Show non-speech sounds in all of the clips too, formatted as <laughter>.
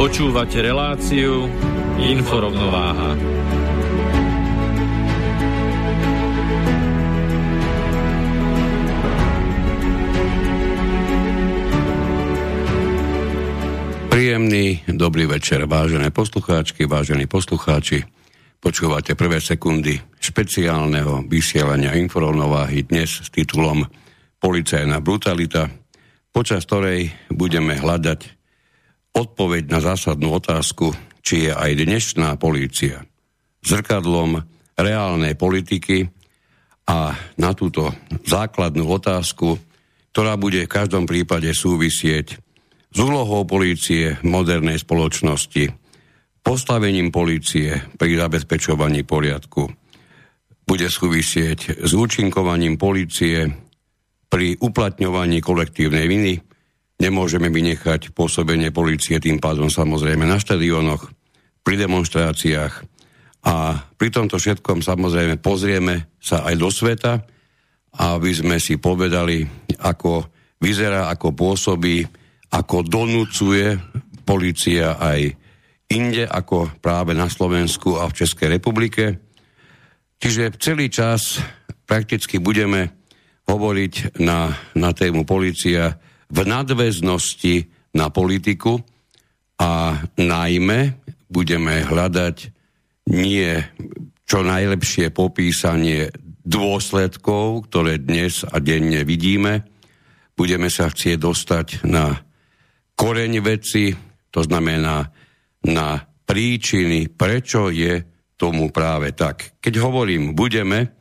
Počúvate reláciu Inforovnováha. Príjemný dobrý večer, vážené poslucháčky, vážení poslucháči. Počúvate prvé sekundy špeciálneho vysielania inforovnováhy dnes s titulom Policajná brutalita, počas ktorej budeme hľadať odpoveď na zásadnú otázku, či je aj dnešná polícia zrkadlom reálnej politiky a na túto základnú otázku, ktorá bude v každom prípade súvisieť s úlohou polície v modernej spoločnosti, postavením polície pri zabezpečovaní poriadku, bude súvisieť s účinkovaním polície pri uplatňovaní kolektívnej viny Nemôžeme vynechať pôsobenie policie tým pádom samozrejme na štadionoch, pri demonstráciách a pri tomto všetkom samozrejme pozrieme sa aj do sveta, aby sme si povedali, ako vyzerá, ako pôsobí, ako donúcuje policia aj inde, ako práve na Slovensku a v Českej republike. Čiže celý čas prakticky budeme hovoriť na, na tému policia v nadväznosti na politiku a najmä budeme hľadať nie čo najlepšie popísanie dôsledkov, ktoré dnes a denne vidíme. Budeme sa chcieť dostať na koreň veci, to znamená na príčiny, prečo je tomu práve tak. Keď hovorím budeme,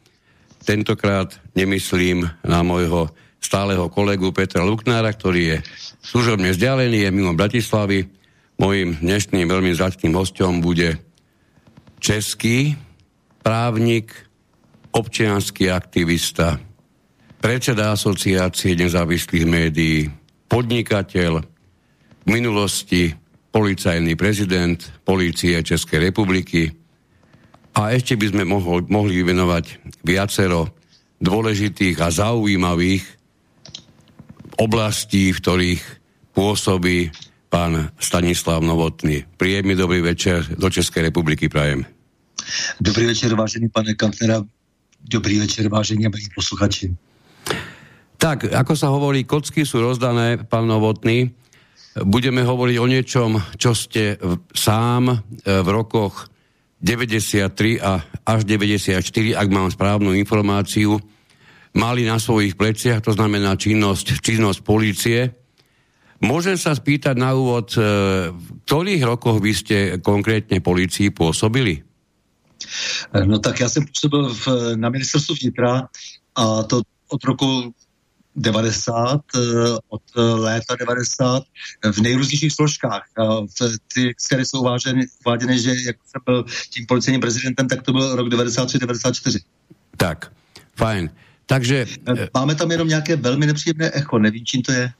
tentokrát nemyslím na môjho stáleho kolegu Petra Luknára, ktorý je služobne vzdialený, je mimo Bratislavy. Mojím dnešným veľmi zlatým hostom bude český právnik, občianský aktivista, predseda asociácie nezávislých médií, podnikateľ, v minulosti policajný prezident polície Českej republiky a ešte by sme mohli, mohli venovať viacero dôležitých a zaujímavých oblastí, v ktorých pôsobí pán Stanislav Novotný. Príjemný dobrý večer do Českej republiky prajem. Dobrý večer, vážený pane Kantnera. Dobrý večer, vážení a posluchači. Tak, ako sa hovorí, kocky sú rozdané, pán Novotný. Budeme hovoriť o niečom, čo ste sám e, v rokoch 93 a až 94, ak mám správnu informáciu, mali na svojich pleciach, to znamená činnosť, činnosť policie. Môžem sa spýtať na úvod, e, v ktorých rokoch vy ste konkrétne policii pôsobili? No tak já jsem působil v, na ministerstvu vnitra a to od roku 90, e, od léta 90 v nejrůznějších složkách. V, ty, které jsou uváděny, uváděny, že jak jsem byl tím policejním prezidentem, tak to byl rok 93-94. Tak, fajn. Takže... E, máme tam jenom nějaké velmi nepříjemné echo, nevím, čím to je.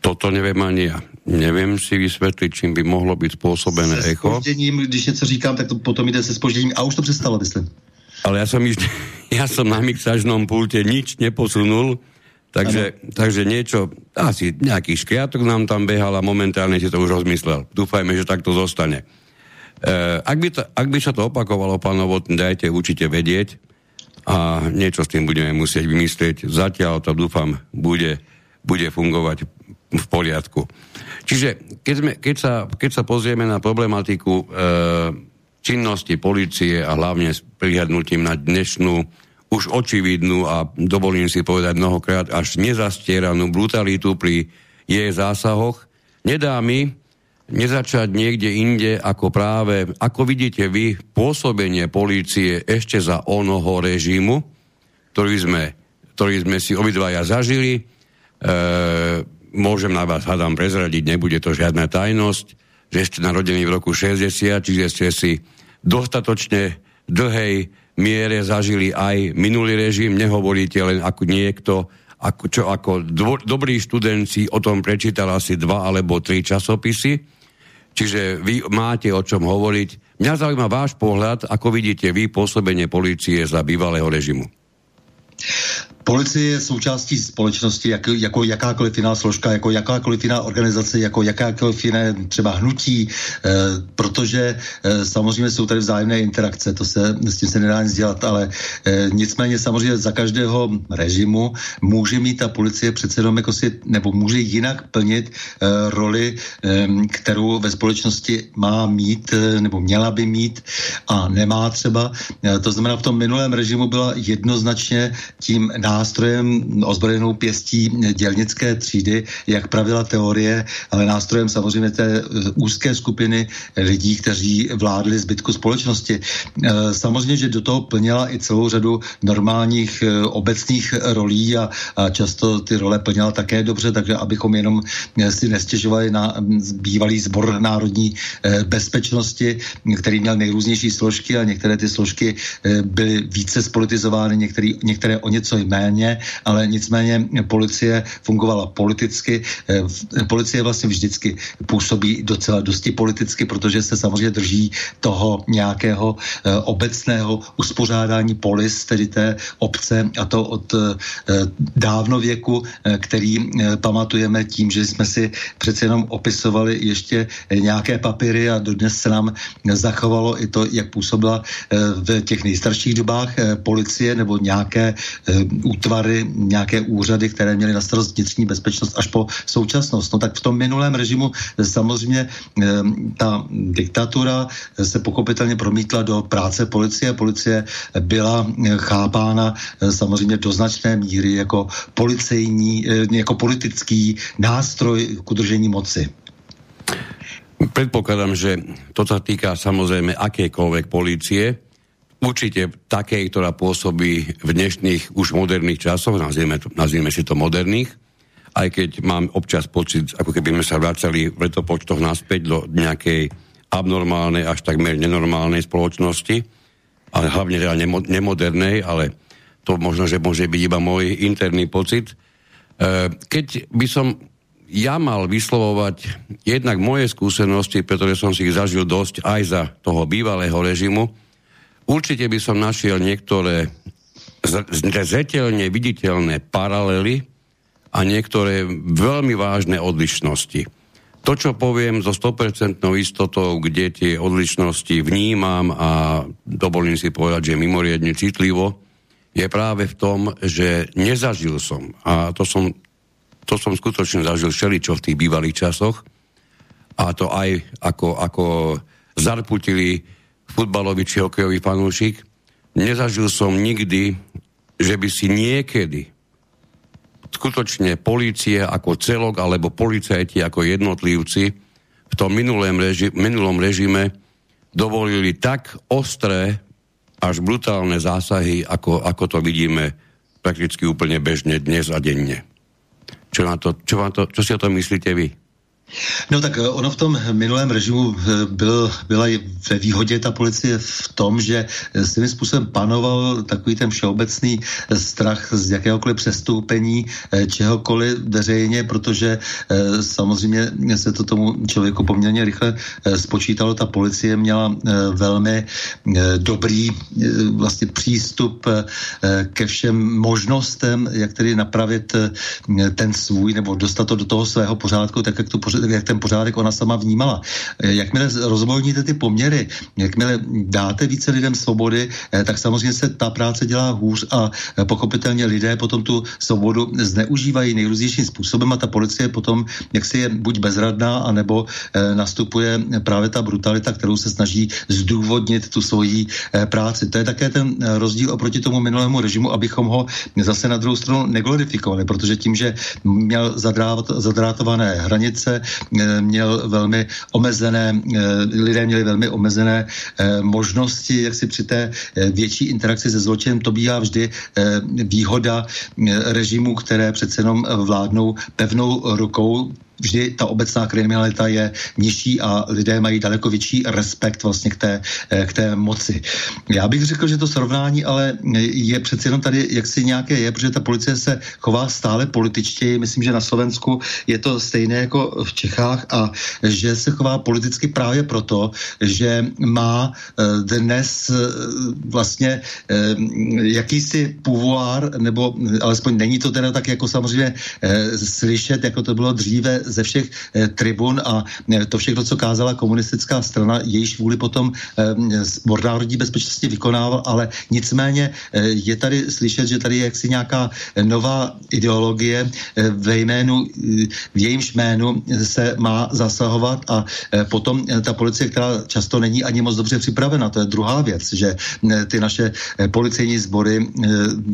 Toto nevím ani já. Nevím si vysvětlit, čím by mohlo být způsobené se echo. Spožděním, když něco říkám, tak to potom jde se spožděním a už to přestalo, myslím. Ale já jsem, již, <laughs> já jsem na mixažnom pulte nič neposunul, takže, takže niečo, asi nejaký škriatok nám tam behal a momentálne si to už rozmyslel. Dúfajme, že tak to zostane. E, ak, by to, ak by sa to opakovalo, pán Novotný, dajte určite vedieť a niečo s tým budeme musieť vymyslieť. Zatiaľ to dúfam bude, bude fungovať v poriadku. Čiže keď, sme, keď, sa, keď sa pozrieme na problematiku e, činnosti policie a hlavne s prihľadnutím na dnešnú už očividnú a dovolím si povedať mnohokrát až nezastieranú brutalitu pri jej zásahoch, nedá mi nezačať niekde inde ako práve, ako vidíte vy, pôsobenie polície ešte za onoho režimu, ktorý sme, ktorý sme si obidvaja zažili. E, môžem na vás, hádam, prezradiť, nebude to žiadna tajnosť, že ste narodení v roku 60, čiže ste si dostatočne dlhej miere zažili aj minulý režim, nehovoríte len ako niekto, ako, čo ako dvo, dobrý študent si o tom prečítal asi dva alebo tri časopisy, čiže vy máte o čom hovoriť. Mňa zaujíma váš pohľad, ako vidíte vy pôsobenie policie za bývalého režimu. Policie je součástí společnosti jak, jako jakákoliv jiná složka, jako jakákoliv jiná organizace, jako jakákoliv jiné třeba hnutí, e, protože e, samozřejmě jsou tady vzájemné interakce, to se, s tím se nedá nic dělat, ale e, nicméně samozřejmě za každého režimu může mít ta policie přece jenom jako si, nebo může jinak plnit e, roli, e, kterou ve společnosti má mít, e, nebo měla by mít a nemá třeba. E, to znamená, v tom minulém režimu byla jednoznačně tím nástrojem ozbrojenou pěstí dělnické třídy, jak pravila teorie, ale nástrojem samozřejmě té eh, úzké skupiny lidí, kteří vládli zbytku společnosti. Eh, samozřejmě, že do toho plnila i celou řadu normálních eh, obecných rolí a, často ty role plnila také dobře, takže abychom jenom si nestěžovali na bývalý sbor národní bezpečnosti, který měl nejrůznější složky a některé ty složky byly více spolitizovány, některé, o něco méně, ale nicméně policie fungovala politicky. Eh, policie vlastně vždycky působí docela dosti politicky, protože se samozřejmě drží toho nějakého eh, obecného uspořádání polis, tedy té obce, a to od eh, dávnověku, který pamatujeme tím, že jsme si přece jenom opisovali ještě nějaké papíry a dodnes se nám zachovalo i to, jak působila v těch nejstarších dobách policie nebo nějaké útvary, nějaké úřady, které měly na starost vnitřní bezpečnost až po současnost. No tak v tom minulém režimu samozřejmě ta diktatura se pochopitelně promítla do práce policie. Policie byla chápána eh, samozřejmě do značné míry jako policejní, eh, jako politický nástroj k udržení moci. Predpokladám, že to sa týka samozrejme akékoľvek policie, určite takej, ktorá pôsobí v dnešných už moderných časoch, nazvieme, to, si to moderných, aj keď mám občas pocit, ako keby sme sa vracali v letopočtoch naspäť do nejakej abnormálnej, až takmer nenormálnej spoločnosti, ale hlavne teda nemo, nemodernej, ale to možno, že môže byť iba môj interný pocit. E, keď by som ja mal vyslovovať jednak moje skúsenosti, pretože som si ich zažil dosť aj za toho bývalého režimu, Určite by som našiel niektoré zreteľne viditeľné paralely a niektoré veľmi vážne odlišnosti. To, čo poviem so 100% istotou, kde tie odlišnosti vnímam a dovolím si povedať, že mimoriadne citlivo, je práve v tom, že nezažil som, a to som, to som skutočne zažil všeličo v tých bývalých časoch, a to aj ako, ako zarputili futbalový či hokejový fanúšik, nezažil som nikdy, že by si niekedy skutočne policie ako celok alebo policajti ako jednotlivci v tom minulém reži- minulom režime dovolili tak ostré až brutálne zásahy, ako, ako to vidíme prakticky úplne bežne dnes a denne. Čo, na to, čo, vám to, čo si o tom myslíte vy? No tak eh, ono v tom minulém režimu eh, byl, byla ve výhodě ta policie v tom, že eh, svým způsobem panoval takový ten všeobecný strach z jakéhokoliv přestoupení čehokoliv veřejně, protože samozřejmě se to tomu člověku poměrně rychle spočítalo. Ta policie měla velmi dobrý vlastně přístup ke všem možnostem, jak tedy napravit ten svůj nebo dostat to do toho svého pořádku, tak jak to pořádku jak ten pořádek ona sama vnímala. Jakmile rozvolníte ty poměry, jakmile dáte více lidem svobody, tak samozřejmě se ta práce dělá hůř a pochopitelně lidé potom tu svobodu zneužívají nejrůznějším způsobem a ta policie potom jaksi je buď bezradná, anebo nastupuje právě ta brutalita, kterou se snaží zdůvodnit tu svoji práci. To je také ten rozdíl oproti tomu minulému režimu, abychom ho zase na druhou stranu neglorifikovali, protože tím, že měl zadrátované hranice, eh, měl velmi omezené, eh, lidé měli velmi omezené eh, možnosti, jak si při té větší interakci se zločinem, to bývá vždy výhoda režimu, které přece jenom vládnou pevnou rukou, vždy ta obecná kriminalita je nižší a lidé mají daleko větší respekt vlastně k té, eh, k té moci. Já bych řekl, že to srovnání ale je přeci jenom tady jaksi nějaké je, protože ta policie se chová stále političtěji. Myslím, že na Slovensku je to stejné jako v Čechách a že se chová politicky právě proto, že má eh, dnes eh, vlastně jakýsi pouvoir, nebo alespoň není to teda tak jako samozřejmě slyšet, jako to bylo dříve ze všech eh, tribun a eh, to všechno, co kázala komunistická strana, jejíž vůli potom eh, národní bezpečnosti vykonával, ale nicméně je tady slyšet, že tady je jaksi nějaká nová ideologie ve jménu, v jejímž jménu se má zasahovat a potom ta policie, která často není ani moc dobře připravena, to je druhá věc, že ty naše policejní sbory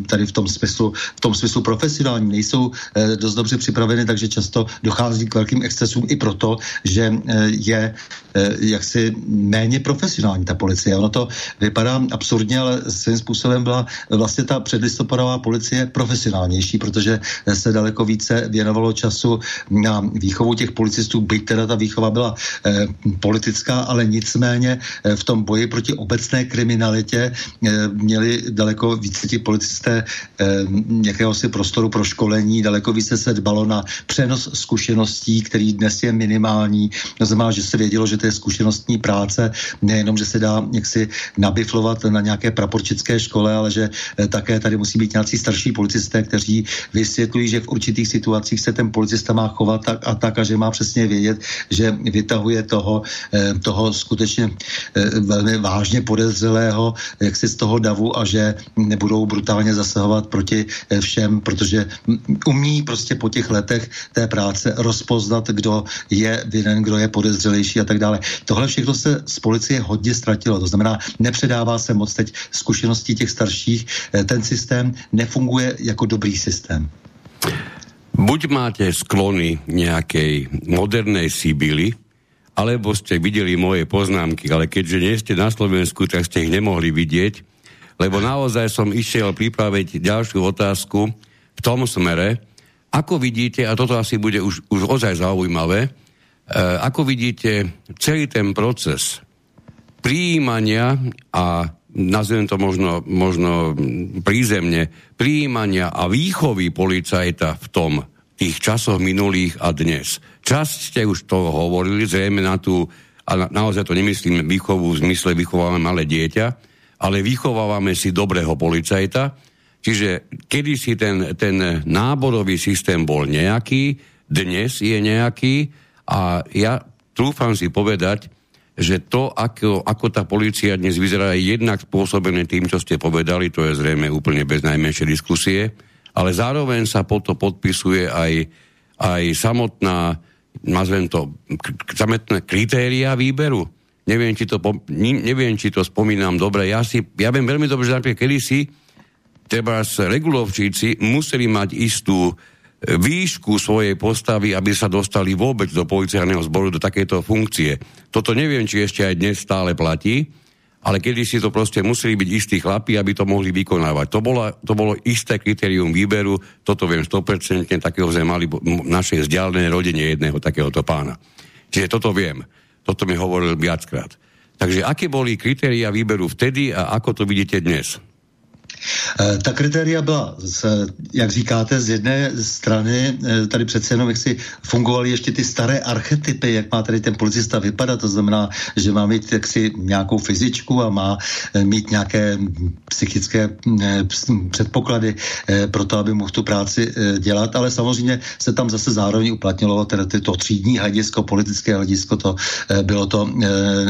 tady v tom smyslu, v tom smyslu profesionální nejsou dost dobře připraveny, takže často dochází dochází k velkým excesům i proto, že eh, je eh, jaksi méně profesionální ta policie. Ono to vypadá absurdně, ale svým způsobem byla vlastně ta předlistopadová policie profesionálnější, protože se daleko více věnovalo času na výchovu těch policistů, byť teda ta výchova byla eh, politická, ale nicméně eh, v tom boji proti obecné kriminalitě eh, měli daleko více ti policisté eh, jakéhosi prostoru pro školení, daleko více se dbalo na přenos zkušeností zkušeností, který dnes je minimální. To znamená, že se vědělo, že to je zkušenostní práce, nejenom, že se dá jaksi nabiflovat na nějaké praporčické škole, ale že eh, také tady musí být nějací starší policisté, kteří vysvětlují, že v určitých situacích se ten policista má chovat tak a tak a že má přesně vědět, že vytahuje toho, eh, toho skutečně eh, velmi vážně podezřelého, jak si z toho davu a že nebudou brutálně zasahovat proti všem, protože umí prostě po těch letech té práce rozpoznat, kdo je vinen, kdo je podezřelejší a tak dále. Tohle všechno se z policie hodně ztratilo, to znamená, nepředává se moc teď zkušeností těch starších, eh, ten systém nefunguje jako dobrý systém. Buď máte sklony nějaké moderné síbily, alebo ste videli moje poznámky, ale keďže nie ste na Slovensku, tak ste ich nemohli vidieť, lebo naozaj som išiel pripraviť ďalšiu otázku v tom smere, ako vidíte, a toto asi bude už, už ozaj zaujímavé, e, ako vidíte celý ten proces príjmania a nazvem to možno, možno prízemne, príjmania a výchovy policajta v tom, tých časoch minulých a dnes. Časť ste už toho hovorili, zrejme na tú, a na, naozaj to nemyslím výchovu v zmysle vychovávame malé dieťa, ale vychovávame si dobrého policajta, Čiže kedysi ten, ten náborový systém bol nejaký, dnes je nejaký a ja trúfam si povedať, že to, ako, ako tá policia dnes vyzerá, je jednak spôsobené tým, čo ste povedali, to je zrejme úplne bez najmenšej diskusie, ale zároveň sa po to podpisuje aj, aj samotná, nazvem to, samotná kritéria výberu. Neviem či, to, neviem, či to spomínam dobre. Ja, si, ja viem veľmi dobre, že napríklad kedysi treba regulovčíci museli mať istú e, výšku svojej postavy, aby sa dostali vôbec do policajného zboru, do takéto funkcie. Toto neviem, či ešte aj dnes stále platí, ale kedy si to proste museli byť istí chlapi, aby to mohli vykonávať. To bolo, to bolo isté kritérium výberu, toto viem 100%, takého sme mali v našej vzdialenej rodine jedného takéhoto pána. Čiže toto viem. Toto mi hovoril viackrát. Takže aké boli kritéria výberu vtedy a ako to vidíte dnes? Eh, ta kritéria byla, jak říkáte, z jedné strany eh, tady přece jenom jak si fungovaly ještě ty staré archetypy, jak má tady ten policista vypadat, to znamená, že má mít jaksi nějakou fyzičku a má eh, mít nějaké psychické předpoklady pro to, aby mohl tu práci dělat, ale samozřejmě se tam zase zároveň uplatnilo teda to třídní hledisko, politické hledisko, to bylo to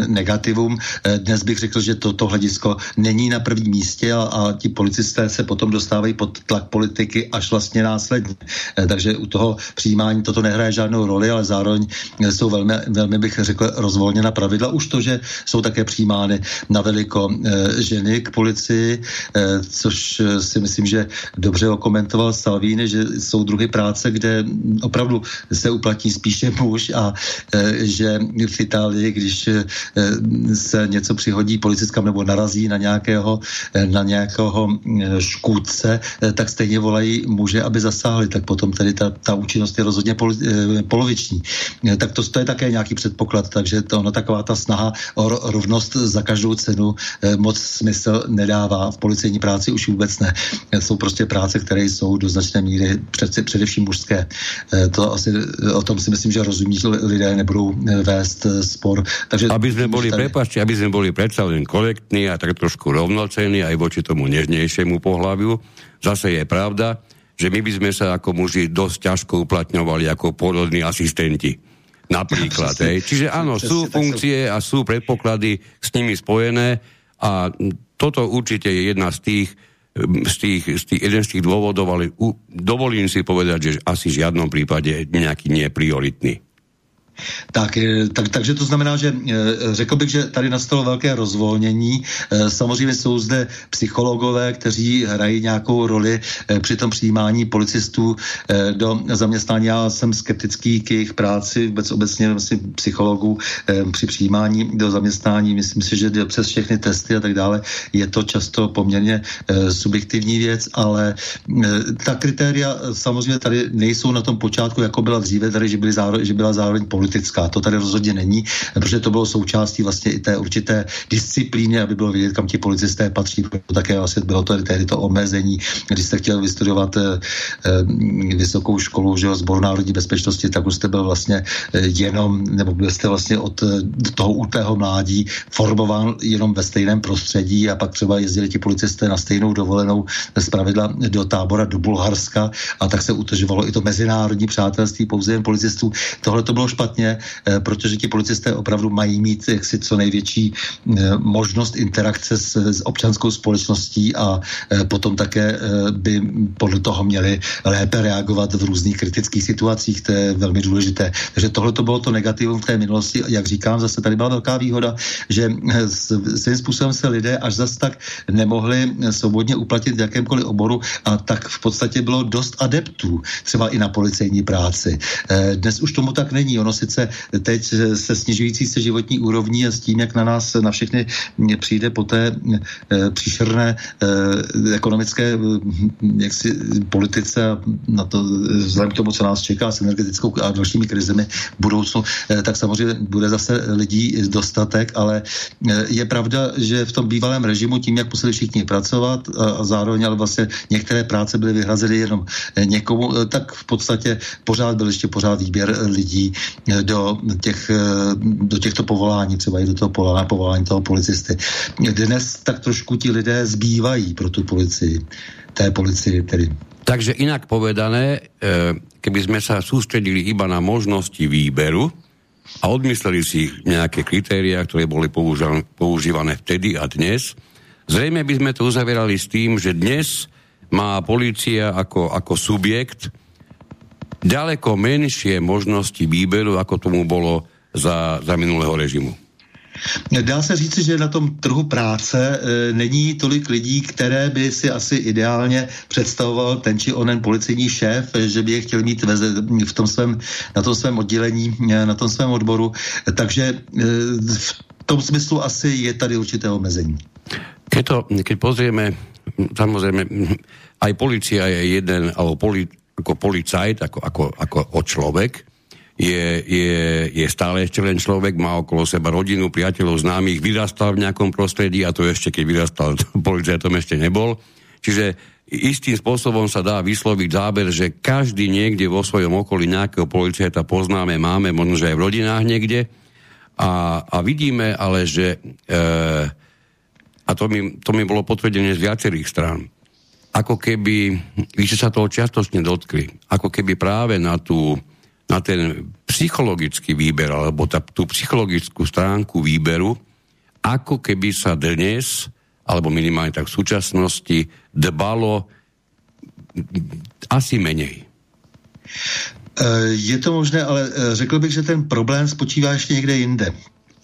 negativum. Dnes bych řekl, že toto hledisko není na prvním místě a, a ti policisté se potom dostávají pod tlak politiky až vlastně následně. Eh, takže u toho přijímání toto nehraje žádnou roli, ale zároveň jsou velmi, velmi bych řekl, rozvolněna pravidla. Už to, že jsou také přijímány na veliko eh, ženy k policii, eh, což si myslím, že dobře okomentoval Salvini, že jsou druhy práce, kde opravdu se uplatní spíše muž a že v Itálii, když se něco přihodí policistkám nebo narazí na nějakého, na nějakého Eh, škůdce, eh, tak stejně volají muže, aby zasáhli, tak potom tedy ta, ta účinnost je rozhodně pol, eh, poloviční. Tak to, to je také nějaký předpoklad, takže to ono taková ta snaha o rovnost za každou cenu moc smysl nedává. V policejní práci už vůbec ne. Jsou prostě práce, které jsou do značné míry před, především mužské. To asi o tom si myslím, že rozumí lidé nebudou vést spor. Takže, aby jsme byli, tady... prepačte, aby jsme byli predsa len korektní a tak trošku rovnocenní aj voči tomu nežnejšie ženskému pohľaviu. Zase je pravda, že my by sme sa ako muži dosť ťažko uplatňovali ako porodní asistenti. Napríklad. Ja, Čiže áno, sú funkcie a sú predpoklady s nimi spojené a toto určite je jedna z tých, z tých, z tých, jeden z tých dôvodov, ale u, dovolím si povedať, že asi v žiadnom prípade nejaký nie je prioritný. Tak, eh, tak, takže to znamená, že eh, řekl bych, že tady nastalo velké rozvolnění. Eh, samozřejmě jsou zde psychologové, kteří hrají nějakou roli při tom přijímání policistů do zaměstnání. Já jsem skeptický k jejich práci, vůbec obecně vlastně psychologů při přijímání do zaměstnání. Myslím si, že přes všechny testy a tak dále je to často poměrně subjektivní věc, ale ta kritéria samozřejmě tady nejsou na tom počátku, jako byla dříve, tady, že, byly zároveň, že byla zároveň policie politická. To tady rozhodně není, protože to bylo součástí vlastně i té určité disciplíny, aby bylo vidět, kam ti policisté patří. Také vlastně bylo to tehdy to omezení, když jste chtěl vystudovat eh, eh, vysokou školu, že zboru národní bezpečnosti, tak už jste byl vlastně eh, jenom, nebo byl jste vlastně od toho útlého mládí formován jenom ve stejném prostředí a pak třeba jezdili ti policisté na stejnou dovolenou z pravidla do tábora do Bulharska a tak se utržovalo i to mezinárodní přátelství pouze jen policistů. Tohle to bylo špatně špatně, eh, protože ti policisté opravdu mají mít jaksi co největší eh, možnost interakce s, s občanskou společností a eh, potom také by podle toho měli lépe reagovat v různých kritických situacích, to je velmi důležité. Takže tohle to bylo to negativum v té minulosti. Jak říkám, zase tady byla velká výhoda, že svým způsobem se lidé až zas tak nemohli svobodně uplatit v jakémkoliv oboru a tak v podstatě bylo dost adeptů, třeba i na policejní práci. Dnes už tomu tak není. Ono si sice teď se snižující se životní úrovní a s tím, jak na nás na všechny přijde po té e, příšerné e, ekonomické jaksi, politice a na to, vzhledem k tomu, co nás čeká s energetickou a dalšími krizemi v budoucnu, e, tak samozřejmě bude zase lidí dostatek, ale je pravda, že v tom bývalém režimu tím, jak museli všichni pracovat a zároveň ale vlastně některé práce byly vyhrazeny jenom někomu, tak v podstatě pořád byl ještě pořád výběr lidí do, těch, do těchto povolání, třeba i do toho povolání, povolání toho policisty. Dnes tak trošku ti lidé zbývají pro tu policii, té policii tedy. Takže inak povedané, e, keby sme sa sústredili iba na možnosti výberu a odmysleli si nejaké kritériá, ktoré boli používané vtedy a dnes, zrejme by sme to uzavierali s tým, že dnes má policia ako, ako subjekt ďaleko menšie možnosti výberu, ako tomu bolo za, za minulého režimu. Dá se říct, že na tom trhu práce e, není tolik lidí, které by si asi ideálně představoval ten či onen policejní šéf, že by je chtěl mít ve, v tom svém, na tom svém oddělení, e, na tom svém odboru. Takže e, v tom smyslu asi je tady určité omezení. Keď, to, keď pozrieme, samozrejme, aj policia je jeden, alebo poli, ako policajt, ako, ako, ako o človek, je, je, je stále ešte len človek, má okolo seba rodinu, priateľov, známych, vyrastal v nejakom prostredí a to ešte keď vyrastal <laughs> policajtom ešte nebol. Čiže istým spôsobom sa dá vysloviť záber, že každý niekde vo svojom okolí nejakého policajta poznáme, máme, možno, že aj v rodinách niekde. A, a vidíme ale, že e, a to mi, to mi bolo potvrdené z viacerých strán, ako keby, ste sa toho čiastočne dotkli, ako keby práve na, tú, na ten psychologický výber, alebo tá, tú psychologickú stránku výberu, ako keby sa dnes alebo minimálně tak v současnosti, dbalo asi menej. Eh, je to možné, ale eh, řekl bych, že ten problém spočívá ještě někde jinde.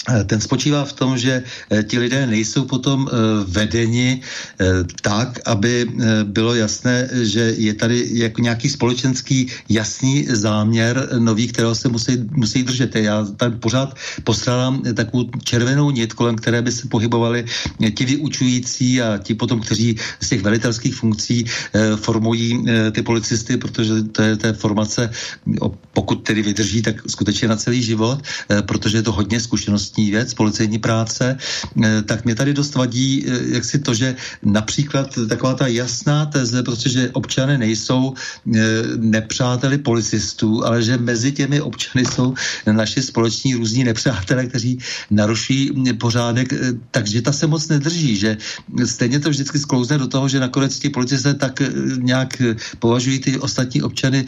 Eh, ten spočívá v tom, že eh, ti lidé nejsou potom eh, vedeni tak, aby bylo jasné, že je tady jako nějaký společenský jasný záměr nový, kterého se musí, musí držet. Já tam pořád postrádám takovou červenou nit, kolem které by se pohybovali ti vyučující a ti potom, kteří z těch velitelských funkcí formují ty policisty, protože to je té formace, pokud tedy vydrží, tak skutečně na celý život, protože je to hodně zkušeností trestní věc, policejní práce, eh, tak mě tady dost vadí eh, jak si to, že například taková ta jasná teze, protože občany nejsou eh, nepřáteli policistů, ale že mezi těmi občany jsou naši společní různí nepřátelé, kteří naruší pořádek, takže ta se moc nedrží, že stejně to vždycky sklouzne do toho, že nakonec ti policisté tak nějak považují ty ostatní občany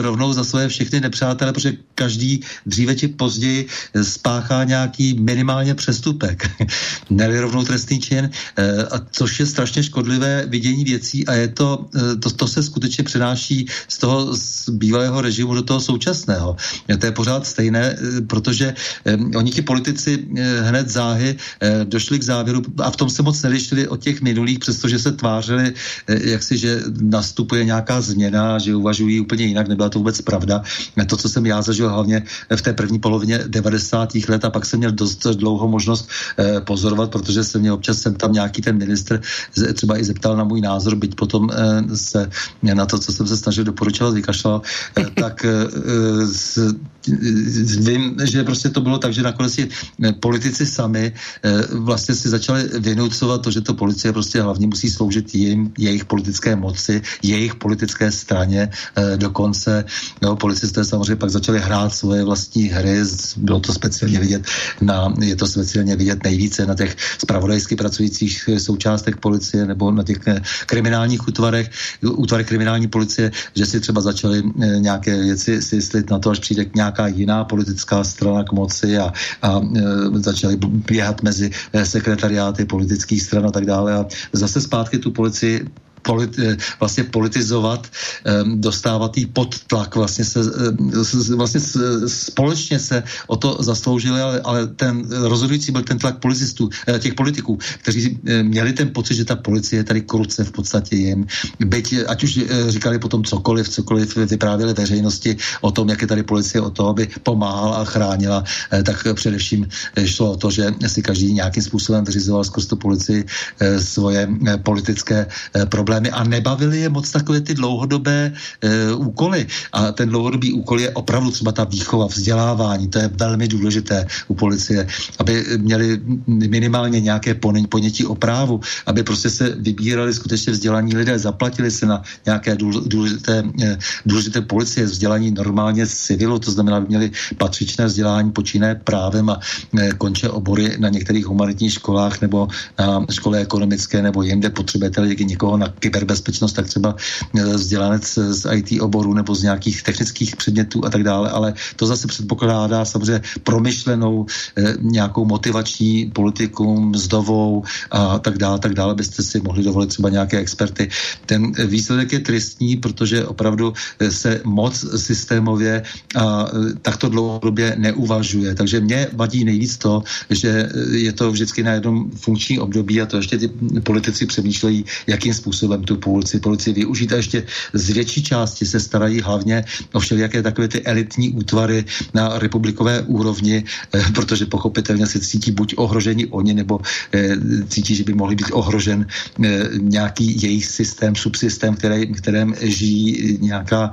rovnou za své všechny nepřátele, protože každý dříve či později spáchá nějak nějaký minimálně přestupek, <laughs> ne rovnou trestný čin, eh, a což je strašně škodlivé vidění věcí a je to, eh, to, to se skutečně přenáší z toho z bývalého režimu do toho současného. To je pořád stejné, eh, protože oni ti politici hned záhy došli k závěru a v tom se moc nelišili od těch minulých, přestože se tvářili, jak si, že nastupuje nějaká změna, že uvažují úplně jinak, nebyla to vůbec pravda. To, co jsem já zažil hlavně v té první polovině 90. let a pak jsem měl dost dlouho možnost eh, pozorovat, protože se mě občas jsem tam nějaký ten ministr třeba i zeptal na můj názor, byť potom eh, se na to, co jsem se snažil doporučovat, vykašlal, eh, <laughs> tak eh, vím, že prostě to bylo tak, že nakonec si eh, politici sami eh, vlastně si začali vynucovat to, že to policie prostě hlavně musí sloužit jim, jejich politické moci, jejich politické straně eh, dokonce. No, policisté samozřejmě pak začali hrát svoje vlastní hry, bylo to speciálně vidět na, je to speciálně vidět nejvíce na těch spravodajsky pracujících součástech policie nebo na těch kriminálních útvarech, útvarech kriminální policie, že si třeba začali nějaké věci si na to, až přijde k nějaká jiná politická strana k moci a, a e, začali běhat mezi sekretariáty politických stran a tak dále. A zase zpátky tu policii politi- eh, vlastně politizovat, dostávat jí pod tlak, vlastně, se, vlastně společně se o to zasloužili, ale, ale ten rozhodující byl ten tlak policistů, eh, těch politiků, kteří eh, měli ten pocit, že ta policie je tady kruce v podstatě jim. Byť, ať už říkali potom cokoliv, cokoliv vyprávěli veřejnosti o tom, jak je tady policie, o to, aby pomáhala a chránila, tak především šlo o to, že si každý nějakým způsobem vyřizoval skrz tu policii svoje politické problémy problémy a nebavili je moc takové ty dlouhodobé e, úkoly. A ten dlouhodobý úkol je opravdu třeba ta výchova, vzdělávání, to je velmi důležité u policie, aby měli minimálně nějaké ponětí o právu, aby prostě se vybírali skutečně vzdělaní lidé, zaplatili se na nějaké důležité, e, důležité policie, vzdělání normálně civilu, to znamená, aby měli patřičné vzdělání počíné právem a e, konče obory na některých humanitních školách nebo na škole ekonomické nebo jinde potřebujete někoho na kyberbezpečnost, tak třeba eh, vzdělanec z IT oboru nebo z nějakých technických předmětů a tak dále, ale to zase předpokládá samozřejmě promyšlenou eh, nějakou motivační politiku, mzdovou a tak dále, tak dále, byste si mohli dovolit třeba nějaké experty. Ten výsledek je tristní, protože opravdu eh, se moc systémově a takto dlouhodobě neuvažuje. Takže mě vadí nejvíc to, že je to vždycky na jednom funkční období a to ještě ty politici přemýšlejí, jakým způsobem způsobem tu policii, policii využít a ještě z větší části se starají hlavně o všelijaké takové ty elitní útvary na republikové úrovni, eh, protože pochopitelně se cítí buď ohroženi oni, nebo eh, cítí, že by mohli být ohrožen eh, nějaký jejich systém, subsystém, které, kterém žijí nějaká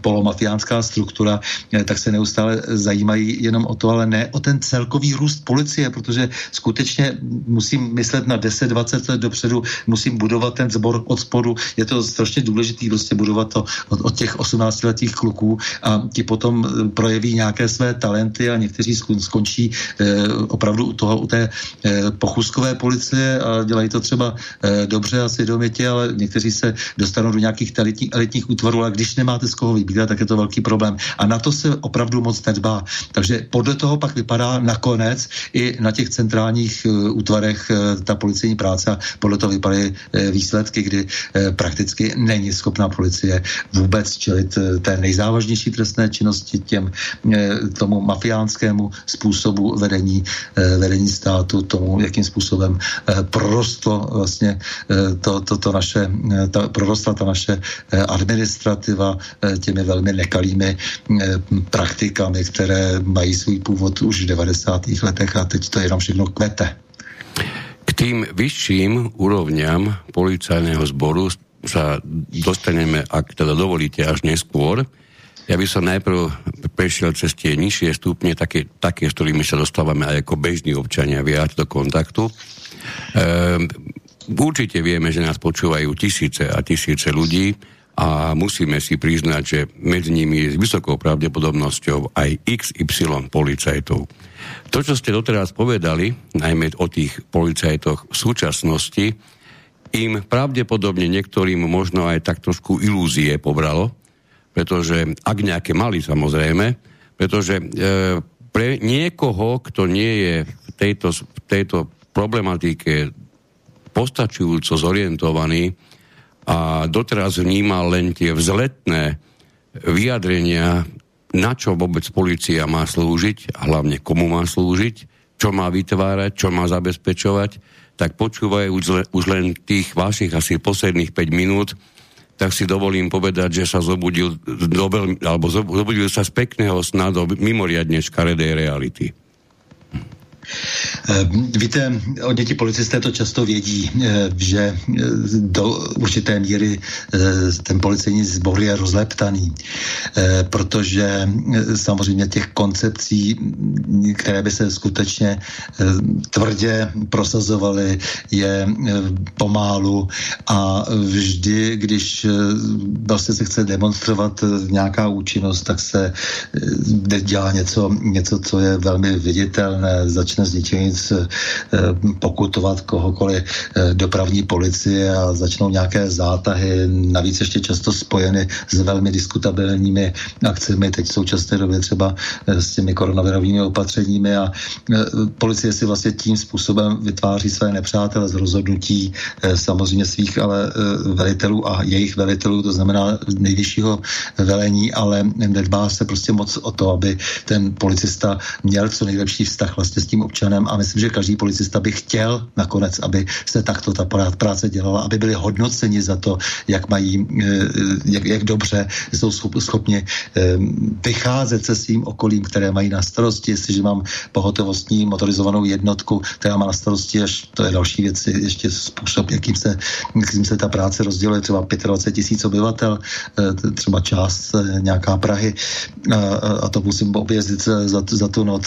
polomafiánská struktura, tak se neustále zajímají jenom o to, ale ne o ten celkový růst policie, protože skutečně musím myslet na 10-20 let dopředu, musím budovat ten sbor od spodu. Je to strašně důležité prostě budovat to od, od těch 18-letých kluků a ti potom projeví nějaké své talenty a někteří skončí eh, opravdu u toho, u té eh, pochuskové policie a dělají to třeba eh, dobře a svědomitě, ale někteří se dostanou do nějakých elitních, elitních útvarů, ale když nemáte z koho vybírat, tak je to velký problém. A na to se opravdu moc nedbá. Takže podle toho pak vypadá nakonec i na těch centrálních uh, útvarech uh, ta policejní práce a podle toho vypadají uh, výsledky, kdy uh, prakticky není schopná policie vůbec čelit uh, té nejzávažnější trestné činnosti těm uh, tomu mafiánskému způsobu vedení, vedení státu, tomu, jakým způsobem prorostlo vlastně to, to, to naše, ta, prorostla ta naše administrativa těmi velmi nekalými praktikami, které mají svůj původ už v 90. letech a teď to jenom všechno kvete. K tým vyšším úrovňam policajného zboru sa dostaneme, ak teda dovolíte, až neskôr. Ja by som najprv prešiel cez tie nižšie stupne, také, také, s ktorými sa dostávame aj ako bežní občania viac do kontaktu. Ehm, určite vieme, že nás počúvajú tisíce a tisíce ľudí, a musíme si priznať, že medzi nimi je s vysokou pravdepodobnosťou aj XY policajtov. To, čo ste doteraz povedali, najmä o tých policajtoch v súčasnosti, im pravdepodobne niektorým možno aj tak trošku ilúzie pobralo, pretože, ak nejaké mali samozrejme, pretože e, pre niekoho, kto nie je v tejto, v tejto problematike postačujúco zorientovaný, a doteraz vnímal len tie vzletné vyjadrenia, na čo vôbec policia má slúžiť a hlavne komu má slúžiť, čo má vytvárať, čo má zabezpečovať, tak počúvajú už len tých vašich asi posledných 5 minút, tak si dovolím povedať, že sa zobudil, do veľmi, alebo zobudil sa z pekného sna do mimoriadne škaredej reality. Eh, víte, o děti policisté to často vědí, eh, že eh, do určité míry ten policejní sbor je rozleptaný, protože samozřejmě těch koncepcí, které by se skutečně tvrdě prosazovaly, je pomálu. A vždy, když vlastně se chce demonstrovat nějaká účinnost, tak se dělá něco, něco co je velmi viditelné, začne z ničeho eh, pokutovat kohokoliv eh, dopravní policie a začnou nějaké zátahy, navíc ještě často spojeny s velmi diskutabilními akcemi, teď v současné době třeba eh, s těmi koronavirovými opatřeními a policie si vlastně tím způsobem vytváří své nepřátele z rozhodnutí samozřejmě svých ale velitelů a jejich velitelů, to znamená nejvyššího velení, ale nedbá se prostě moc o to, aby ten policista měl co nejlepší vztah vlastně s tím občanem a myslím, že každý policista by chtěl nakonec, aby se takto ta práce dělala, aby byli hodnoceni za to, jak mají, eh, jak, jak dobře jsou schopni eh, vycházet se svým okolím, které mají na starosti, jestliže mám pohotovostní motorizovanou jednotku, která má na starosti až, to je další věc, ještě způsob, jakým se, jakým se ta práce rozděluje, třeba 25 tisíc obyvatel, eh, třeba část nějaká Prahy a, a to musím objezdit za, za tu noc,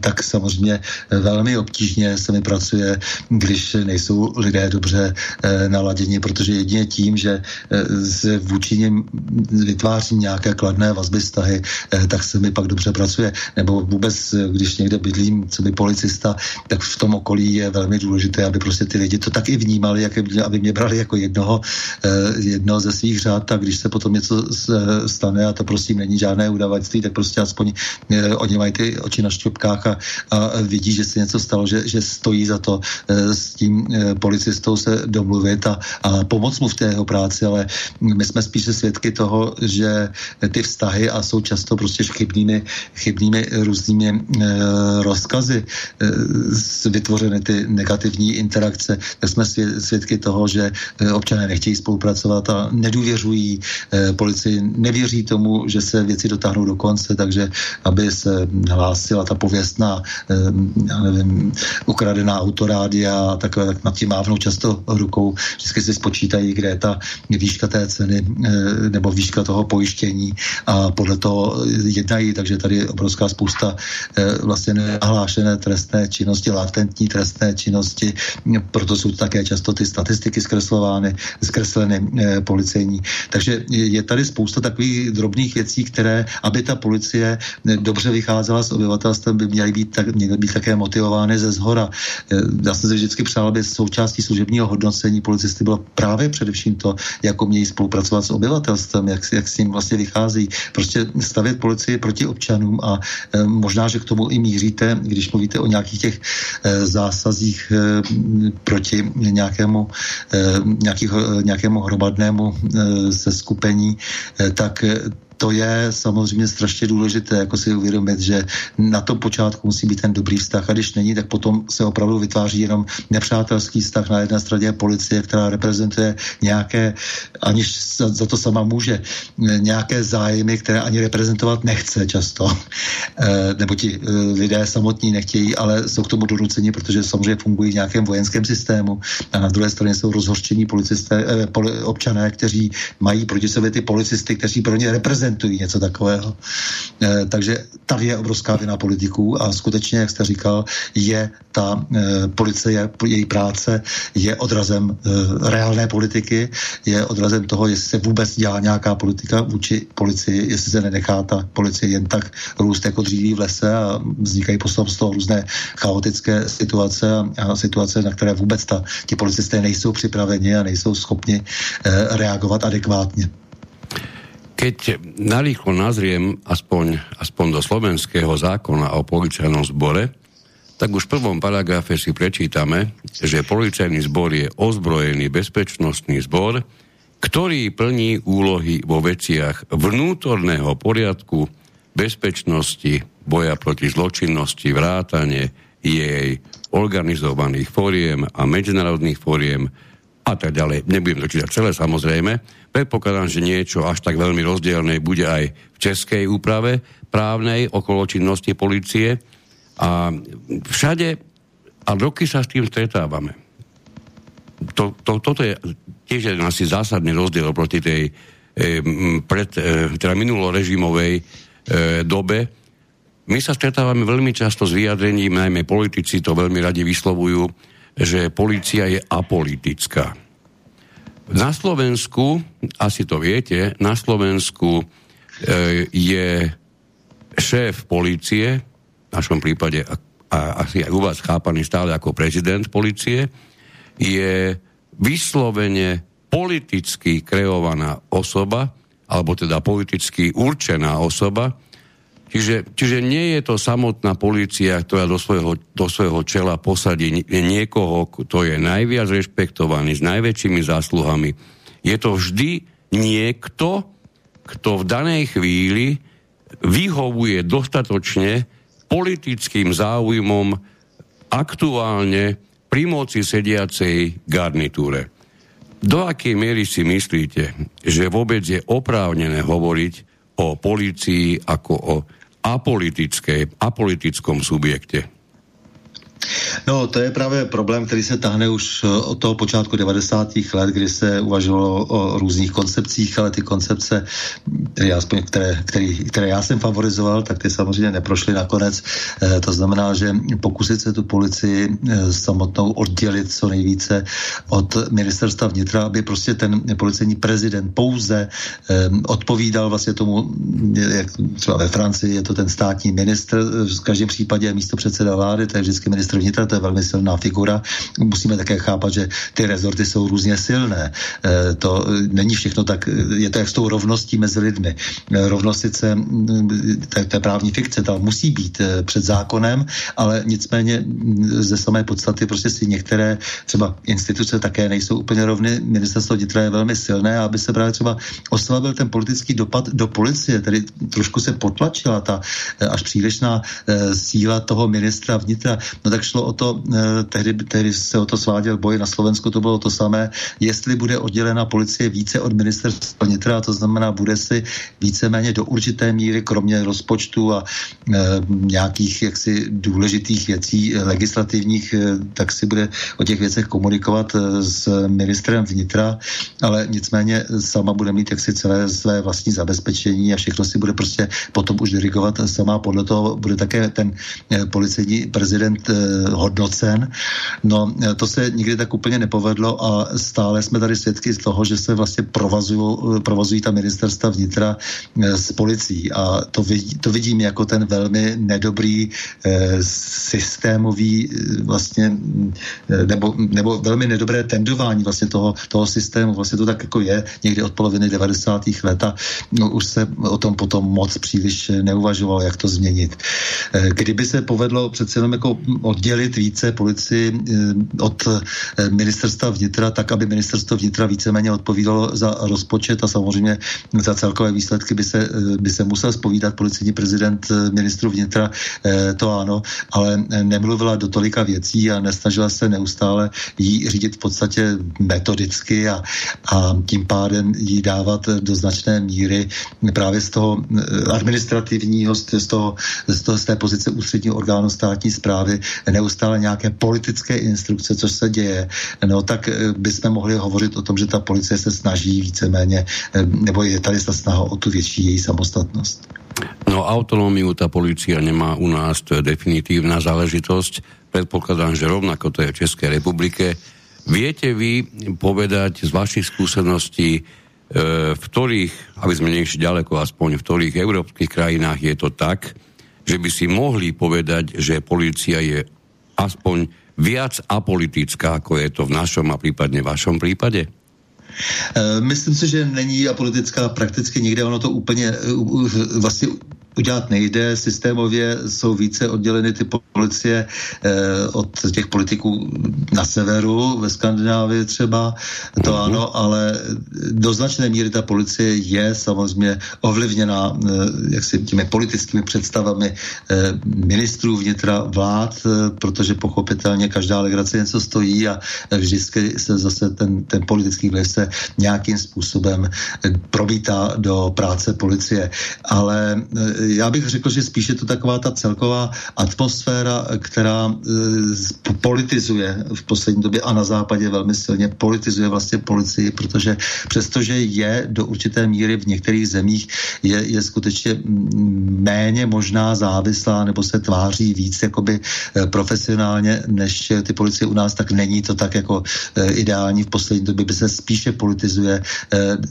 tak samozřejmě velmi obtížně se mi pracuje, když nejsou lidé dobře eh, naladěni, protože jedině tím, že eh, se vůči nim vytváří nějaké kladné vazby, vztahy, eh, tak se mi pak dobře pracuje. Nebo vůbec, když někde bydlím, co by policista, tak v tom okolí je velmi důležité, aby prostě ty lidi to taky vnímali, jak aby mě brali jako jednoho, jednoho ze svých řád, tak když se potom něco stane a to prosím není žádné udavačství, tak prostě aspoň oni mají ty oči na šťopkách a, a vidí, že se něco stalo, že, že stojí za to e, s tím e, policistou se domluvit a, a pomoct mu v té jeho práci, ale my jsme spíše svědky toho, že ty vztahy a jsou často prostě chybnými, chybnými různými e, rozkazy vytvořeny ty negativní interakce, tak jsme svědky toho, že občané nechtějí spolupracovat a nedůvěřují policii, nevěří tomu, že se věci dotáhnou do konce, takže aby se hlásila ta pověstná ukradená, já nevím, ukradená autorádia a takové, tak nad tím mávnou často rukou, vždycky si spočítají, kde je ta výška té ceny nebo výška toho pojištění a podle toho jednají, takže tady je obrovská spousta vlastně nahlášené trestné činnosti, latentní trestné činnosti, proto jsou také často ty statistiky zkreslovány, zkresleny policejní. Takže je tady spousta takových drobných věcí, které, aby ta policie dobře vycházela s obyvatelstvem, by měly být, tak, měly být také motivovány ze zhora. Já jsem se vždycky přál, aby součástí služebního hodnocení policisty bylo právě především to, jak umějí spolupracovat s obyvatelstvem, jak, jak s ním vlastně vychází. Prostě stavět policii proti občanům a e, možná, že k tomu i míříte, když mluvíte o nějakých těch e, zásazích proti nějakému, nějakých, nějakému hromadnému seskupení, tak to je samozřejmě strašně důležité, jako si uvědomit, že na tom počátku musí být ten dobrý vztah. A když není, tak potom se opravdu vytváří jenom nepřátelský vztah. Na jedné straně policie, která reprezentuje nějaké, aniž za, to sama může, nějaké zájmy, které ani reprezentovat nechce často, <laughs> e, nebo ti e, lidé samotní nechtějí, ale jsou k tomu donuceni, protože samozřejmě fungují v nějakém vojenském systému. A na druhé straně jsou rozhořčení policisté, e, poli, občané, kteří mají proti sobě ty policisty, kteří pro ně reprezentují reprezentují něco takového. E, takže tady je obrovská vina politiků a skutečně, jak jste říkal, je ta e, policie, její práce je odrazem e, reálné politiky, je odrazem toho, jestli se vůbec dělá nějaká politika vůči policii, jestli se nenechá ta policie jen tak růst jako dříví v lese a vznikají potom z toho různé chaotické situace a, situace, na které vůbec ta, ti policisté nejsou připraveni a nejsou schopni reagovat adekvátně. Keď narýchlo nazriem aspoň, aspoň do slovenského zákona o policajnom zbore, tak už v prvom paragrafe si prečítame, že policajný zbor je ozbrojený bezpečnostný zbor, ktorý plní úlohy vo veciach vnútorného poriadku, bezpečnosti, boja proti zločinnosti, vrátane jej organizovaných fóriem a medzinárodných fóriem a tak ďalej. Nebudem to čítať celé samozrejme, Predpokladám, že niečo až tak veľmi rozdielne bude aj v českej úprave právnej okolo činnosti policie. A všade, a roky sa s tým stretávame. To, to, toto je tiež asi zásadný rozdiel proti tej e, pred, e, teda minulorežimovej e, dobe. My sa stretávame veľmi často s vyjadrením, najmä politici to veľmi radi vyslovujú, že policia je apolitická. Na Slovensku, asi to viete, na Slovensku e, je šéf policie, v našom prípade a, a asi aj u vás chápaný stále ako prezident policie, je vyslovene politicky kreovaná osoba, alebo teda politicky určená osoba, Čiže, čiže nie je to samotná policia, ktorá do svojho, do svojho čela posadí niekoho, kto je najviac rešpektovaný, s najväčšími zásluhami. Je to vždy niekto, kto v danej chvíli vyhovuje dostatočne politickým záujmom aktuálne pri moci sediacej garnitúre. Do akej miery si myslíte, že vôbec je oprávnené hovoriť o policii ako o apolitickom subjekte. No, to je právě problém, který se tahne už eh, od toho počátku 90. let, kdy se uvažovalo o různých koncepcích, ale ty koncepce, které, aspoň, které, který, které já jsem favorizoval, tak ty samozřejmě neprošly nakonec. E, to znamená, že pokusit se tu policii e, samotnou oddělit co nejvíce od ministerstva vnitra, aby prostě ten policejní prezident pouze odpovídal vlastně tomu, jak třeba ve Francii je to ten státní ministr, v každém případě místo předseda vlády, to je vždycky ministr vnitra, to je velmi silná figura. Musíme také chápat, že ty rezorty jsou různě silné. E, to není všechno tak, je to jak s tou rovností mezi lidmi. Rovnost sice, to je právní fikce, ta musí být před zákonem, ale nicméně ze samé podstaty prostě si některé třeba instituce také nejsou úplně rovny. Ministerstvo vnitra je velmi silné, aby se právě třeba oslabil ten politický dopad do policie, tedy trošku se potlačila ta až přílišná síla toho ministra vnitra. No tak šlo o to, tehdy, tehdy se o to sváděl boj na Slovensku, to bylo to samé, jestli bude oddělena policie více od ministerstva vnitra, to znamená, bude si víceméně do určité míry, kromě rozpočtu a e, nějakých jaksi důležitých věcí legislativních, e, tak si bude o těch věcech komunikovat s ministrem vnitra, ale nicméně sama bude mít jaksi celé své vlastní zabezpečení a všechno si bude prostě potom už dirigovat sama. Podle toho bude také ten policejní prezident hodnocen. No, e, to se nikdy tak úplně nepovedlo a stále jsme tady svědky z toho, že se vlastně provazují, provazují ta ministerstva vnitra s policií a to, vidí, to vidím jako ten velmi nedobrý systémový vlastně nebo, nebo velmi nedobré tendování vlastně toho, toho systému. Vlastně to tak jako je někdy od poloviny 90. let a no, už se o tom potom moc příliš neuvažovalo, jak to změnit. Kdyby se povedlo přece jenom jako oddělit více policii eh, od eh, ministerstva vnitra, tak aby ministerstvo vnitra víceméně odpovídalo za rozpočet a samozřejmě za celkové výsledky by se, by se musel spovídat policijní prezident ministru vnitra, to ano, ale nemluvila do tolika věcí a nesnažila se neustále jí řídit v podstatě metodicky a, a tím pádem jí dávat do značné míry právě z toho administrativního, z, toho, z, toho, z té pozice ústředního orgánu státní zprávy neustále nějaké politické instrukce, což se děje, no tak eh, bychom mohli hovořit o tom, že ta policie se snaží víceméně, eh, nebo je tady ta snaha o tu větší její samostatnost. No autonómiu tá policia nemá u nás, to je definitívna záležitosť. Predpokladám, že rovnako to je v Českej republike. Viete vy povedať z vašich skúseností, E, v ktorých, aby sme nešli ďaleko, aspoň v ktorých európskych krajinách je to tak, že by si mohli povedať, že policia je aspoň viac apolitická, ako je to v našom a prípadne vašom prípade? Myslím si, že není apolitická prakticky nikde, ono to úplně e, vlastně udělat nejde. Systémově jsou více odděleny ty policie eh, od těch politiků na severu, ve Skandinávii třeba, to mm-hmm. ano, ale do značné míry ta policie je samozřejmě ovlivněna eh, jaksi těmi politickými představami eh, ministrů vnitra vlád, eh, protože pochopitelně každá legrace něco stojí a vždycky se zase ten, ten politický vliv se nějakým způsobem eh, promítá do práce policie. Ale eh, já bych řekl, že spíše to taková ta celková atmosféra, která e, politizuje v poslední době a na západě velmi silně politizuje vlastně policii, protože přestože je do určité míry v některých zemích je, je skutečně méně možná závislá nebo se tváří víc jakoby e, profesionálně než ty policie u nás, tak není to tak jako e, ideální. V poslední době by se spíše politizuje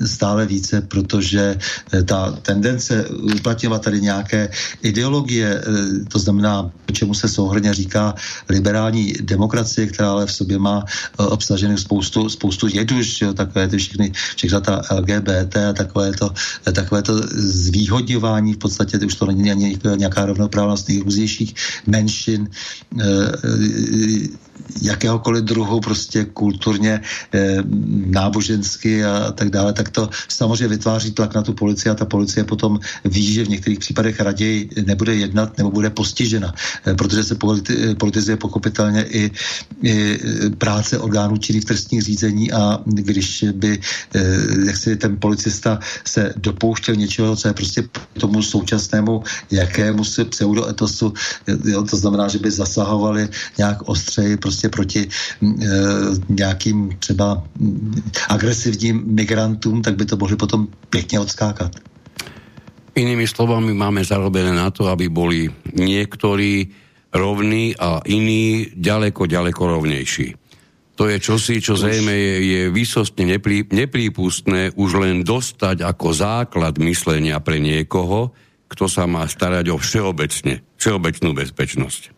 stále více, protože ta tendence uplatňovat tady nějaké ideologie, eh, to znamená, čemu se souhrně říká liberální demokracie, která ale v sobě má eh, obsažených spoustu, spoustu jedu, že jo, takové ty všechny, všechna ta LGBT a takové to, eh, takové to zvýhodňování, v podstatě už to není ani nějaká rovnoprávnost nejrůznějších menšin, jakéhokoliv druhu, prostě kulturně, e, nábožensky a tak dále, tak to samozřejmě vytváří tlak na tu policii a ta policie potom ví, že v některých případech raději nebude jednat nebo bude postižena, e, protože se politi- politizuje pochopitelně i, i práce orgánů činných trestních řízení a když by e, jak si ten policista se dopouštěl něčeho, co je prostě tomu současnému jakému se pseudoetosu, jo, to znamená, že by zasahovali nějak ostřeji prostě proti e, nějakým třeba agresivním migrantům, tak by to mohli potom pěkně odskákat. Inými slovami máme zarobené na to, aby boli niektorí rovní a iní ďaleko, ďaleko rovnejší. To je čosi, čo zrejme je, je výsostne neprí, neprípustné už len dostať ako základ myslenia pre niekoho, kto sa má starať o všeobecne, všeobecnú bezpečnosť.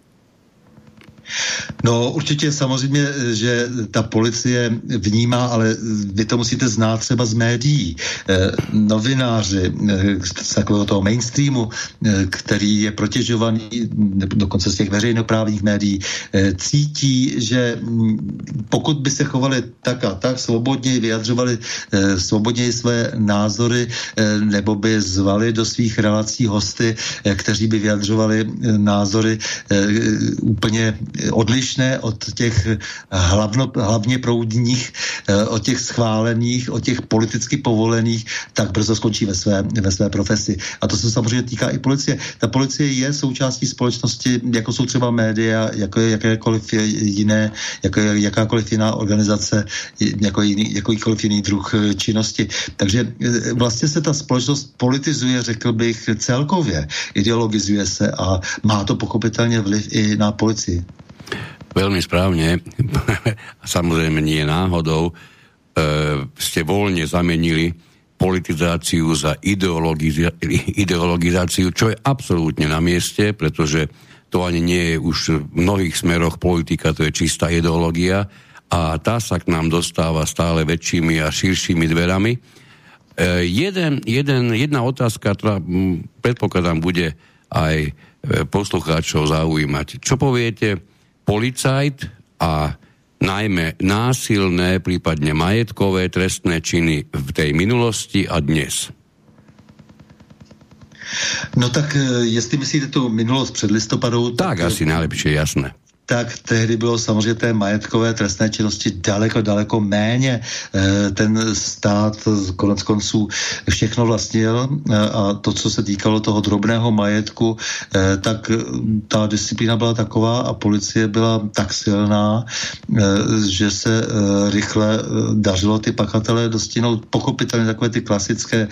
No určitě samozřejmě, že ta policie vnímá, ale vy to musíte znát třeba z médií. Eh, novináři eh, z takového toho mainstreamu, eh, který je protěžovaný dokonce z těch veřejnoprávních médií, cítí, že mm, pokud by se chovali tak a tak, svobodně vyjadřovali svobodně své názory, nebo by zvali do svých relací hosty, kteří by vyjadřovali názory úplně odlišné od těch hlavno, hlavně proudních, od těch schválených, od těch politicky povolených, tak brzo skončí ve své, ve své profesi. A to se samozřejmě týká i policie. Ta policie je součástí společnosti, jako jsou třeba média, jako je jakékoliv jiné, jako je jakákoliv jiná organizace, jako jiný, jakýkoliv jiný druh činnosti. Takže vlastně se ta společnost politizuje, řekl bych, celkově. Ideologizuje se a má to pochopitelně vliv i na policii. Veľmi správne. <laughs> Samozrejme nie náhodou. E, ste voľne zamenili politizáciu za ideologizáciu, čo je absolútne na mieste, pretože to ani nie je už v mnohých smeroch politika, to je čistá ideológia a tá sa k nám dostáva stále väčšími a širšími dverami. E, jeden, jeden, jedna otázka, ktorá predpokladám bude aj e, poslucháčov zaujímať. Čo poviete, policajt a najmä násilné, prípadne majetkové trestné činy v tej minulosti a dnes? No tak e, jestli myslíte tu minulost před listopadou... Tak, tak asi najlepšie, jasné tak tehdy bylo samozřejmě té majetkové trestné činnosti daleko, daleko méně. Eh, ten stát konec konců všechno vlastnil eh, a to, co se týkalo toho drobného majetku, eh, tak ta disciplína byla taková a policie byla tak silná, že se rychle dařilo ty pachatele dostinout pochopitelně takové ty klasické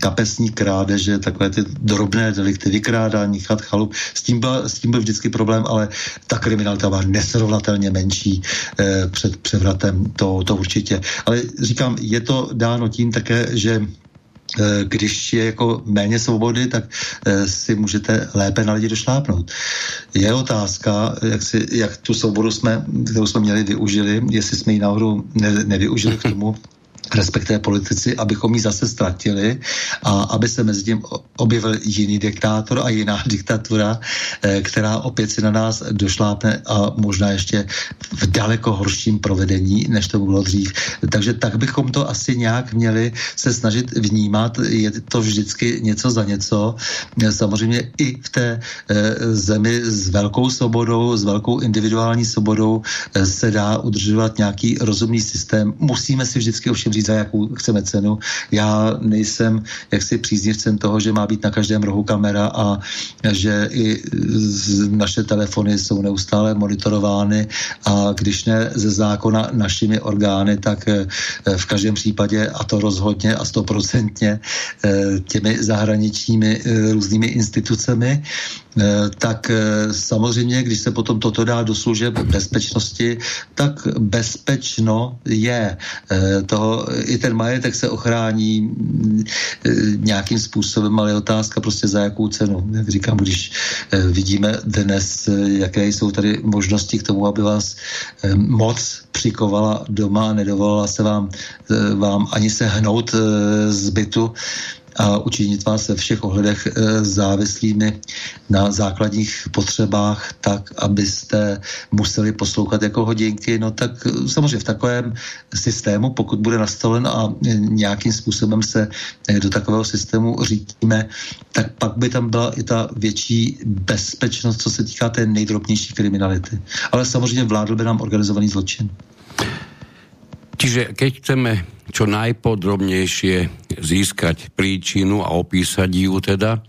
kapesní krádeže, takové ty drobné delikty, vykrádání, chat, chalup. S tím, byl, s tím byl vždycky problém, ale tak kriminalita byla nesrovnatelně menší eh, před převratem, to, to určitě. Ale říkám, je to dáno tím také, že eh, když je jako méně svobody, tak eh, si můžete lépe na lidi došlápnout. Je otázka, jak, si, jak tu svobodu jsme, kterou jsme měli, využili, jestli jsme ji náhodou ne, nevyužili k tomu, <laughs> respektive politici, abychom ji zase ztratili a aby se mezi tím objevil jiný diktátor a jiná <laughs> diktatura, eh, která opět si na nás došlápne a možná ještě v daleko horším provedení, než to bylo dřív. Takže tak bychom to asi nějak měli se snažit vnímat. Je to vždycky něco za něco. Samozřejmě i v té eh, zemi s velkou svobodou, s velkou individuální svobodou eh, se dá udržovat nějaký rozumný systém. Musíme si vždycky ovšem říct, za jakou chceme cenu. Já nejsem jaksi příznivcem toho, že má být na každém rohu kamera a že i naše telefony jsou neustále monitorovány a když ne ze zákona našimi orgány, tak eh, v každém případě, a to rozhodně a stoprocentně, eh, těmi zahraničními eh, různými institucemi, tak eh, samozřejmě, když se potom toto dá do služeb bezpečnosti, tak bezpečno je. Eh, toho, I ten majetek se ochrání nějakým způsobem, ale je otázka prostě za jakou cenu. Říkám, když vidíme dnes, jaké jsou tady možnosti k tomu, aby vás moc přikovala doma nedovolila se vám, vám ani se hnout z bytu, a učinit vás ve všech ohledech e, závislými na základních potřebách tak, abyste museli poslouchat jako hodinky, no tak e, samozřejmě v takovém systému, pokud bude nastolen a nějakým způsobem se e, do takového systému řídíme, tak pak by tam byla i ta větší bezpečnost, co se týká té nejdrobnější kriminality. Ale samozřejmě vládl by nám organizovaný zločin. Čiže keď chceme čo najpodrobnejšie získať príčinu a opísať ju teda,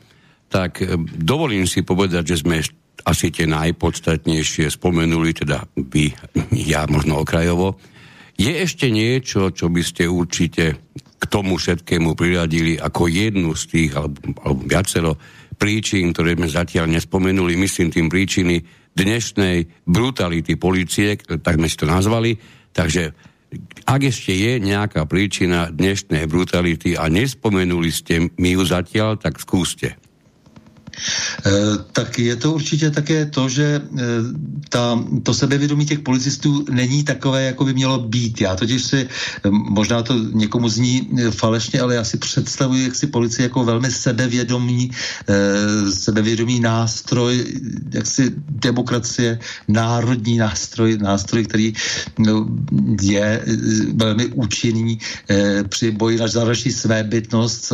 tak e, dovolím si povedať, že sme asi tie najpodstatnejšie spomenuli, teda vy, ja možno okrajovo. Je ešte niečo, čo by ste určite k tomu všetkému priradili ako jednu z tých, alebo, alebo viacero príčin, ktoré sme zatiaľ nespomenuli, myslím tým príčiny dnešnej brutality policie, tak sme si to nazvali. Takže ak ešte je nejaká príčina dnešnej brutality a nespomenuli ste mi ju zatiaľ, tak skúste. Eh, tak je to určitě také to, že eh, ta, to sebevědomí těch policistů není takové, jako by mělo být. Já totiž si, eh, možná to někomu zní falešně, ale já si představuji, jak si policie jako velmi sebevědomý, sebevědomý nástroj, jak si demokracie, národní nástroj, nástroj, který no, je velmi účinný při boji za naší svébytnost,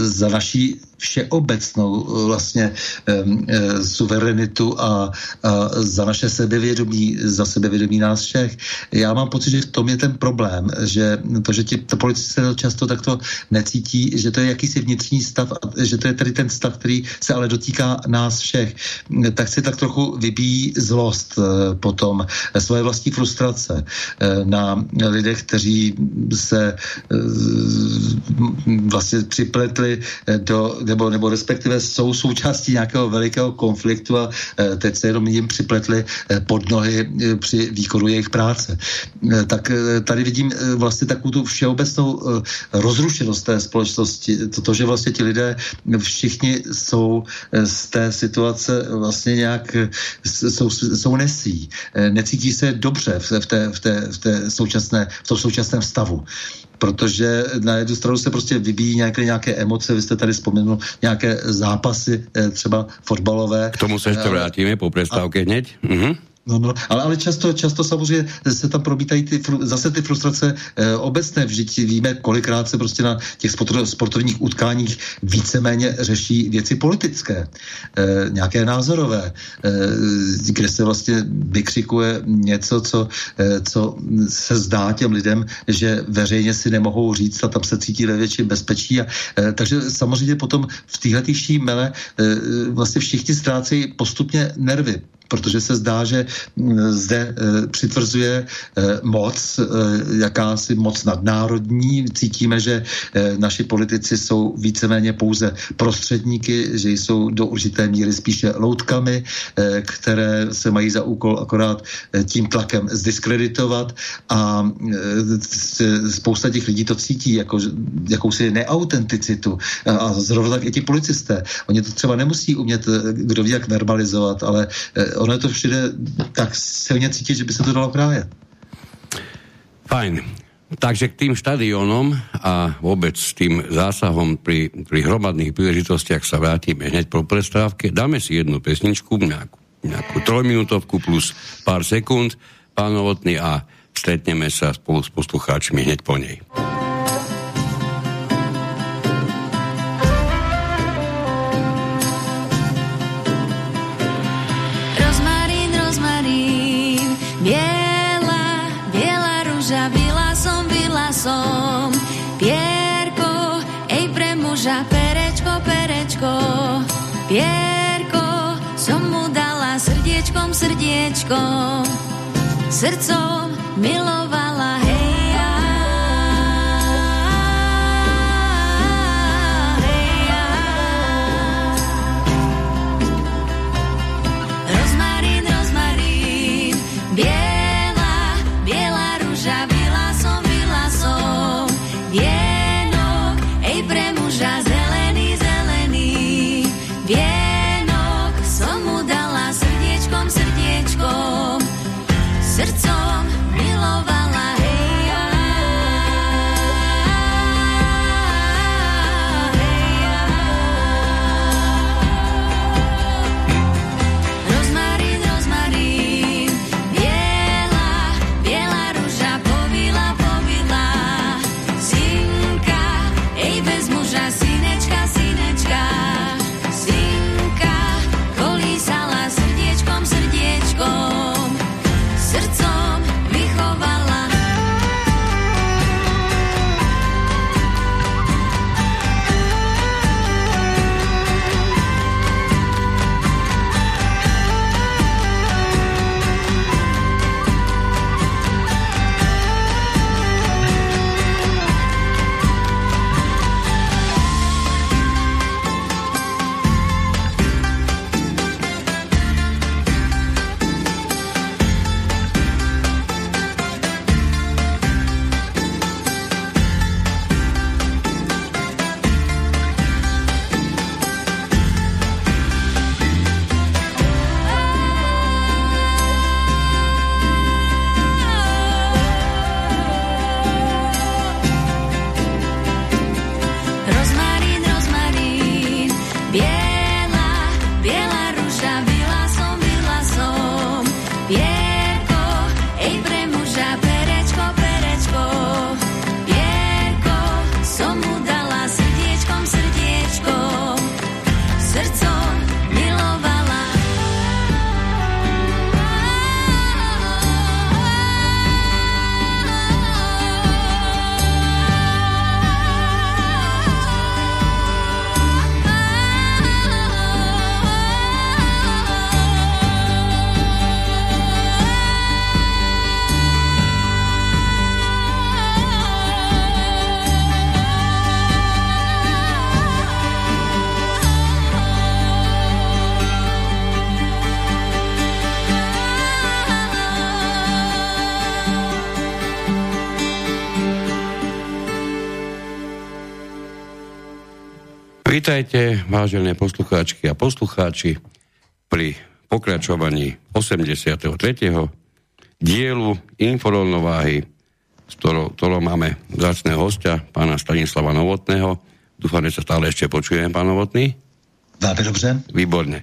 za naší všeobecnou vlastně e, suverenitu a, a za naše sebevědomí, za sebevědomí nás všech. Já mám pocit, že v tom je ten problém, že to, že ti to politici často takto necítí, že to je jakýsi vnitřní stav, že to je tady ten stav, který se ale dotýká nás všech, tak si tak trochu vybíjí zlost e, potom, svoje vlastní frustrace e, na lidech, kteří se vlastně připletli do, nebo, nebo respektive jsou součástí nějakého velikého konfliktu a e, teď se jenom jim připletli e, pod nohy e, při výkonu jejich práce. Tak tady vidím vlastně takovou tu všeobecnou rozrušenost té společnosti. To, že vlastně ti lidé všichni jsou z té situace vlastně nějak jsou, jsou nesí. Necítí se dobře v, té, v, té, v, té současné, v tom současném stavu protože na jednu stranu se prostě vybíjí nějaké, nějaké emoce, vy jste tady vzpomenul nějaké zápasy, eh, třeba fotbalové. K tomu se ještě vrátíme po přestávce hneď. Mhm. No, no, ale, ale často, často samozřejmě se tam probítají ty, zase ty frustrace e, obecné. Vždyť víme, kolikrát se prostě na těch sportovních utkáních víceméně řeší věci politické, e, nějaké názorové, e, kde se vlastně vykřikuje něco, co, e, co se zdá těm lidem, že veřejně si nemohou říct a tam se cítí ve větším bezpečí. A, e, takže samozřejmě potom v téhle šímele e, vlastně všichni ztrácejí postupně nervy protože se zdá, že mm, zde e, přitvrzuje e, moc, e, jakási moc nadnárodní. Cítíme, že naši politici jsou víceméně pouze prostředníky, že jsou do určité míry spíše loutkami, které se mají za úkol akorát tím tlakem zdiskreditovat a spousta těch lidí to cítí jako jakousi neautenticitu a zrovna tak i ti policisté. Oni to třeba nemusí umět, kdo ví, jak verbalizovat, ale ono to všude tak silně cítit, že by se to dalo krájet. Fajn. Takže k tým štadionom a vôbec tým zásahom pri, pri hromadných príležitostiach sa vrátime hneď po prestávke. Dáme si jednu pesničku, nejakú, nejakú trojminútovku plus pár sekúnd, pán Novotný, a stretneme sa spolu s poslucháčmi hneď po nej. Srdiečkom, srdcom milovala, Vítajte, vážené poslucháčky a poslucháči, pri pokračovaní 83. dielu Inforovnováhy, s ktorou, ktorou máme zácného hostia, pána Stanislava Novotného. Dúfam, že sa stále ešte počujem, pán Novotný. Veľmi dobře. Výborne.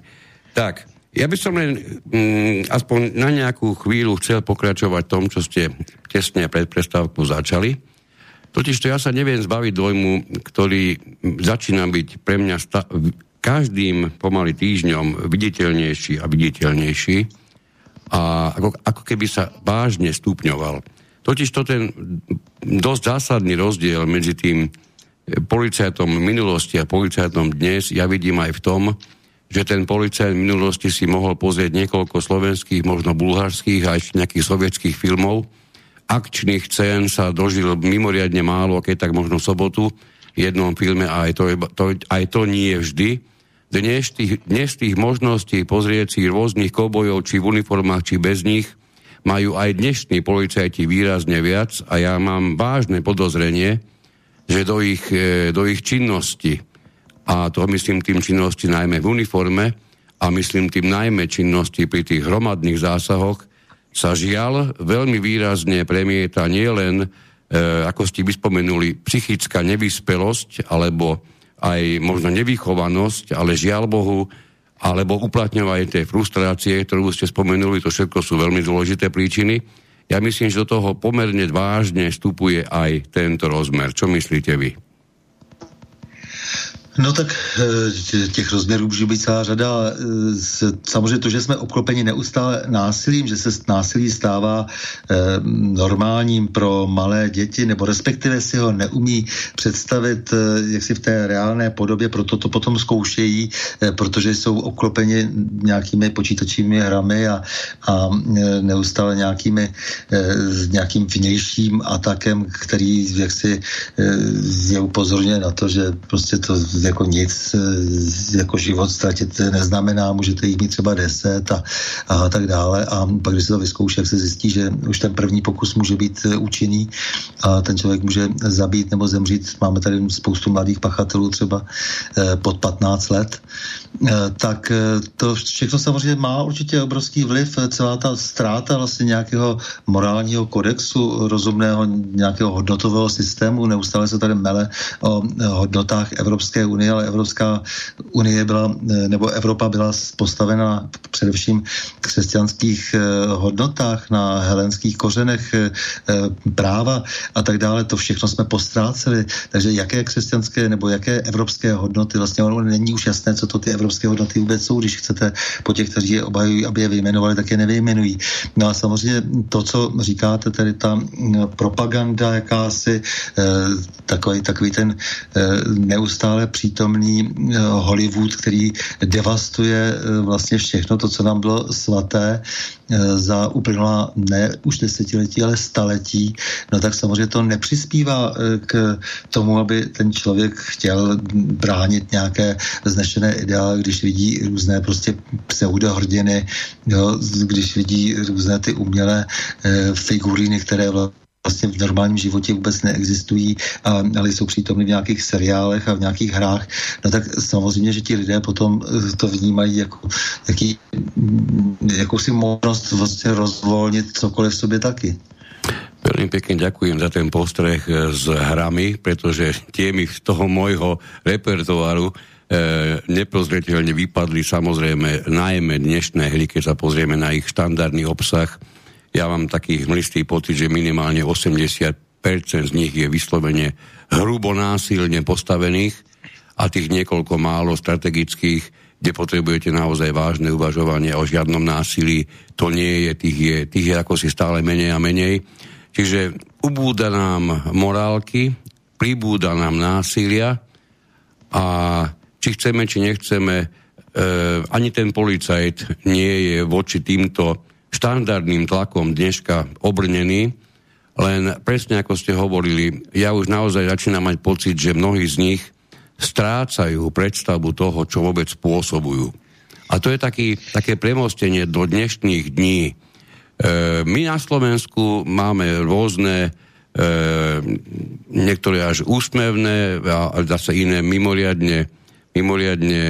Tak, ja by som len mm, aspoň na nejakú chvíľu chcel pokračovať tom, čo ste tesne pred prestávkou začali. Totiž to ja sa neviem zbaviť dojmu, ktorý začína byť pre mňa sta- každým pomaly týždňom viditeľnejší a viditeľnejší a ako, ako keby sa vážne stupňoval. Totiž to ten dosť zásadný rozdiel medzi tým policajtom minulosti a policajtom dnes ja vidím aj v tom, že ten policajt minulosti si mohol pozrieť niekoľko slovenských, možno bulharských a ešte nejakých sovietských filmov, akčných scén sa dožil mimoriadne málo, keď tak možno sobotu v jednom filme a aj to, to, aj to nie vždy. Dnes tých, dnes tých možností pozrieť si rôznych kobojov, či v uniformách, či bez nich, majú aj dnešní policajti výrazne viac a ja mám vážne podozrenie, že do ich, e, do ich činnosti, a to myslím tým činnosti najmä v uniforme, a myslím tým najmä činnosti pri tých hromadných zásahoch, sa žiaľ veľmi výrazne premieta nielen, e, ako ste vyspomenuli, psychická nevyspelosť alebo aj možno nevychovanosť, ale žiaľ Bohu, alebo uplatňovanie tej frustrácie, ktorú ste spomenuli, to všetko sú veľmi dôležité príčiny. Ja myslím, že do toho pomerne vážne vstupuje aj tento rozmer. Čo myslíte vy? No tak eh, těch rozměrů může být celá řada. Eh, samozřejmě to, že jsme obklopeni neustále násilím, že se násilí stává eh, normálním pro malé děti, nebo respektive si ho neumí představit jak si v té reálné podobě, proto to potom zkoušejí, protože jsou obklopeni nějakými počítačími hrami a, a neustále nějakými, nějakým vnějším atakem, který jak si je upozorňuje na to, že prostě to jako nic, eh, jako život ztratit neznamená, můžete jich mít třeba deset a, a tak dále. A pak, když se to vyzkouší, jak se zjistí, že už ten první pokus může být eh, účinný a ten člověk může zabít nebo zemřít. Máme tady spoustu mladých pachatelů, třeba eh, pod 15 let, tak to všechno samozřejmě má určitě obrovský vliv. Celá ta ztráta vlastně nějakého morálního kodexu, rozumného nějakého hodnotového systému, neustále se tady mele o hodnotách Evropské unie unie, ale Evropská unie byla, eh, nebo Evropa byla postavena především křesťanských eh, hodnotách, na helenských kořenech eh, práva a tak dále. To všechno jsme postráceli. Takže jaké křesťanské nebo jaké evropské hodnoty, vlastně ono není už jasné, co to ty evropské hodnoty vůbec jsou, když chcete po těch, kteří je obhajují, aby je vyjmenovali, tak je nevyjmenují. No a samozřejmě to, co říkáte, tedy ta mm, propaganda, jakási takový, takový ten neustále přítomný eh, Hollywood, který devastuje eh, vlastně všechno to, co nám bylo svaté eh, za uplynulá ne už desetiletí, ale staletí, no tak samozřejmě to nepřispívá k tomu, aby ten člověk chtěl bránit nějaké znešené ideály, když vidí různé prostě pseudohrdiny, jo, když vidí různé ty umělé figuríny, které vlastně vlastně v normálním životě vůbec neexistují, a, ale jsou přítomny v nějakých seriálech a v nějakých hrách, no tak samozřejmě, že ti lidé potom eh, to vnímají jako jaký, jakousi možnost vlastně rozvolnit cokoliv v sobě taky. Veľmi pekne ďakujem za ten postreh eh, s hrami, pretože tie mi z toho môjho repertoáru e, neprozreteľne vypadli samozrejme najmä dnešné hry, keď sa pozrieme na ich štandardný obsah ja mám taký hmlistý pocit, že minimálne 80% z nich je vyslovene hrubo násilne postavených a tých niekoľko málo strategických, kde potrebujete naozaj vážne uvažovanie o žiadnom násilí, to nie je, tých je, tých je ako si stále menej a menej. Čiže ubúda nám morálky, pribúda nám násilia a či chceme, či nechceme, e, ani ten policajt nie je voči týmto štandardným tlakom dneška obrnený, len presne ako ste hovorili, ja už naozaj začínam mať pocit, že mnohí z nich strácajú predstavu toho, čo vôbec spôsobujú. A to je taký, také premostenie do dnešných dní. E, my na Slovensku máme rôzne, e, niektoré až úsmevné a zase iné mimoriadne mimoriadne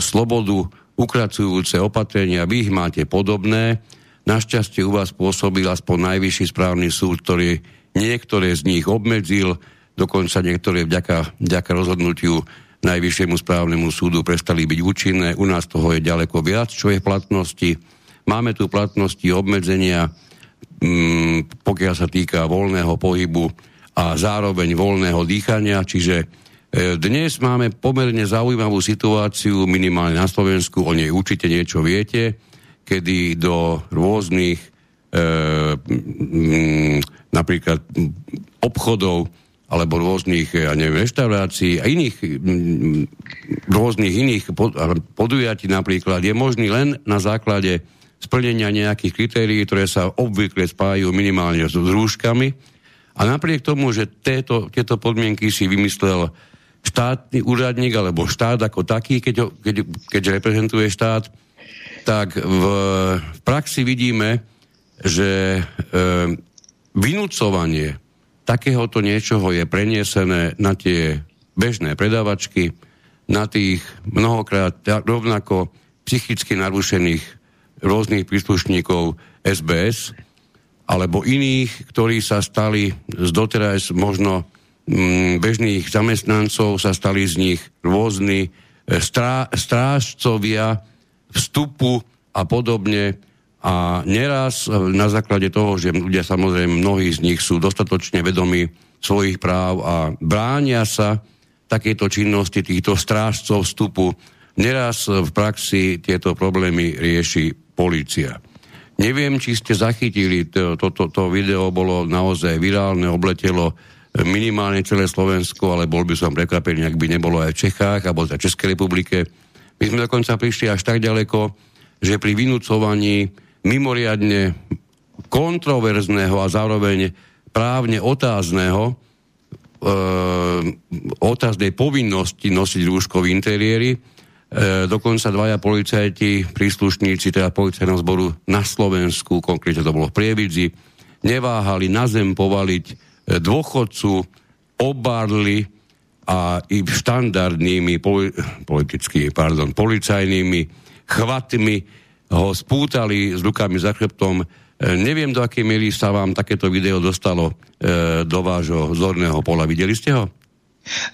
slobodu, ukracujúce opatrenia, vy ich máte podobné. Našťastie u vás pôsobil aspoň najvyšší správny súd, ktorý niektoré z nich obmedzil, dokonca niektoré vďaka, vďaka rozhodnutiu Najvyššiemu správnemu súdu prestali byť účinné. U nás toho je ďaleko viac, čo je v platnosti. Máme tu platnosti obmedzenia, mm, pokiaľ sa týka voľného pohybu a zároveň voľného dýchania, čiže e, dnes máme pomerne zaujímavú situáciu, minimálne na Slovensku, o nej určite niečo viete, kedy do rôznych e, m, napríklad obchodov alebo rôznych, ja neviem, reštaurácií a iných m, rôznych iných pod, podujatí napríklad je možný len na základe splnenia nejakých kritérií, ktoré sa obvykle spájajú minimálne s rúškami. A napriek tomu, že této, tieto podmienky si vymyslel štátny úradník alebo štát ako taký, keď, keď, keď reprezentuje štát, tak v, v praxi vidíme, že e, vynúcovanie takéhoto niečoho je preniesené na tie bežné predavačky, na tých mnohokrát rovnako psychicky narušených rôznych príslušníkov SBS alebo iných, ktorí sa stali z doteraz možno mm, bežných zamestnancov, sa stali z nich rôzni e, strá, strážcovia vstupu a podobne a neraz e, na základe toho, že ľudia samozrejme, mnohí z nich sú dostatočne vedomí svojich práv a bránia sa takéto činnosti týchto strážcov vstupu, neraz v praxi tieto problémy rieši policia. Neviem, či ste zachytili, toto to, to, video bolo naozaj virálne, obletelo minimálne celé Slovensko, ale bol by som prekvapený, ak by nebolo aj v Čechách, alebo v Českej republike. My sme dokonca prišli až tak ďaleko, že pri vynúcovaní mimoriadne kontroverzného a zároveň právne otázneho e, otáznej povinnosti nosiť rúško v interiéri. E, dokonca dvaja policajti, príslušníci teda policajného zboru na Slovensku, konkrétne to bolo v Prievidzi, neváhali na zem povaliť e, dôchodcu, obárli a i štandardnými poli, politický, pardon, policajnými chvatmi ho spútali s rukami za chrbtom. E, neviem, do akej miery sa vám takéto video dostalo e, do vášho zorného pola. Videli ste ho?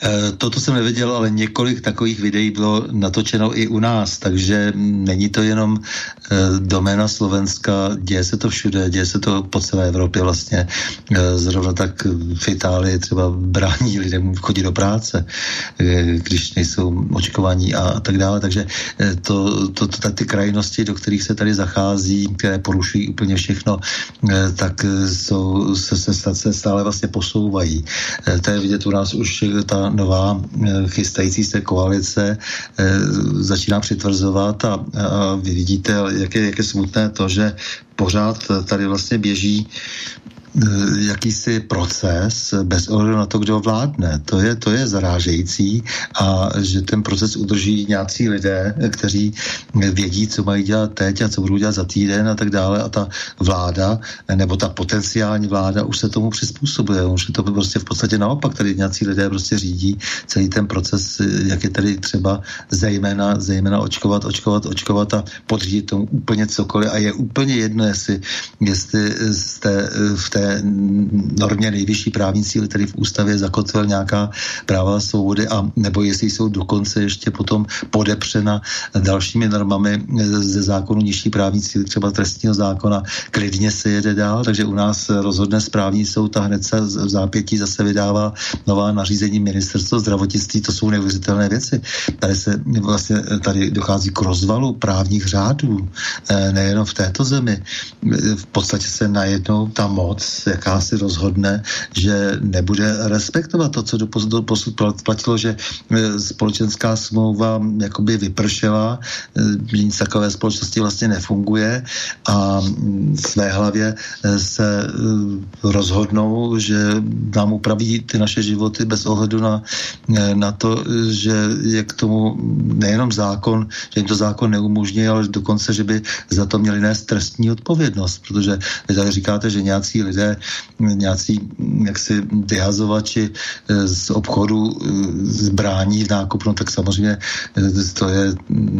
Eh, toto jsem neviděl, ale několik takových videí bylo natočeno i u nás, takže není to jenom eh, doména Slovenska, děje se to všude, děje se to po celé Evropě vlastně. Eh, zrovna tak v Itálii třeba brání lidem chodit do práce, když nejsou očkovaní a tak dále. Takže to, to, to, ty krajnosti, do kterých se tady zachází, které porušují úplně všechno, tak jsou, se, se, se stále vlastně posouvají. To je vidět u nás už ta nová eh, chystající se koalice eh, začíná přitvrzovat a, a vy vidíte, jak je, jak je smutné to, že pořád tady vlastně běží jakýsi proces bez ohledu na to, kdo vládne. To je, to je zarážející a že ten proces udrží nějací lidé, kteří vědí, co mají dělat teď a co budou dělat za týden a tak dále a ta vláda, nebo ta potenciální vláda už se tomu přizpůsobuje. Už je to prostě v podstatě naopak, tady nějací lidé prostě řídí celý ten proces, jak je tady třeba zejména, zejména očkovat, očkovat, očkovat a podřídit tomu úplně cokoliv a je úplně jedno, jestli, jestli jste v té normě nejvyšší právní síly, tedy v ústavě zakotvil nějaká práva a svobody, a nebo jestli jsou dokonce ještě potom podepřena dalšími normami ze zákonu nižší právní síly, třeba trestního zákona, klidně se jede dál, takže u nás rozhodne správní soud a hned se v zápětí zase vydává nová nařízení ministerstva zdravotnictví, to jsou neuvěřitelné věci. Tady se vlastně tady dochází k rozvalu právních řádů, eh, nejenom v této zemi. V podstatě se najednou ta moc jaká si rozhodne, že nebude respektovat to, co do posud platilo, že e, společenská smlouva jakoby vypršela, e, nic takové společnosti vlastně nefunguje a své hlavě e, se rozhodnou, že nám upraví ty naše životy bez ohledu na, na to, že je k tomu nejenom zákon, že jim to zákon neumožní, ale dokonce, že by za to měli nést trestní odpovědnost, protože vy tady říkáte, že nějací lidé lidé, nějací jaksi vyhazovači z obchodu zbrání v nákup, no tak samozřejmě to je,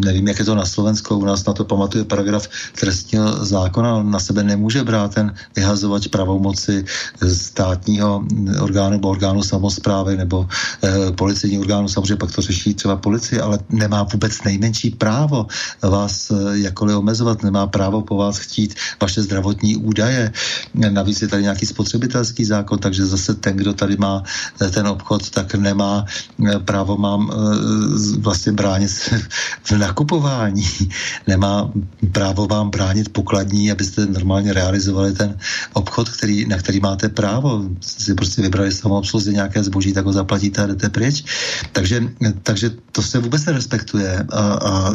nevím, jak je to na Slovensku, u nás na to pamatuje paragraf trestního zákona, on na sebe nemůže brát ten vyhazovač pravomoci státního orgánu nebo orgánu samozprávy nebo eh, policejní orgánu, samozřejmě pak to řeší třeba policie, ale nemá vůbec nejmenší právo vás eh, jakkoliv omezovat, nemá právo po vás chtít vaše zdravotní údaje. Navíc je tady nějaký spotřebitelský zákon, takže zase ten, kdo tady má eh, ten obchod, tak nemá eh, právo mám eh, vlastně bránit <laughs> v nakupování, nemá právo vám bránit pokladní, abyste normálně realizovali ten obchod, který, na který máte právo. Si prostě vybrali samoobsluze nějaké zboží, tak ho zaplatíte a jdete pryč. Takže, takže to se vůbec nerespektuje. A, a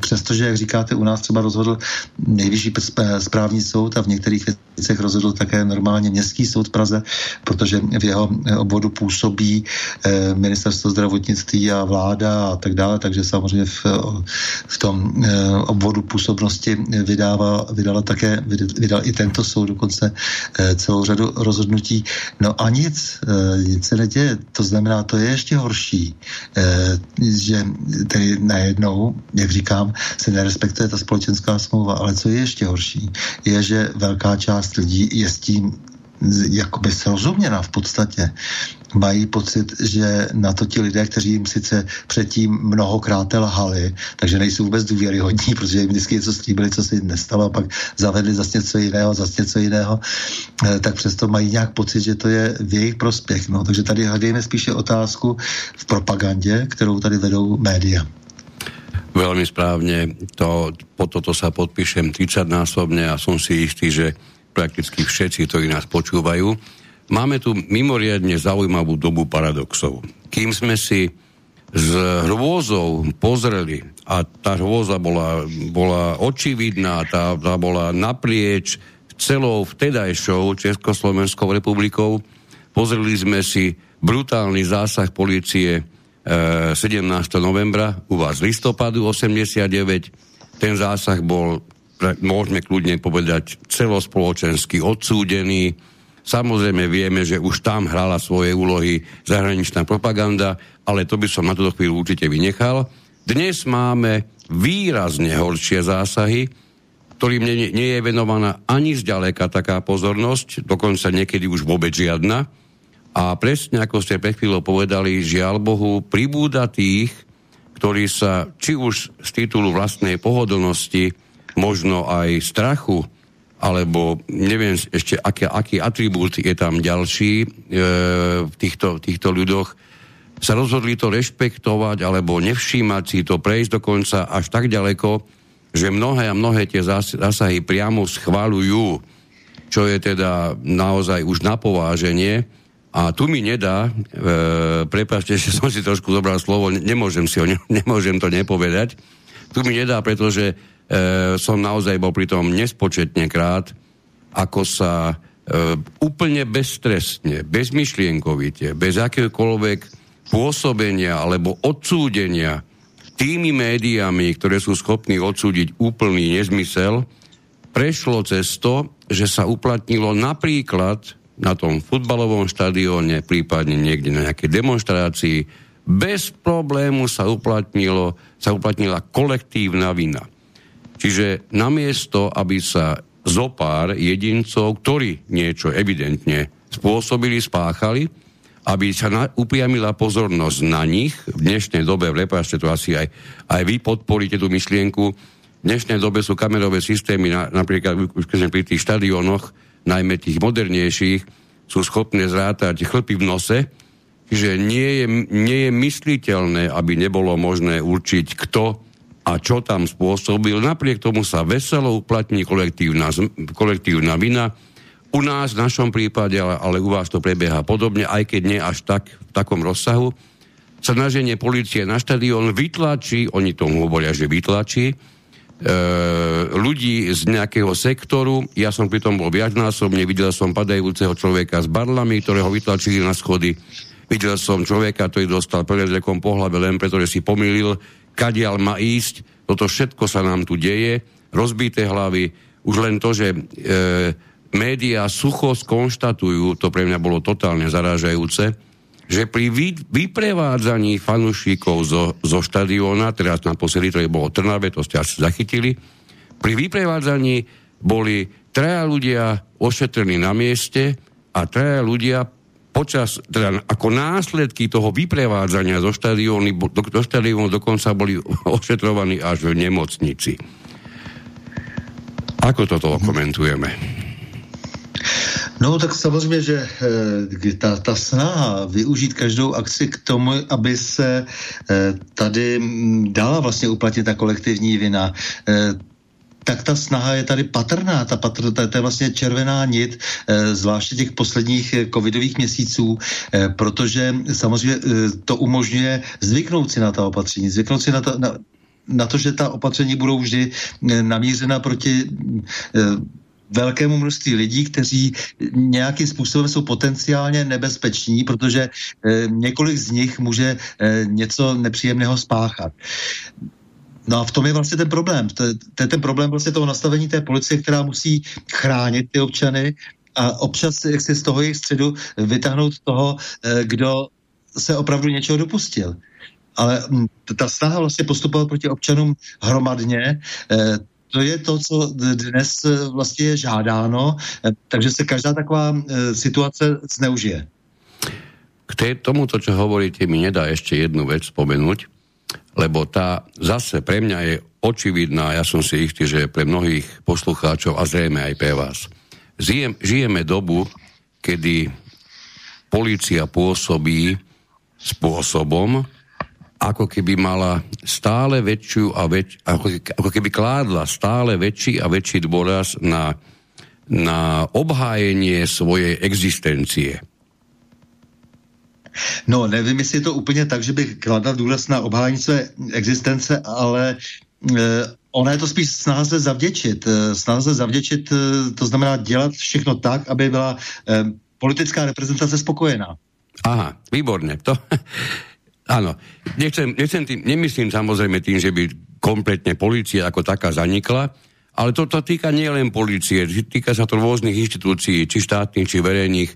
přestože, jak říkáte, u nás třeba rozhodl nejvyšší správní soud a v některých věcech rozhodl také normálně městský soud v Praze, protože v jeho obvodu působí eh, ministerstvo zdravotnictví a vláda a tak dále, takže samozřejmě v, v tom eh, obvodu působnosti vydává, vydala také, vydal i tento soud dokonce eh, celou řadu rozhodnutí. No a nic, nic se neděje. To znamená, to je ještě horší, že tedy najednou, jak říkám, se nerespektuje ta společenská smlouva, ale co je ještě horší, je, že velká část lidí je s tím jakoby srozuměna v podstatě. Mají pocit, že na to ti lidé, kteří jim sice předtím mnohokrát lhali, takže nejsou vůbec důvěryhodní, <laughs> protože jim vždycky něco slíbili, co se jim nestalo, a pak zavedli zase něco jiného, zase něco jiného, eh, tak přesto mají nějak pocit, že to je v jejich prospěch. No. Takže tady hledejme spíše otázku v propagandě, kterou tady vedou média. Veľmi správne, to, po toto sa podpíšem 30 násobne a som si istý, že prakticky všetci, ktorí nás počúvajú. Máme tu mimoriadne zaujímavú dobu paradoxov. Kým sme si s hrôzou pozreli, a tá hrôza bola, bola očividná, tá, tá bola naprieč celou vtedajšou Československou republikou, pozreli sme si brutálny zásah policie 17. novembra, u vás listopadu 89. Ten zásah bol, môžeme kľudne povedať, celospoločensky odsúdený. Samozrejme vieme, že už tam hrala svoje úlohy zahraničná propaganda, ale to by som na túto chvíľu určite vynechal. Dnes máme výrazne horšie zásahy, ktorým nie, nie je venovaná ani zďaleka taká pozornosť, dokonca niekedy už vôbec žiadna a presne ako ste pred chvíľou povedali, žiaľ Bohu, pribúda tých, ktorí sa či už z titulu vlastnej pohodlnosti, možno aj strachu, alebo neviem ešte, aký, aký atribút je tam ďalší e, v týchto, týchto ľudoch, sa rozhodli to rešpektovať alebo nevšímať si to, prejsť dokonca až tak ďaleko, že mnohé a mnohé tie zásahy priamo schvalujú, čo je teda naozaj už na pováženie. A tu mi nedá, e, prepáčte, <laughs> že som si trošku zobral slovo, nemôžem, si ho, ne, nemôžem to nepovedať, tu mi nedá, pretože som naozaj bol pri tom nespočetne krát, ako sa e, úplne beztrestne, bezmyšlienkovite, bez akéhokoľvek pôsobenia alebo odsúdenia tými médiami, ktoré sú schopní odsúdiť úplný nezmysel, prešlo cez to, že sa uplatnilo napríklad na tom futbalovom štadióne, prípadne niekde na nejakej demonstrácii, bez problému sa, uplatnilo, sa uplatnila kolektívna vina. Čiže namiesto, aby sa zopár jedincov, ktorí niečo evidentne spôsobili, spáchali, aby sa na, upriamila pozornosť na nich, v dnešnej dobe, prepáčte to asi aj, aj vy podporíte tú myšlienku, v dnešnej dobe sú kamerové systémy, na, napríklad už pri tých štadiónoch, najmä tých modernejších, sú schopné zrátať chlpy v nose, že nie je, nie je mysliteľné, aby nebolo možné určiť, kto a čo tam spôsobil. Napriek tomu sa veselo uplatní kolektívna, kolektívna vina. U nás, v našom prípade, ale, ale u vás to prebieha podobne, aj keď nie až tak v takom rozsahu, sa naženie policie na štadión vytlačí, oni tomu hovoria, že vytlačí, E, ľudí z nejakého sektoru. Ja som pri tom bol viacnásobne, videl som padajúceho človeka s barlami, ktorého vytlačili na schody. Videl som človeka, ktorý dostal prelekom po hlave len preto, že si pomýlil, kadiaľ má ísť. Toto všetko sa nám tu deje. Rozbité hlavy. Už len to, že e, médiá sucho skonštatujú, to pre mňa bolo totálne zarážajúce, že pri vy, vyprevádzaní fanúšikov zo, zo štadióna, teraz naposledy to je bolo Trnave, to ste asi zachytili, pri vyprevádzaní boli traja ľudia ošetrení na mieste a traja ľudia počas, teda ako následky toho vyprevádzania zo štadiónu, do, do štadiónu dokonca boli <laughs> ošetrovaní až v nemocnici. Ako toto komentujeme? No tak samozřejmě, že eh, ta, ta snaha využít každou akci k tomu, aby se eh, tady mm, dala vlastně uplatnit ta kolektivní vina, eh, tak ta snaha je tady patrná, ta, patr, ta, to je vlastně červená nit, e, zvláště těch posledních covidových měsíců, e, protože samozřejmě to umožňuje zvyknout si na ta opatření, zvyknout si na, ta, na, na to, že ta opatření budou vždy namířena proti velkému množství lidí, kteří nějakým způsobem jsou potenciálně nebezpeční, protože několik z nich může něco nepříjemného spáchat. No a v tom je vlastně ten problém. To, to je ten problém vlastně toho nastavení té policie, která musí chránit ty občany a občas, jak si z toho jejich středu, vytáhnout toho, e, kdo se opravdu něčeho dopustil ale ta snaha vlastně postupovat proti občanům hromadně, to je to, co dnes eh, vlastně je žádáno, eh, takže se každá taková eh, situace zneužije. K tomuto, čo hovoríte, mi nedá ešte jednu vec spomenúť, lebo tá zase pre mňa je očividná, ja som si istý, že pre mnohých poslucháčov a zrejme aj pre vás. Žijem, žijeme dobu, kedy policia pôsobí spôsobom, ako keby mala stále väčšiu a väč, ako, ako keby kládla stále väčší a väčší dôraz na, na obhájenie svojej existencie. No, nevím, jestli je to úplně tak, že bych kladl důraz na obhájení své existence, ale e, ona je to spíš snaha se zavděčit. E, snaha se zavděčit, e, to znamená dělat všechno tak, aby byla e, politická reprezentace spokojená. Aha, výborně. To, <laughs> Áno, nechcem, nechcem tým, nemyslím samozrejme tým, že by kompletne policia ako taká zanikla, ale to, to týka nielen policie, týka sa to rôznych inštitúcií, či štátnych, či verejných.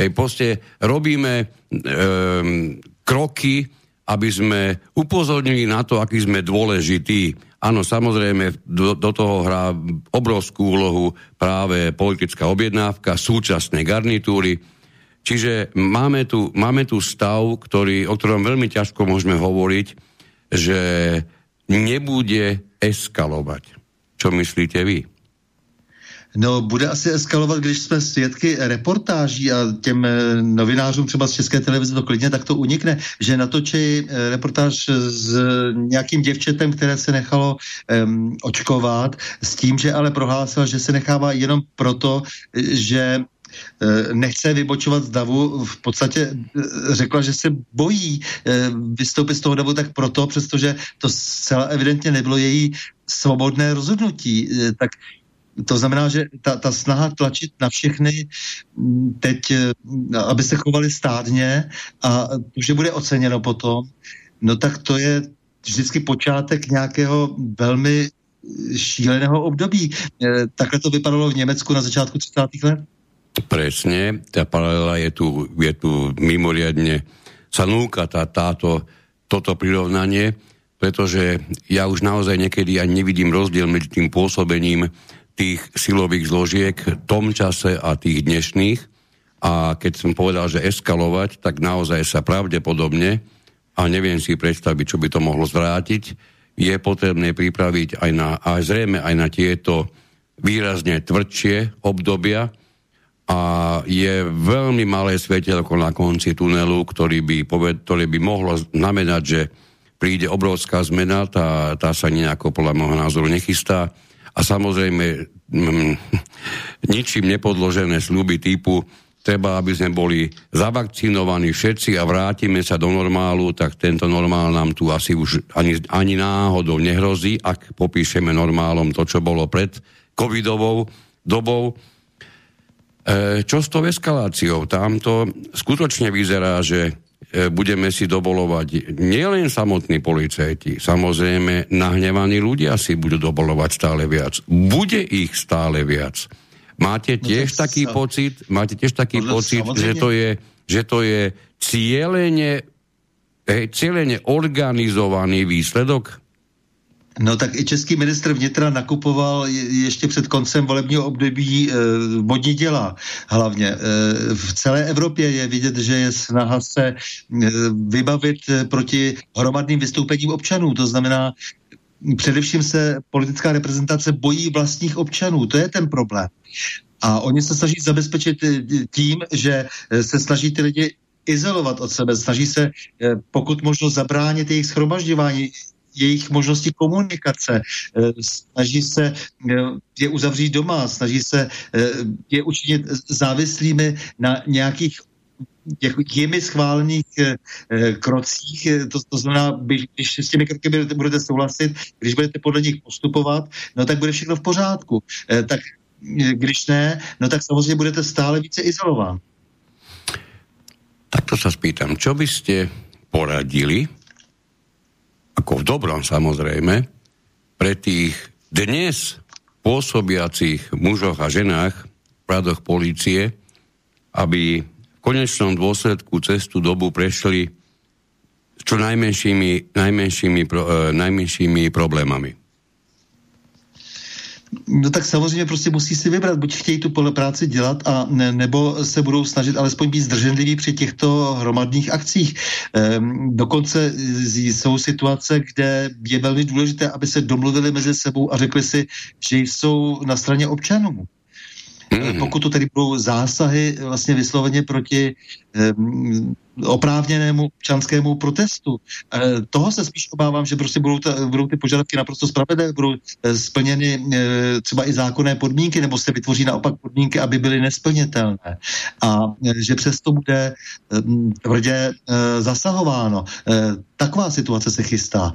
Ej, proste robíme um, kroky, aby sme upozornili na to, aký sme dôležití. Áno, samozrejme, do, do toho hrá obrovskú úlohu práve politická objednávka, súčasné garnitúry, Čiže máme tu, máme tu stav, ktorý, o ktorom veľmi ťažko môžeme hovoriť, že nebude eskalovať. Čo myslíte vy? No, bude asi eskalovat, když jsme svědky reportáží a těm eh, novinářům třeba z České televize to klidně tak to unikne, že natočí eh, reportáž s nějakým děvčetem, které se nechalo um, očkovat, s tím, že ale prohlásila, že se nechává jenom proto, že Eh, nechce vybočovat z davu, v podstatě eh, řekla, že se bojí eh, vystoupit z toho davu tak proto, přestože to zcela evidentně nebylo její svobodné rozhodnutí. Tak to znamená, že ta, ta snaha tlačit na všechny mm, teď, aby se chovali stádně a že bude oceněno potom, no tak to je vždycky počátek nějakého velmi šíleného období. Takhle to vypadalo v Německu na začátku 30. let. Presne, tá paralela je tu, je tu mimoriadne, sa núka tá, táto, toto prirovnanie, pretože ja už naozaj niekedy ani nevidím rozdiel medzi tým pôsobením tých silových zložiek v tom čase a tých dnešných. A keď som povedal, že eskalovať, tak naozaj sa pravdepodobne, a neviem si predstaviť, čo by to mohlo zvrátiť, je potrebné pripraviť aj na, aj zrejme aj na tieto výrazne tvrdšie obdobia, a je veľmi malé svetelko na konci tunelu, ktorý by, poved, ktoré by mohlo znamenať, že príde obrovská zmena, tá, tá sa nejako podľa môjho názoru nechystá. A samozrejme mm, ničím nepodložené sľuby typu treba, aby sme boli zavakcinovaní všetci a vrátime sa do normálu, tak tento normál nám tu asi už ani, ani náhodou nehrozí, ak popíšeme normálom to, čo bolo pred covidovou dobou E, čo s tou eskaláciou? Tam to skutočne vyzerá, že budeme si dobolovať nielen samotní policajti, samozrejme nahnevaní ľudia si budú dobolovať stále viac. Bude ich stále viac. Máte tiež no, taký sa... pocit, máte tiež taký no, pocit, že to je, že to je cieľene, cieľene organizovaný výsledok? No tak i český ministr vnitra nakupoval ještě před koncem volebního období e, vodní děla hlavně. E, v celé Evropě je vidět, že je snaha se e, vybavit proti hromadným vystoupením občanů. To znamená, především se politická reprezentace bojí vlastních občanů. To je ten problém. A oni se snaží zabezpečit tím, že se snaží ty lidi izolovat od sebe, snaží se pokud možno zabránit jejich schromažďování, jejich možnosti komunikace, eh, snaží se eh, je uzavřít doma, snaží se eh, je učinit závislými na nějakých jimi schválených krocích, to, to znamená, když s těmi kroky budete, souhlasit, když budete podle nich postupovat, no tak bude všechno v pořádku. Tak když ne, no tak samozřejmě budete stále více izolován. Tak to sa spýtam, čo by ste poradili ako v dobrom samozrejme, pre tých dnes pôsobiacich mužoch a ženách v radoch policie, aby v konečnom dôsledku cestu dobu prešli s čo najmenšími, najmenšími, pro, e, najmenšími problémami. No tak samozřejmě prostě musí si vybrat, buď chtějí tu práci dělat, a ne, nebo se budou snažit alespoň být zdrženliví při těchto hromadných akcích. Ehm, dokonce jsou situace, kde je velmi důležité, aby se domluvili mezi sebou a řekli si, že jsou na straně občanů. Mm. Pokud to tedy budou zásahy vlastně vysloveně proti um, oprávněnému občanskému protestu. E, toho se spíš obávám, že prostě budou, ta, budou ty požadavky naprosto spravedlivé, budou e, splněny e, třeba i zákonné podmínky, nebo se vytvoří naopak podmínky, aby byly nesplnitelné. A že přesto bude tvrdě zasahováno. Taková situace se chystá.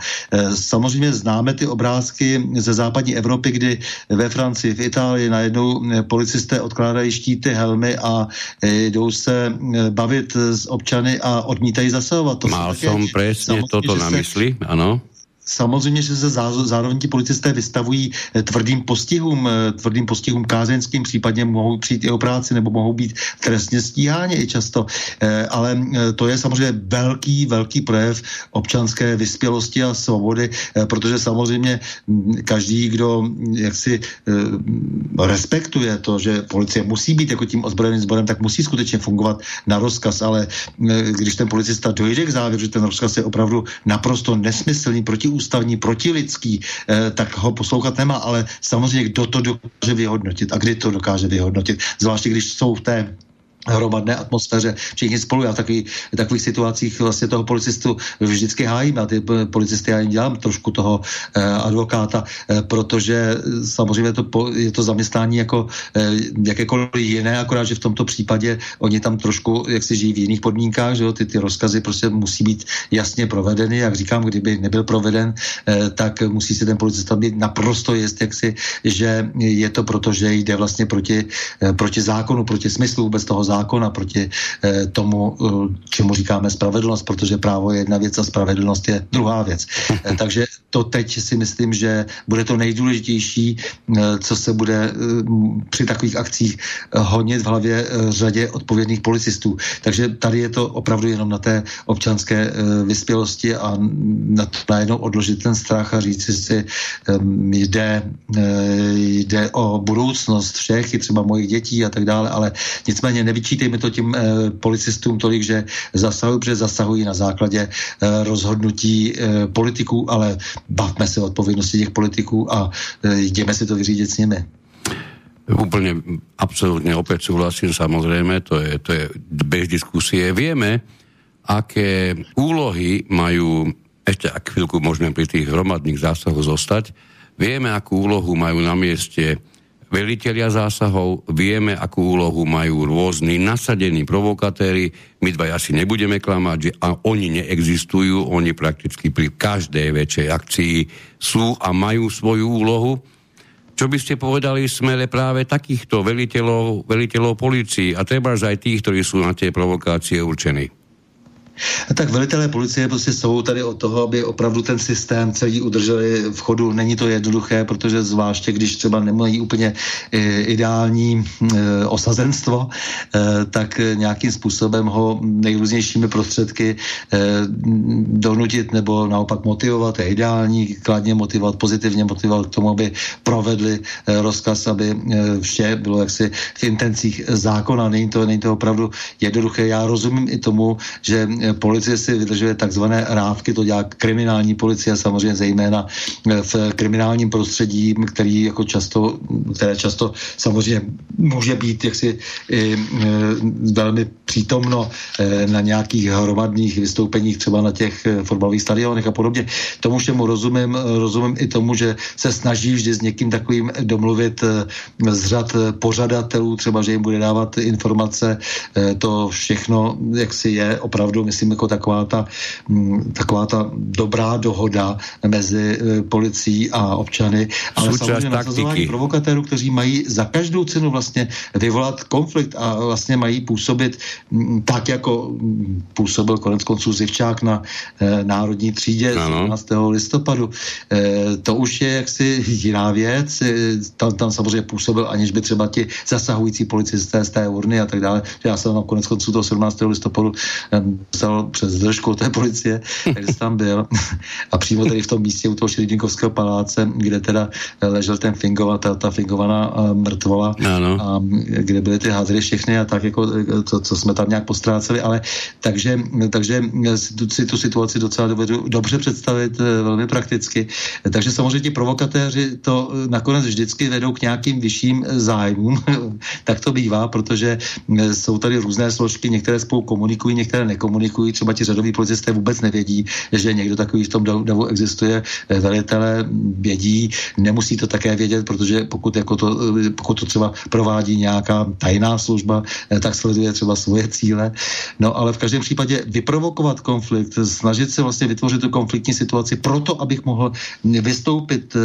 Samozřejmě známe ty obrázky ze západní Evropy, kdy ve Francii, v Itálii najednou policisté odkládají štíty, helmy a jdou se bavit s občany a odmítají zasahovat. To Mal som presne toto na mysli, ano. Samozřejmě, že se zároveň ti policisté vystavují eh, tvrdým postihům, eh, tvrdým postihům kázeňským, případně mohou přijít i o práci nebo mohou být trestně stíháni i často. Eh, ale to je samozřejmě velký, velký projev občanské vyspělosti a svobody, protože samozřejmě hm, každý, kdo hm, jaksi respektuje to, že policie musí být jako tím ozbrojeným sborem, tak musí skutečně fungovat na rozkaz, ale když ten policista dojde k závěru, že ten rozkaz je opravdu naprosto nesmyslný proti protiústavní, protilidský, eh, tak ho poslouchat nemá, ale samozřejmě kdo to dokáže vyhodnotit a kdy to dokáže vyhodnotit, zvláště když jsou v té hromadné atmosféře, všichni spolu. Já v takový, v takových situacích vlastně toho policistu vždycky hájím a ty policisty já jim dělám trošku toho eh, advokáta, eh, protože samozřejmě to, je to zaměstnání jako eh, jakékoliv jiné, akorát, že v tomto případě oni tam trošku, jak si žijí v jiných podmínkách, že jo, ty, ty rozkazy prostě musí být jasně provedeny, jak říkám, kdyby nebyl proveden, eh, tak musí si ten policista být naprosto jist, jak si, že je to proto, že jde vlastně proti, eh, proti zákonu, proti smyslu vůbec toho zákonu zákona proti eh, tomu, eh, čemu říkáme spravedlnost, protože právo je jedna věc a spravedlnost je druhá věc. Eh, <laughs> takže to teď si myslím, že bude to nejdůležitější, co se bude při takových akcích honit v hlavě řadě odpovědných policistů. Takže tady je to opravdu jenom na té občanské vyspělosti a na to najednou odložit ten strach a říct si, eh, jde, jde o budoucnost všech, i třeba mojich dětí a tak dále, ale nicméně nevidí nevyčítejme to tím eh, policistům tolik, že zasahují, protože zasahují na základě eh, rozhodnutí eh, politiků, ale bavme se o odpovědnosti těch politiků a eh, jdeme si to vyřídit s nimi. Úplne, absolútne opäť súhlasím, samozrejme, to je, to je bez diskusie. Vieme, aké úlohy majú, ešte ak chvíľku môžeme pri tých hromadných zásahoch zostať, vieme, akú úlohu majú na mieste veliteľia zásahov, vieme, akú úlohu majú rôzni nasadení provokatéri. My dva asi nebudeme klamať, že a oni neexistujú, oni prakticky pri každej väčšej akcii sú a majú svoju úlohu. Čo by ste povedali smele práve takýchto veliteľov, veliteľov policii a treba aj tých, ktorí sú na tie provokácie určení? Tak velitelé policie prostě jsou tady od toho, aby opravdu ten systém celý udrželi v chodu. Není to jednoduché, protože zvláště, když třeba nemají úplně eh, ideální eh, osazenstvo, eh, tak nějakým způsobem ho nejrůznějšími prostředky donutit nebo naopak motivovat je ideální, kladně motivovat, pozitivně motivovat k tomu, aby provedli rozkaz, aby vše bylo jaksi v intencích zákona. Není to, není to opravdu jednoduché. Já rozumím i tomu, že policie si vydržuje takzvané rávky, to dělá kriminální policie, samozřejmě zejména eh, v kriminálním prostředí, který jako často, které často samozřejmě může být jaksi i, e, velmi přítomno na nějakých hromadných vystoupeních, třeba na těch fotbalových stadionech a podobně. Tomu všemu rozumím, rozumím i tomu, že se snaží vždy s někým takovým domluvit z řad pořadatelů, třeba, že jim bude dávat informace, to všechno, jak si je, opravdu, myslím, jako taková ta, mm, taková ta dobrá dohoda mezi e, policií a občany, ale Součást samozřejmě nasazování provokatérů, kteří mají za každou cenu vlastně vyvolat konflikt a vlastně mají působit mm, tak, jako mm, působil konec konců Zivčák na e, Národní třídě ano. 17. listopadu. E, to už je jaksi jiná věc. E, tam, tam samozřejmě působil, aniž by třeba ti zasahující policisté z té urny a tak dále. Já jsem na konec konců toho 17. listopadu e, přes držku té policie, <laughs> takže tam byl. A přímo tady v tom místě u toho Šeridinkovského paláce, kde teda ležel ten Fingova, ta, ta Fingovaná mrtvola, ano. a kde byly ty házery všechny a tak, jako to, co jsme tam nějak postráceli, ale takže, takže si tu situaci docela dovedu dobře představit, velmi prakticky. Takže samozřejmě ti provokatéři to nakonec vždycky vedou k nějakým vyšším zájmům, <laughs> tak to bývá, protože jsou tady různé složky, některé spolu komunikují, některé nekomunikují, třeba ti řadoví policisté vůbec nevědí, že někdo takový v tom davu existuje. Eh, velitelé vědí, nemusí to také vědět, protože pokud, jako to, eh, pokud to třeba provádí nějaká tajná služba, eh, tak sleduje třeba svoje cíle. No ale v každém případě vyprovokovat konflikt, snažit se vlastně vytvořit tu konfliktní situaci proto, abych mohl vystoupit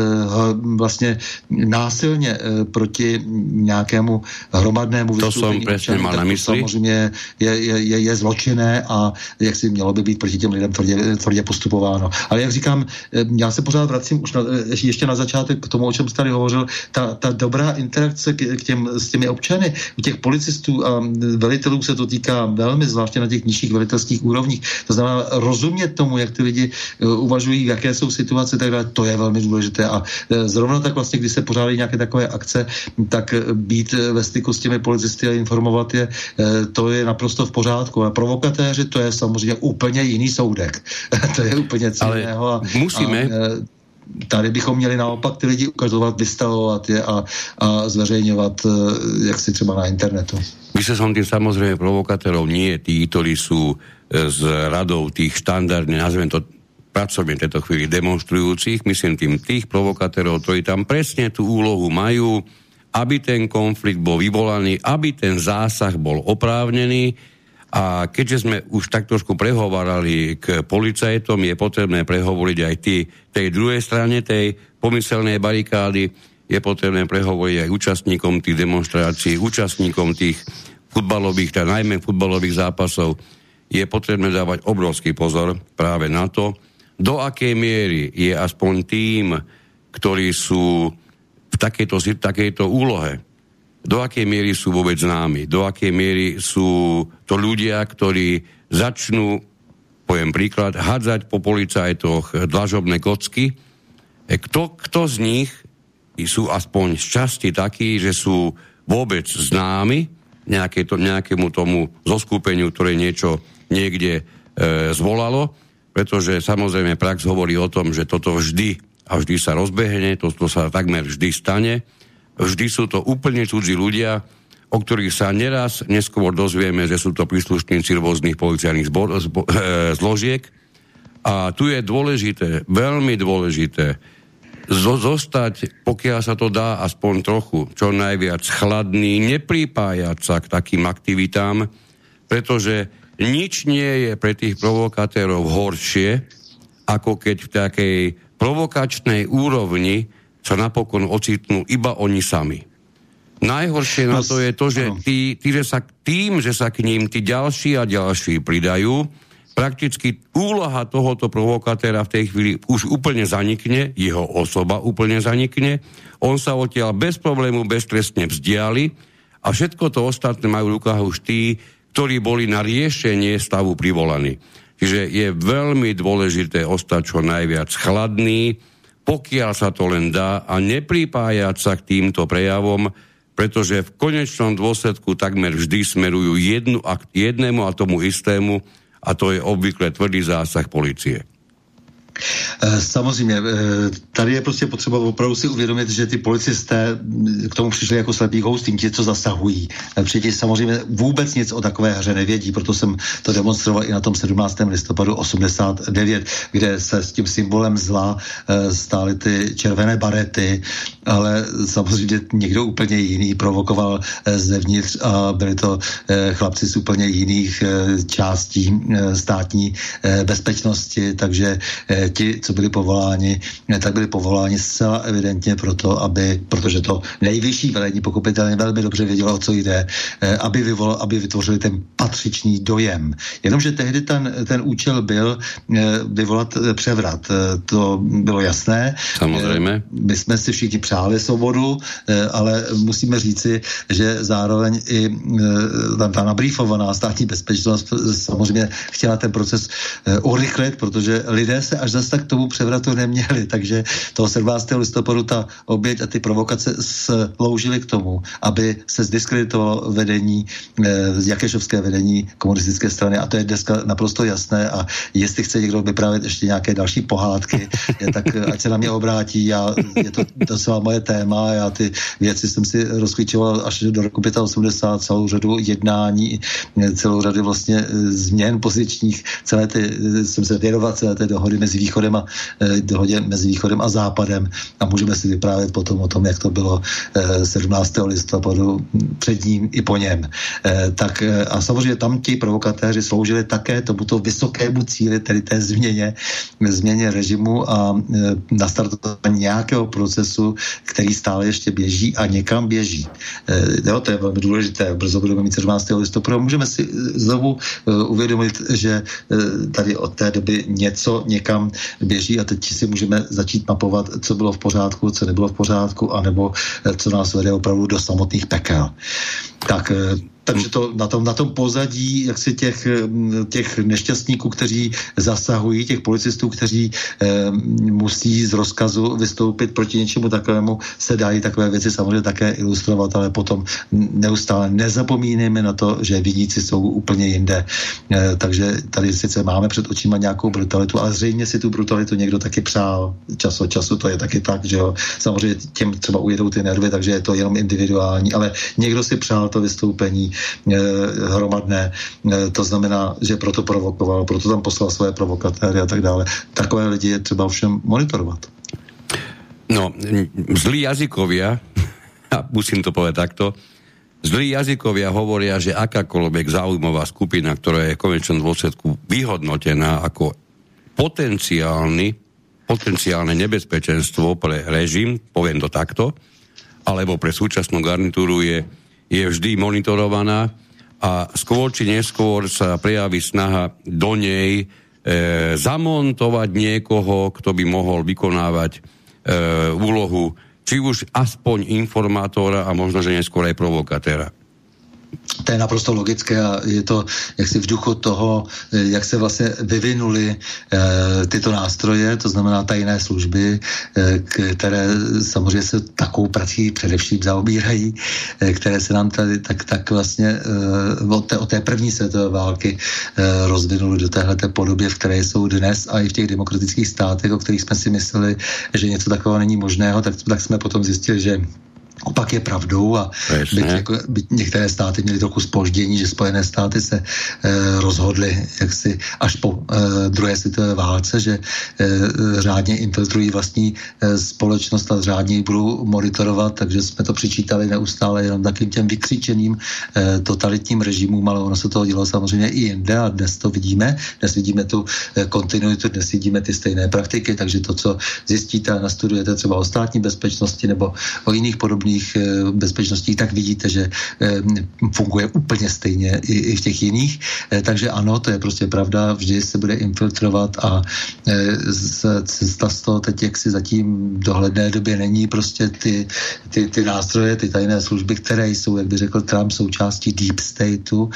vlastně násilně proti nějakému hromadnému to vystoupení. To jsem mal na mysli. Samozřejmě je, je, je, je zločinné a jak si mělo by být proti těm lidem tvrdě, tvrdě postupováno. Ale jak říkám, eh, já se pořád vracím už na, eh, ještě na začátek k tomu, o čem jste tady hovořil, ta, ta dobrá interakce k, k těm, s těmi občany, u těch policistů a velitelů se to týká velmi, zvláště na těch nižších velitelských úrovních. To znamená rozumět tomu, jak ty lidi uh, uvažují, jaké jsou situace, tak dále, to je velmi důležité. A zrovna tak vlastně, když se pořádají nějaké takové akce, tak být ve styku s těmi policisty a informovat je, to je naprosto v pořádku. A provokatéři, to je samozřejmě úplně jiný soudek. <laughs> to je úplně co jiného. A, musíme... A, e, tady bychom měli naopak ty lidi ukazovat, vystavovat je a, a zveřejňovat, e, jak si třeba na internetu. Myslel som tým samozrejme provokatérov, nie tí, ktorí sú z e, radou tých štandardne, nazvem to pracovne v tejto chvíli demonstrujúcich, myslím tým tých provokatérov, ktorí tam presne tú úlohu majú, aby ten konflikt bol vyvolaný, aby ten zásah bol oprávnený, a keďže sme už tak trošku prehovarali k policajtom, je potrebné prehovoriť aj tí, tej druhej strane tej pomyselnej barikády, je potrebné prehovoriť aj účastníkom tých demonstrácií, účastníkom tých futbalových, teda najmä futbalových zápasov. Je potrebné dávať obrovský pozor práve na to, do akej miery je aspoň tým, ktorí sú v takejto, takejto úlohe, do akej miery sú vôbec známi, do akej miery sú to ľudia, ktorí začnú, poviem príklad, hádzať po policajtoch dlažobné kocky. E, kto, kto z nich sú aspoň z časti takí, že sú vôbec známi nejaké to, nejakému tomu zoskupeniu, ktoré niečo niekde e, zvolalo, pretože samozrejme prax hovorí o tom, že toto vždy a vždy sa rozbehne, toto sa takmer vždy stane Vždy sú to úplne cudzí ľudia, o ktorých sa neraz neskôr dozvieme, že sú to príslušníci rôznych policajných zbo- zbo- e, zložiek. A tu je dôležité, veľmi dôležité, zo- zostať, pokiaľ sa to dá aspoň trochu, čo najviac chladný, nepripájať sa k takým aktivitám, pretože nič nie je pre tých provokatérov horšie, ako keď v takej provokačnej úrovni sa napokon ocitnú iba oni sami. Najhoršie na to je to, že tí, tí, že sa, tým, že sa k ním tí ďalší a ďalší pridajú, prakticky úloha tohoto provokatéra v tej chvíli už úplne zanikne, jeho osoba úplne zanikne, on sa odtiaľ bez problému beztrestne vzdiali a všetko to ostatné majú v rukách už tí, ktorí boli na riešenie stavu privolaní. Čiže je veľmi dôležité ostať čo najviac chladný, pokiaľ sa to len dá a nepripájať sa k týmto prejavom, pretože v konečnom dôsledku takmer vždy smerujú jednu, jednému a tomu istému a to je obvykle tvrdý zásah policie. Eh, samozřejmě, eh, tady je prostě potřeba opravdu si uvědomit, že ty policisté mm, k tomu přišli jako slepý tím ti, co zasahují. Eh, Přijde samozřejmě vůbec nic o takové hře nevědí, proto jsem to demonstroval i na tom 17. listopadu 89, kde se s tím symbolem zla stály ty červené barety, ale samozřejmě někdo úplně jiný provokoval zevnitř a byli to chlapci z úplně jiných částí státní bezpečnosti, takže ti, co byli povoláni, tak byli povoláni zcela evidentně proto, aby, protože to nejvyšší velení pochopitelně velmi dobře vědělo, o co jde, eh, aby, vyvol, aby vytvořili ten patřičný dojem. Jenomže tehdy ten, ten účel byl eh, vyvolat eh, převrat. To bylo jasné. Samozřejmě. My jsme si všichni přáli svobodu, ale musíme říci, že zároveň i ta nabrýfovaná státní bezpečnost samozřejmě chtěla ten proces urychlit, protože lidé se až zase tak tomu převratu neměli, takže toho 17. listopadu ta oběť a ty provokace sloužily k tomu, aby se zdiskreditovalo vedení, eh, jakešovské vedení komunistické strany. A to je dneska naprosto jasné. A jestli chce někdo vyprávět ještě nějaké další pohádky, tak eh, ať se na mě obrátí, já, je to docela moje téma, já ty věci jsem si rozklíčoval až do roku 85 celou řadu jednání, celou řadu vlastně eh, změn pozičních, celé ty, jsem se věnoval celé té dohody mezi východem a eh, dohodě mezi východem a západem a můžeme si vyprávět potom o tom, jak to bylo eh, 17. listopadu před ním i po něm. Eh, tak eh, a samozřejmě tam ti provokatéři sloužili také tomuto vysokému cíli, tedy té změně, změně režimu a eh, nastartování nějakého procesu, který stále ještě běží a někam běží. Eh, jo, to je velmi důležité. Brzo budeme mít 17. listopadu. Můžeme si eh, znovu eh, uvědomit, že eh, tady od té doby něco někam běží a teď si můžeme začít mapovat, co bylo v pořádku, co nebylo v pořádku, anebo eh, co nás vede opravdu do samotných pekel. Tak eh, takže to na tom, na tom pozadí jak si těch, těch nešťastníků, kteří zasahují, těch policistů, kteří eh, musí z rozkazu vystoupit proti něčemu takovému, se dají takové věci samozřejmě také ilustrovat, ale potom neustále nezapomínejme na to, že viníci jsou úplně jinde. Eh, takže tady sice máme před očima nějakou brutalitu, ale zřejmě si tu brutalitu někdo taky přál. Čas od času to je taky tak, že jo. Samozřejmě těm třeba ujedou ty nervy, takže je to jenom individuální, ale někdo si přál to vystoupení hromadné. Eh, to znamená, že proto provokoval, proto tam poslal svoje provokatéry a tak dále. Takové lidi je třeba všem monitorovat. No, zlí jazykovia, <laughs> a musím to povedať takto, zlí jazykovia hovoria, že akákoľvek záujmová skupina, ktorá je v konečnom dôsledku vyhodnotená ako potenciálny, potenciálne nebezpečenstvo pre režim, poviem to takto, alebo pre súčasnú garnitúru je je vždy monitorovaná a skôr či neskôr sa prejaví snaha do nej e, zamontovať niekoho, kto by mohol vykonávať e, úlohu či už aspoň informátora a možno, že neskôr aj provokatéra to je naprosto logické a je to jaksi v duchu toho, eh, jak se vlastně vyvinuly e, tyto nástroje, to znamená tajné služby, e, které samozřejmě se takovou prací především zaobírají, e, které se nám tady tak, tak vlastně e, od, té, od té první světové války e, rozvinuly do téhle podobě, v které jsou dnes a i v těch demokratických státech, o kterých jsme si mysleli, že něco takového není možného, tak, tak jsme potom zjistili, že opak je pravdou a byť, jako, byť některé státy měly trochu spoždění, že Spojené státy se e, rozhodly jaksi až po e, druhé světové válce, že e, řádně infiltrují vlastní e, společnost a řádně ji budou monitorovat, takže jsme to přičítali neustále jenom takým těm vykřičeným e, totalitním režimům, ale ono se toho dělo samozřejmě i jinde a dnes to vidíme, dnes vidíme tu e, kontinuitu, dnes vidíme ty stejné praktiky, takže to, co zjistíte a nastudujete třeba o státní bezpečnosti nebo o jiných podobných podobných bezpečností, tak vidíte, že funguje úplně stejně i, i v těch jiných. Takže ano, to je prostě pravda, vždy se bude infiltrovat a cesta z toho teď, jak si zatím dohledné době není prostě ty, ty, ty nástroje, ty tajné služby, které jsou, jak by řekl Trump, součástí deep stateu,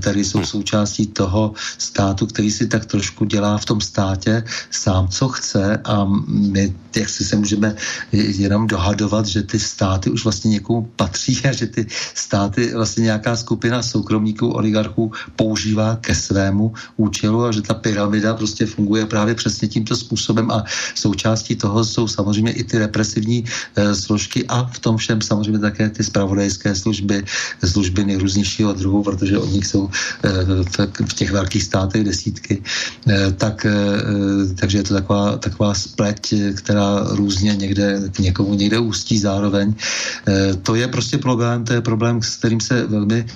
tady jsou součástí toho státu, který si tak trošku dělá v tom státě sám, co chce a my jak si se můžeme jenom dohadovat, že ty státy už vlastně někomu patří a že ty státy vlastně nějaká skupina soukromníků, oligarchů používá ke svému účelu a že ta pyramida prostě funguje právě přesně tímto způsobem a součástí toho jsou samozřejmě i ty represivní e, složky a v tom všem samozřejmě také ty spravodajské služby, služby nejrůznějšího druhu, protože od nich jsou e, v, v těch velkých státech desítky. E, tak, e, takže je to taková, taková spleť, která různě někde k někomu někde ústí zároveň. Eh, to je prostě problém, to je problém, s kterým se velmi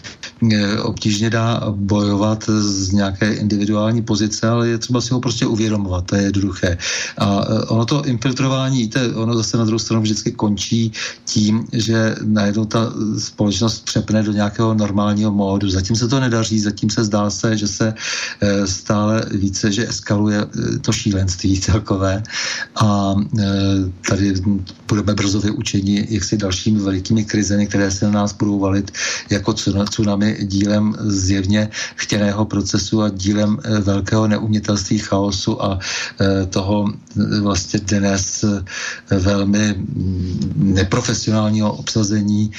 eh, obtížně dá bojovat z nějaké individuální pozice, ale je třeba si ho prostě uvědomovat, to je jednoduché. A eh, ono to infiltrování, víte, ono zase na druhou stranu vždycky končí tím, že najednou ta společnost přepne do nějakého normálního módu. Zatím se to nedaří, zatím se zdá se, že se stále více, že eskaluje to šílenství celkové a tady budeme brzo vyučeni jaksi dalšími velikými krizemi, které se na nás budou valit jako tsunami dílem zjevně chtěného procesu a dílem eh, velkého neumětelství chaosu a eh, toho vlastně dnes velmi mm, neprofesionálního obsazení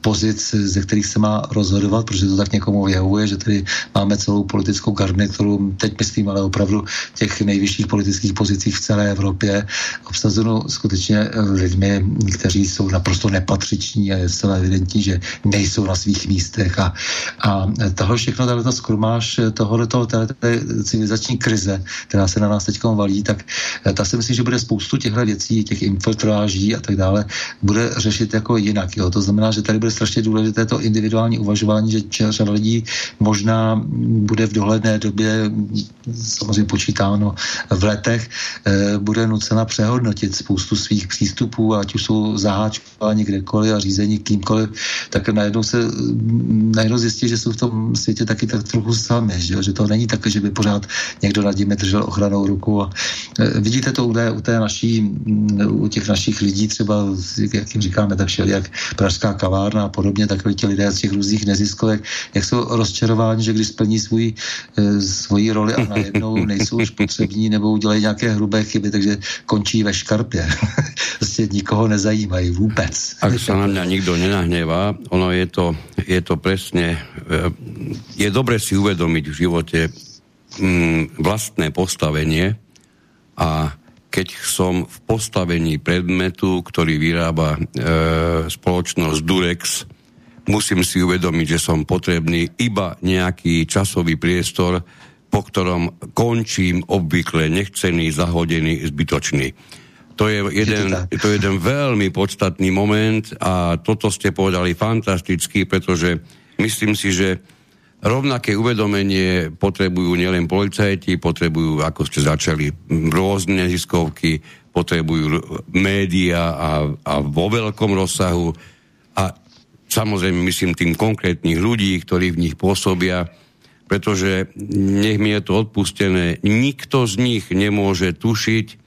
pozic, ze kterých se má rozhodovat, protože to tak někomu vyhovuje, že tady máme celou politickou garnituru, teď myslím, ale opravdu těch nejvyšších politických pozicích v celé Evropě, obsazeno skutečně eh, lidmi, kteří jsou naprosto nepatřiční a je zcela evidentní, že nejsou na svých místech a, a tohle všechno, tahle ta skrumáž tohoto, této civilizační krize, která se na nás teď valí, tak eh, ta si myslím, že bude spoustu těchto věcí, těch infiltráží a tak dále, bude řešit jako jinak. Jo. To znamená, že tady bude strašně důležité to individuální uvažování, že řada lidí možná bude v dohledné době, samozřejmě počítáno v letech, eh, bude nucena přehodnotit spoustu svých přístupů, ať už jsou zaháčkováni kdekoliv a řízení kýmkoliv, tak najednou se najednou zjistí, že jsou v tom světě taky tak trochu sami, že, že to není tak, že by pořád někdo nad nimi držel ochranou ruku. A, e, vidíte to u té, u té naší, u těch našich lidí třeba, jak jim říkáme, tak šel jak pražská kavárna a podobně, takový ti lidé z těch různých neziskovek, jak jsou rozčarováni, že když splní svůj, e, svoji roli a najednou <laughs> nejsou už potřební nebo udělají nějaké hrubé chyby, takže končí ve škarpě. <laughs> prostě nikoho nezajímají vůbec. Ak sa na mňa nikto nenahnevá, ono je to, je to presne, eh, je dobre si uvedomiť v živote mm, vlastné postavenie a keď som v postavení predmetu, ktorý vyrába e, spoločnosť Durex, musím si uvedomiť, že som potrebný iba nejaký časový priestor, po ktorom končím obvykle nechcený, zahodený, zbytočný. To je jeden, to je jeden veľmi podstatný moment a toto ste povedali fantasticky, pretože myslím si, že rovnaké uvedomenie potrebujú nielen policajti, potrebujú, ako ste začali, rôzne neziskovky, potrebujú média a, a vo veľkom rozsahu. A samozrejme myslím tým konkrétnych ľudí, ktorí v nich pôsobia, pretože nech mi je to odpustené, nikto z nich nemôže tušiť,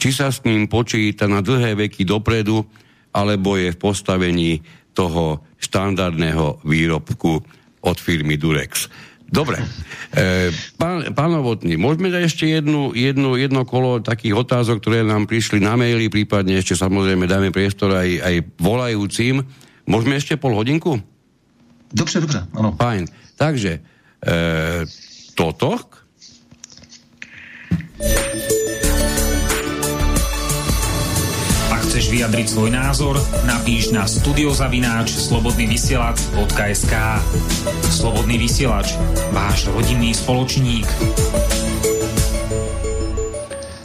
či sa s ním počíta na dlhé veky dopredu, alebo je v postavení toho štandardného výrobku od firmy Durex. Dobre. E, pán, pán Novotný, môžeme dať ešte jednu, jednu, jedno kolo takých otázok, ktoré nám prišli na maily, prípadne ešte samozrejme dáme priestor aj, aj volajúcim. Môžeme ešte pol hodinku? Dobře, dobře, ano. Fajn. Takže e, toto vyjadriť svoj názor, napíš na studiozavináč slobodnyvysielac.sk Slobodný vysielač, váš rodinný spoločník.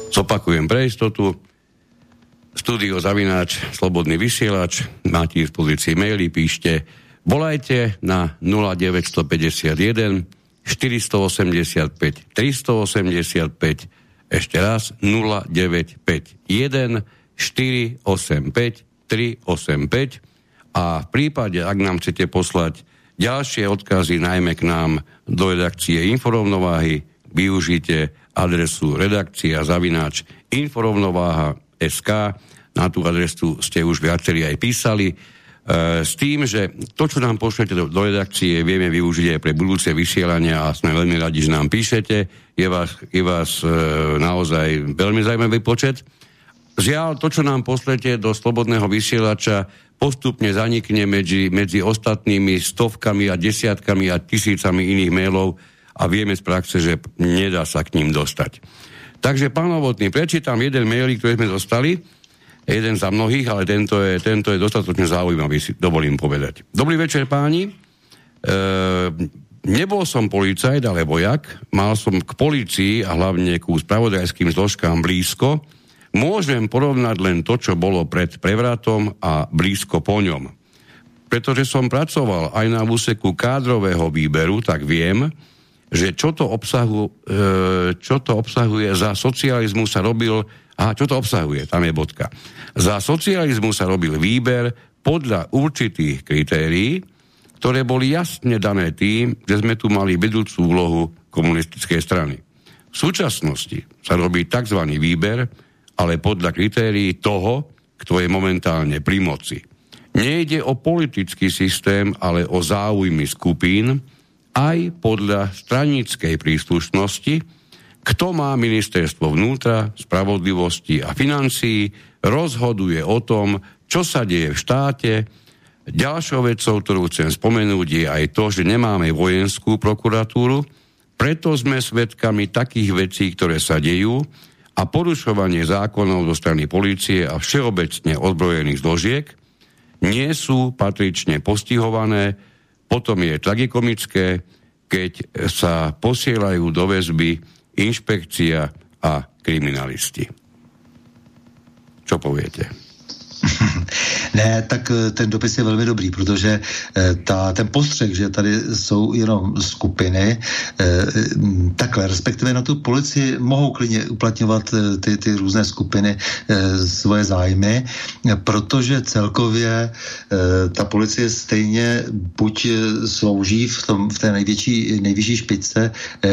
Zopakujem pre istotu. Studio Zavináč, Slobodný vysielač, máte v pozícii maily, píšte, volajte na 0951 485 385, ešte raz 0951 485 385 a v prípade, ak nám chcete poslať ďalšie odkazy, najmä k nám do redakcie Inforovnováhy, využite adresu redakcia zavináč inforovnováha SK. Na tú adresu ste už viacerí aj písali. E, s tým, že to, čo nám pošlete do, redakcie, vieme využiť aj pre budúce vysielania a sme veľmi radi, že nám píšete. Je vás, je vás e, naozaj veľmi zaujímavý počet. Žiaľ, to, čo nám pošlete do slobodného vysielača, postupne zanikne medzi, medzi ostatnými stovkami a desiatkami a tisícami iných mailov a vieme z praxe, že nedá sa k ním dostať. Takže, pán Novotný, prečítam jeden mail, ktorý sme dostali, jeden za mnohých, ale tento je, tento je dostatočne zaujímavý, si dovolím povedať. Dobrý večer, páni. E, nebol som policajt, ale vojak. Mal som k policii a hlavne ku spravodajským zložkám blízko, Môžem porovnať len to, čo bolo pred prevratom a blízko po ňom. Pretože som pracoval aj na úseku kádrového výberu, tak viem, že čo to, obsahu, e, čo to obsahuje za socializmu sa robil, a čo to obsahuje, tam je bodka. Za socializmu sa robil výber podľa určitých kritérií, ktoré boli jasne dané tým, že sme tu mali vedúcu úlohu komunistickej strany. V súčasnosti sa robí tzv. výber, ale podľa kritérií toho, kto je momentálne pri moci. Nejde o politický systém, ale o záujmy skupín, aj podľa stranickej príslušnosti, kto má ministerstvo vnútra, spravodlivosti a financií, rozhoduje o tom, čo sa deje v štáte. Ďalšou vecou, ktorú chcem spomenúť, je aj to, že nemáme vojenskú prokuratúru, preto sme svedkami takých vecí, ktoré sa dejú, a porušovanie zákonov zo strany policie a všeobecne ozbrojených zložiek nie sú patrične postihované, potom je tragikomické, keď sa posielajú do väzby inšpekcia a kriminalisti. Čo poviete? <laughs> ne, tak eh, ten dopis je velmi dobrý, protože eh, ta, ten postřeh, že tady jsou jenom skupiny, eh, takhle, respektive na tu policii mohou klidně uplatňovat ty, ty různé skupiny svoje zájmy, protože celkově ta policie stejně buď slouží v, tom, v té největší, nejvyšší špičce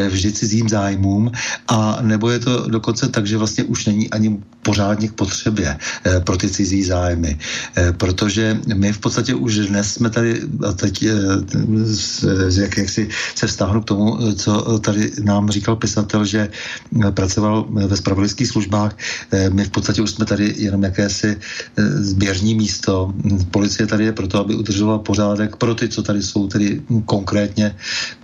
vždy cizím zájmům, a nebo je to dokonce tak, že vlastně už není ani pořádně k potřebě pro ty cizí zájmy Eh, protože my v podstatě už dnes jsme tady, a teď eh, jak, jak si se vztáhnu k tomu, eh, co tady nám říkal pisatel, že pracoval ve spravodajských službách, my v podstatě už jsme tady jenom jakési zběžní místo. Policie tady je proto, aby udržovala pořádek pro ty, co tady jsou tedy konkrétně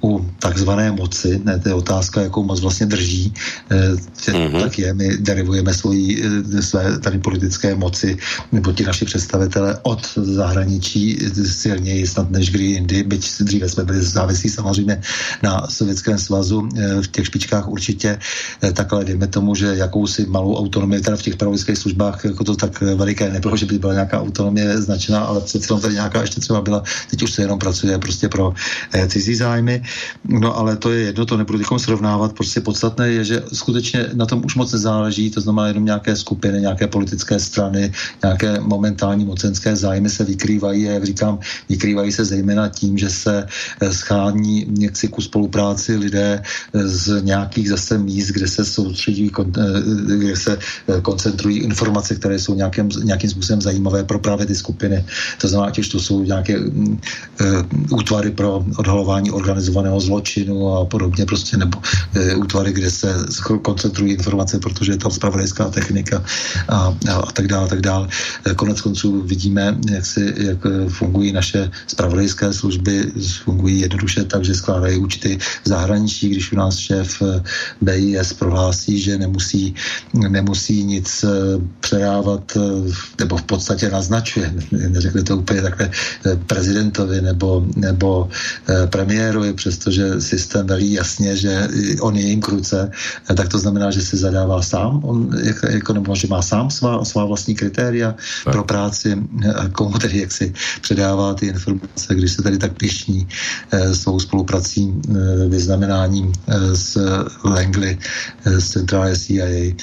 u takzvané moci. Ne, to je otázka, jakou moc vlastně drží. Mm-hmm. Tak je, my derivujeme svoji, své tady politické moci nebo ti naši představitelé od zahraničí silněji snad než kdy jindy, byť dříve jsme byli závislí samozřejmě na Sovětském svazu, eh, v těch špičkách určitě eh, takhle dejme tomu, že jakousi malou autonomii, teda v těch pravodajských službách jako to tak veliké nebylo, že by byla nějaká autonomie značená, ale přece tady nějaká ještě třeba byla, teď už se jenom pracuje prostě pro eh, cizí zájmy. No ale to je jedno, to nebudu teď srovnávat, prostě podstatné je, že skutečně na tom už moc nezáleží, to znamená jenom nějaké skupiny, nějaké politické strany, nějaké momentální mocenské zájmy se vykrývají a jak říkám, vykrývají se zejména tím, že se eh, schání jaksi ku spolupráci lidé eh, z nějakých zase míst, kde se soustředí, eh, kde se koncentrují informace, které jsou nějakým, nějakým způsobem zajímavé pro právě ty skupiny. To znamená, že to jsou nějaké uh, útvary pro odhalování organizovaného zločinu a podobně prostě, nebo útvary, kde se koncentrují informace, protože je tam spravodajská technika a, a, a tak dále, tak dále. Konec konců vidíme, jak, si, jak fungují naše spravodajské služby, fungují jednoduše tak, že skládají účty v zahraničí, když u nás šéf eh, BIS prohlásí, že nemusí, nemusí nic eh, předávat, eh, nebo v podstatě naznačuje, neřekli to úplně takhle prezidentovi nebo, nebo premiérovi, přestože systém velí jasně, že on je jim kruce, tak to znamená, že si zadává sám, on, jako, nebo že má sám svá, svá vlastní kritéria, pro práci, komu tedy jak si předává ty informace, když se tady tak pišní s tou spoluprací, vyznamenáním s Langley, z centrály CIA,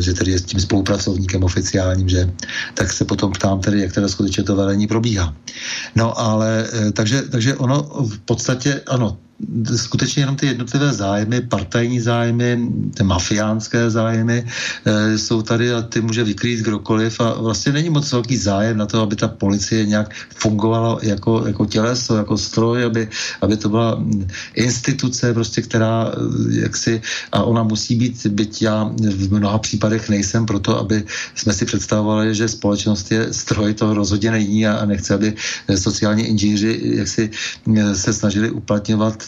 že tedy je s tím spolupracovníkem oficiálním, že tak se potom ptám tedy, jak teda skutečně to velení probíhá. No ale takže, takže ono v podstatě, ano, skutečně jenom ty jednotlivé zájmy, partajní zájmy, ty mafiánské zájmy e, jsou tady a ty může vykrýt kdokoliv a vlastně není moc velký zájem na to, aby ta policie nějak fungovala jako, jako těleso, jako stroj, aby, aby to byla instituce, prostě, která eh, jaksi, a ona musí být, byť já v mnoha případech nejsem proto, aby jsme si představovali, že společnost je stroj, to rozhodně není a, a nechce, aby sociální inženýři jaksi se snažili uplatňovat Eh,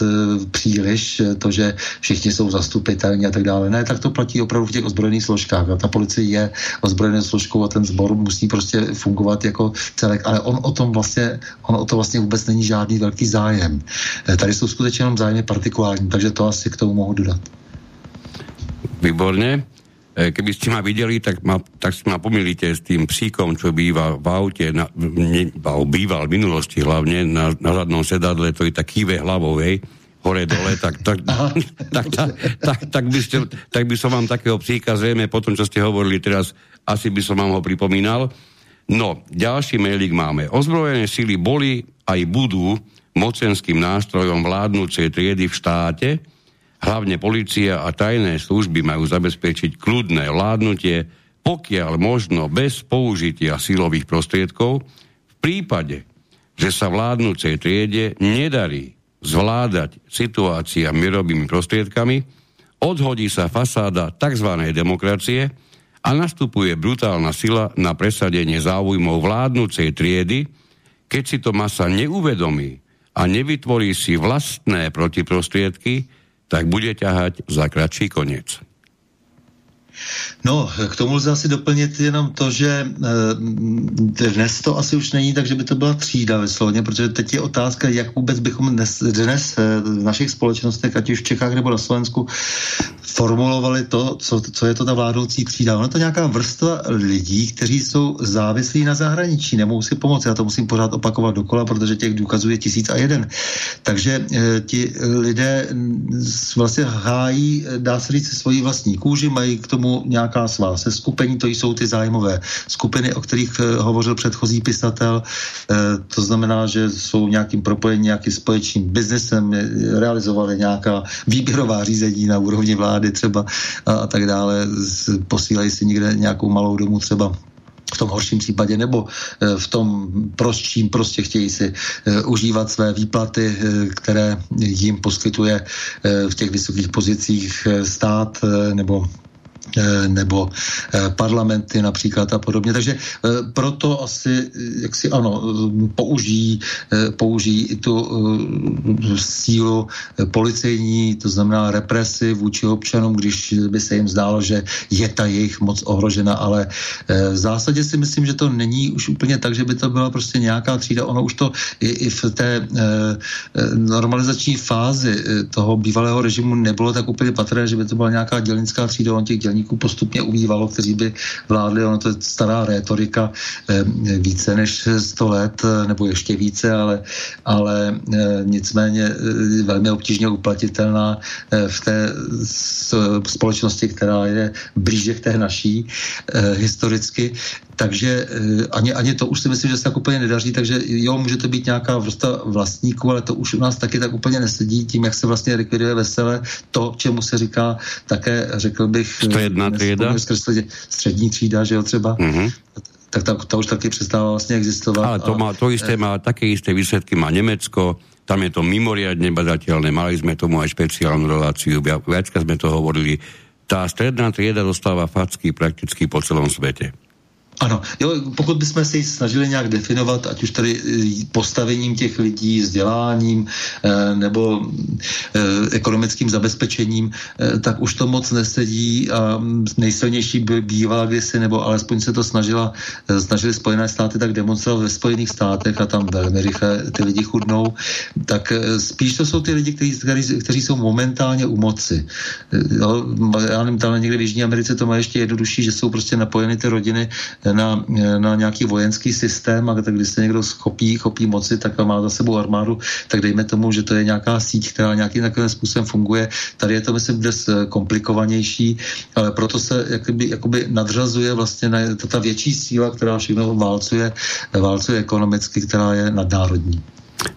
příliš, eh, to, že všichni jsou zastupitelní a tak dále. Ne, tak to platí opravdu v těch ozbrojených složkách. A ta policie je ozbrojenou složkou a ten sbor musí prostě fungovat jako celek. Ale on o tom vlastně, on o to vlastně vůbec není žádný velký zájem. Eh, tady jsou skutečně jenom zájmy partikulární, takže to asi k tomu mohu dodat. Výborně. Keby ste ma videli, tak, ma, tak si ma pomýlite s tým psíkom, čo býva v aute, na, ne, býval v minulosti hlavne na, na zadnom sedadle, to je tak kýve hlavou, hej hore dole, tak, tak, <laughs> tak, tak, tak, tak, by ste, tak by som vám takého psíka zrejme po tom, čo ste hovorili teraz, asi by som vám ho pripomínal. No, ďalší mailik máme. Ozbrojené sily boli aj budú mocenským nástrojom vládnúcej triedy v štáte, hlavne policia a tajné služby majú zabezpečiť kľudné vládnutie, pokiaľ možno bez použitia silových prostriedkov, v prípade, že sa vládnúcej triede nedarí zvládať situácia mierovými prostriedkami, odhodí sa fasáda tzv. demokracie a nastupuje brutálna sila na presadenie záujmov vládnúcej triedy, keď si to masa neuvedomí a nevytvorí si vlastné protiprostriedky, tak bude ťahať za kratší koniec. No, k tomu lze asi doplnit jenom to, že e, dnes to asi už není tak, že by to byla třída vysloveně, protože teď je otázka, jak vůbec bychom dnes, dnes e, v našich společnostech, ať už v Čechách nebo na Slovensku, formulovali to, co, co je to ta vládoucí třída. Ono je to nějaká vrstva lidí, kteří jsou závislí na zahraničí, nemohou si pomoct. Já to musím pořád opakovat dokola, protože těch důkazů je tisíc a jeden. Takže e, ti lidé vlastně hájí, dá se říct, svoji vlastní kůži, mají k tomu nějaká svá se skupení, to jsou ty zájmové skupiny, o kterých eh, hovořil předchozí pisatel. Eh, to znamená, že jsou nějakým propojení, nějakým společným biznesem, realizovali nějaká výběrová řízení na úrovni vlády třeba a, a tak dále. Posílají si někde nějakou malou domu třeba v tom horším případě, nebo eh, v tom prostším prostě chtějí si užívat své výplaty, které jim poskytuje v těch vysokých pozicích stát nebo nebo eh, parlamenty například a podobně. Takže eh, proto asi, jak si ano, použijí, použijí i tu sílu policejní, to znamená represi vůči občanům, když by se jim zdálo, že je ta jejich moc ohrožena, ale v zásadě si myslím, že to není už úplně tak, že by to byla prostě nějaká třída. Ono už to i, i v té normalizační fázi toho bývalého režimu nebylo tak úplně patrné, že by to byla nějaká dělnická třída, on těch dělníků postupně ubývalo, kteří by vládli, ono to je stará rétorika eh, více než 100 let, eh, nebo ještě více, ale, ale eh, nicméně velmi obtížně uplatitelná v té společnosti, která je blíže k té naší historicky. Takže ani, ani to už si myslím, že se tak úplně nedaří, takže jo, může to být nějaká vrsta vlastníků, ale to už u nás taky tak úplně nesedí tím, jak se vlastně likviduje vesele to, čemu se říká také, řekl bych, jedna trieda? Střední třída, že jo, třeba. Mm-hmm tak ta, ta už taky přestává vlastně existovat. Ale to, má, to isté má, také isté výsledky má Nemecko, tam je to mimoriadne badateľné, mali sme tomu aj špeciálnu reláciu, viacka sme to hovorili. Tá stredná trieda dostáva facky prakticky po celom svete. Ano, jo, pokud bychom se ji snažili nějak definovat, ať už tady e, postavením těch lidí, vzděláním e, nebo e, ekonomickým zabezpečením, tak už to moc nesedí a nejsilnější by bývala kdysi, nebo alespoň se to snažila, snažili Spojené státy tak demonstrovat ve Spojených státech a tam velmi rychle ty lidi chudnou, tak spíš to jsou ty lidi, kteří, kteří, kteří jsou momentálně u moci. Jo, já nevím, tam někde v Jižní Americe to má ještě jednodušší, že jsou prostě napojeny ty rodiny na, na nějaký vojenský systém a když se někdo schopí, chopí moci, tak má za sebou armádu, tak dejme tomu, že to je nějaká síť, která nějakým takovým způsobem funguje. Tady je to, myslím, dnes komplikovanější, ale proto se jakoby, jakoby nadřazuje vlastně na ta větší síla, která všechno válcuje, válcuje ekonomicky, která je nadnárodní.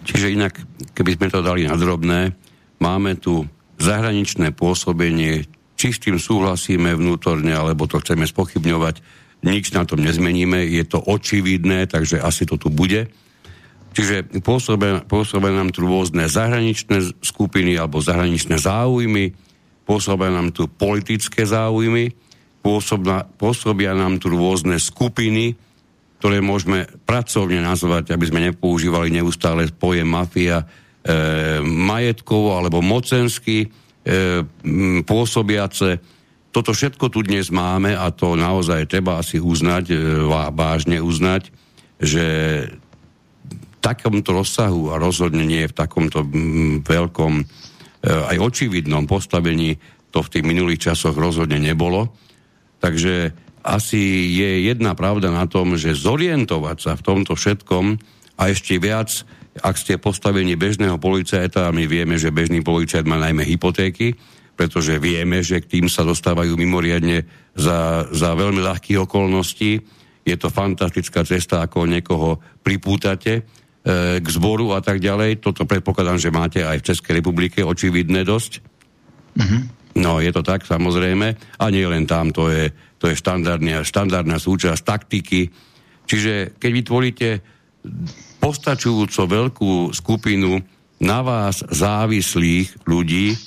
Čiže inak, keby sme to dali na drobné, máme tu zahraničné pôsobenie, či s tým súhlasíme vnútorne, alebo to chceme spochybňovať, nič na tom nezmeníme, je to očividné, takže asi to tu bude. Čiže pôsobia, nám tu rôzne zahraničné skupiny alebo zahraničné záujmy, pôsobia nám tu politické záujmy, pôsobia nám tu rôzne skupiny, ktoré môžeme pracovne nazvať, aby sme nepoužívali neustále pojem mafia, e, majetkovo alebo mocensky e, pôsobiace. Toto všetko tu dnes máme a to naozaj treba asi uznať, e, vážne uznať, že v takomto rozsahu a rozhodne nie v takomto veľkom e, aj očividnom postavení to v tých minulých časoch rozhodne nebolo. Takže asi je jedna pravda na tom, že zorientovať sa v tomto všetkom a ešte viac, ak ste postavení bežného policajta, a my vieme, že bežný policajt má najmä hypotéky, pretože vieme, že k tým sa dostávajú mimoriadne za, za veľmi ľahkých okolností. Je to fantastická cesta, ako niekoho pripútate e, k zboru a tak ďalej. Toto predpokladám, že máte aj v Českej republike očividné dosť. Mm-hmm. No, je to tak, samozrejme. A nie len tam, to je to je štandardná súčasť taktiky. Čiže keď vytvoríte postačujúco veľkú skupinu na vás závislých ľudí,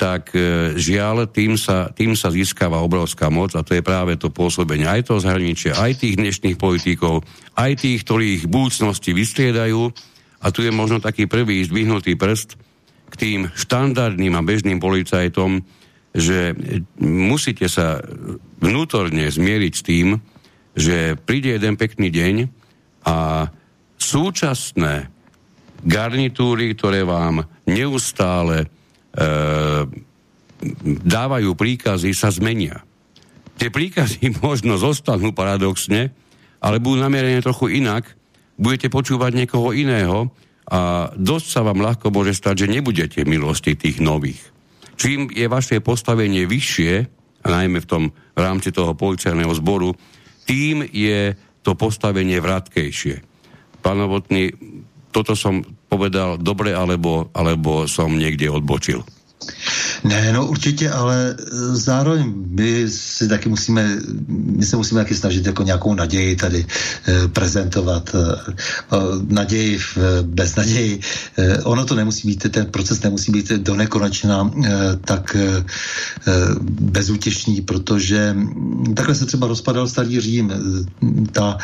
tak e, žiaľ, tým sa, tým sa získava obrovská moc a to je práve to pôsobenie aj toho zahraničia, aj tých dnešných politikov, aj tých, v budúcnosti vystriedajú. A tu je možno taký prvý zdvihnutý prst k tým štandardným a bežným policajtom, že musíte sa vnútorne zmieriť s tým, že príde jeden pekný deň a súčasné garnitúry, ktoré vám neustále dávajú príkazy, sa zmenia. Tie príkazy <laughs> možno zostanú paradoxne, ale budú namierené trochu inak, budete počúvať niekoho iného a dosť sa vám ľahko môže stať, že nebudete milosti tých nových čím je vaše postavenie vyššie, a najmä v tom v rámci toho policajného zboru, tým je to postavenie vratkejšie. Pán Novotný, toto som povedal dobre, alebo, alebo som niekde odbočil. Ne, no určitě, ale zároveň my si taky musíme, my se musíme taky snažit jako nějakou naději tady e, prezentovat. E, naději bez naději. E, ono to nemusí být, ten proces nemusí být do nekonečna e, tak e, bezútěšný, protože takhle se třeba rozpadal starý Řím. Ta,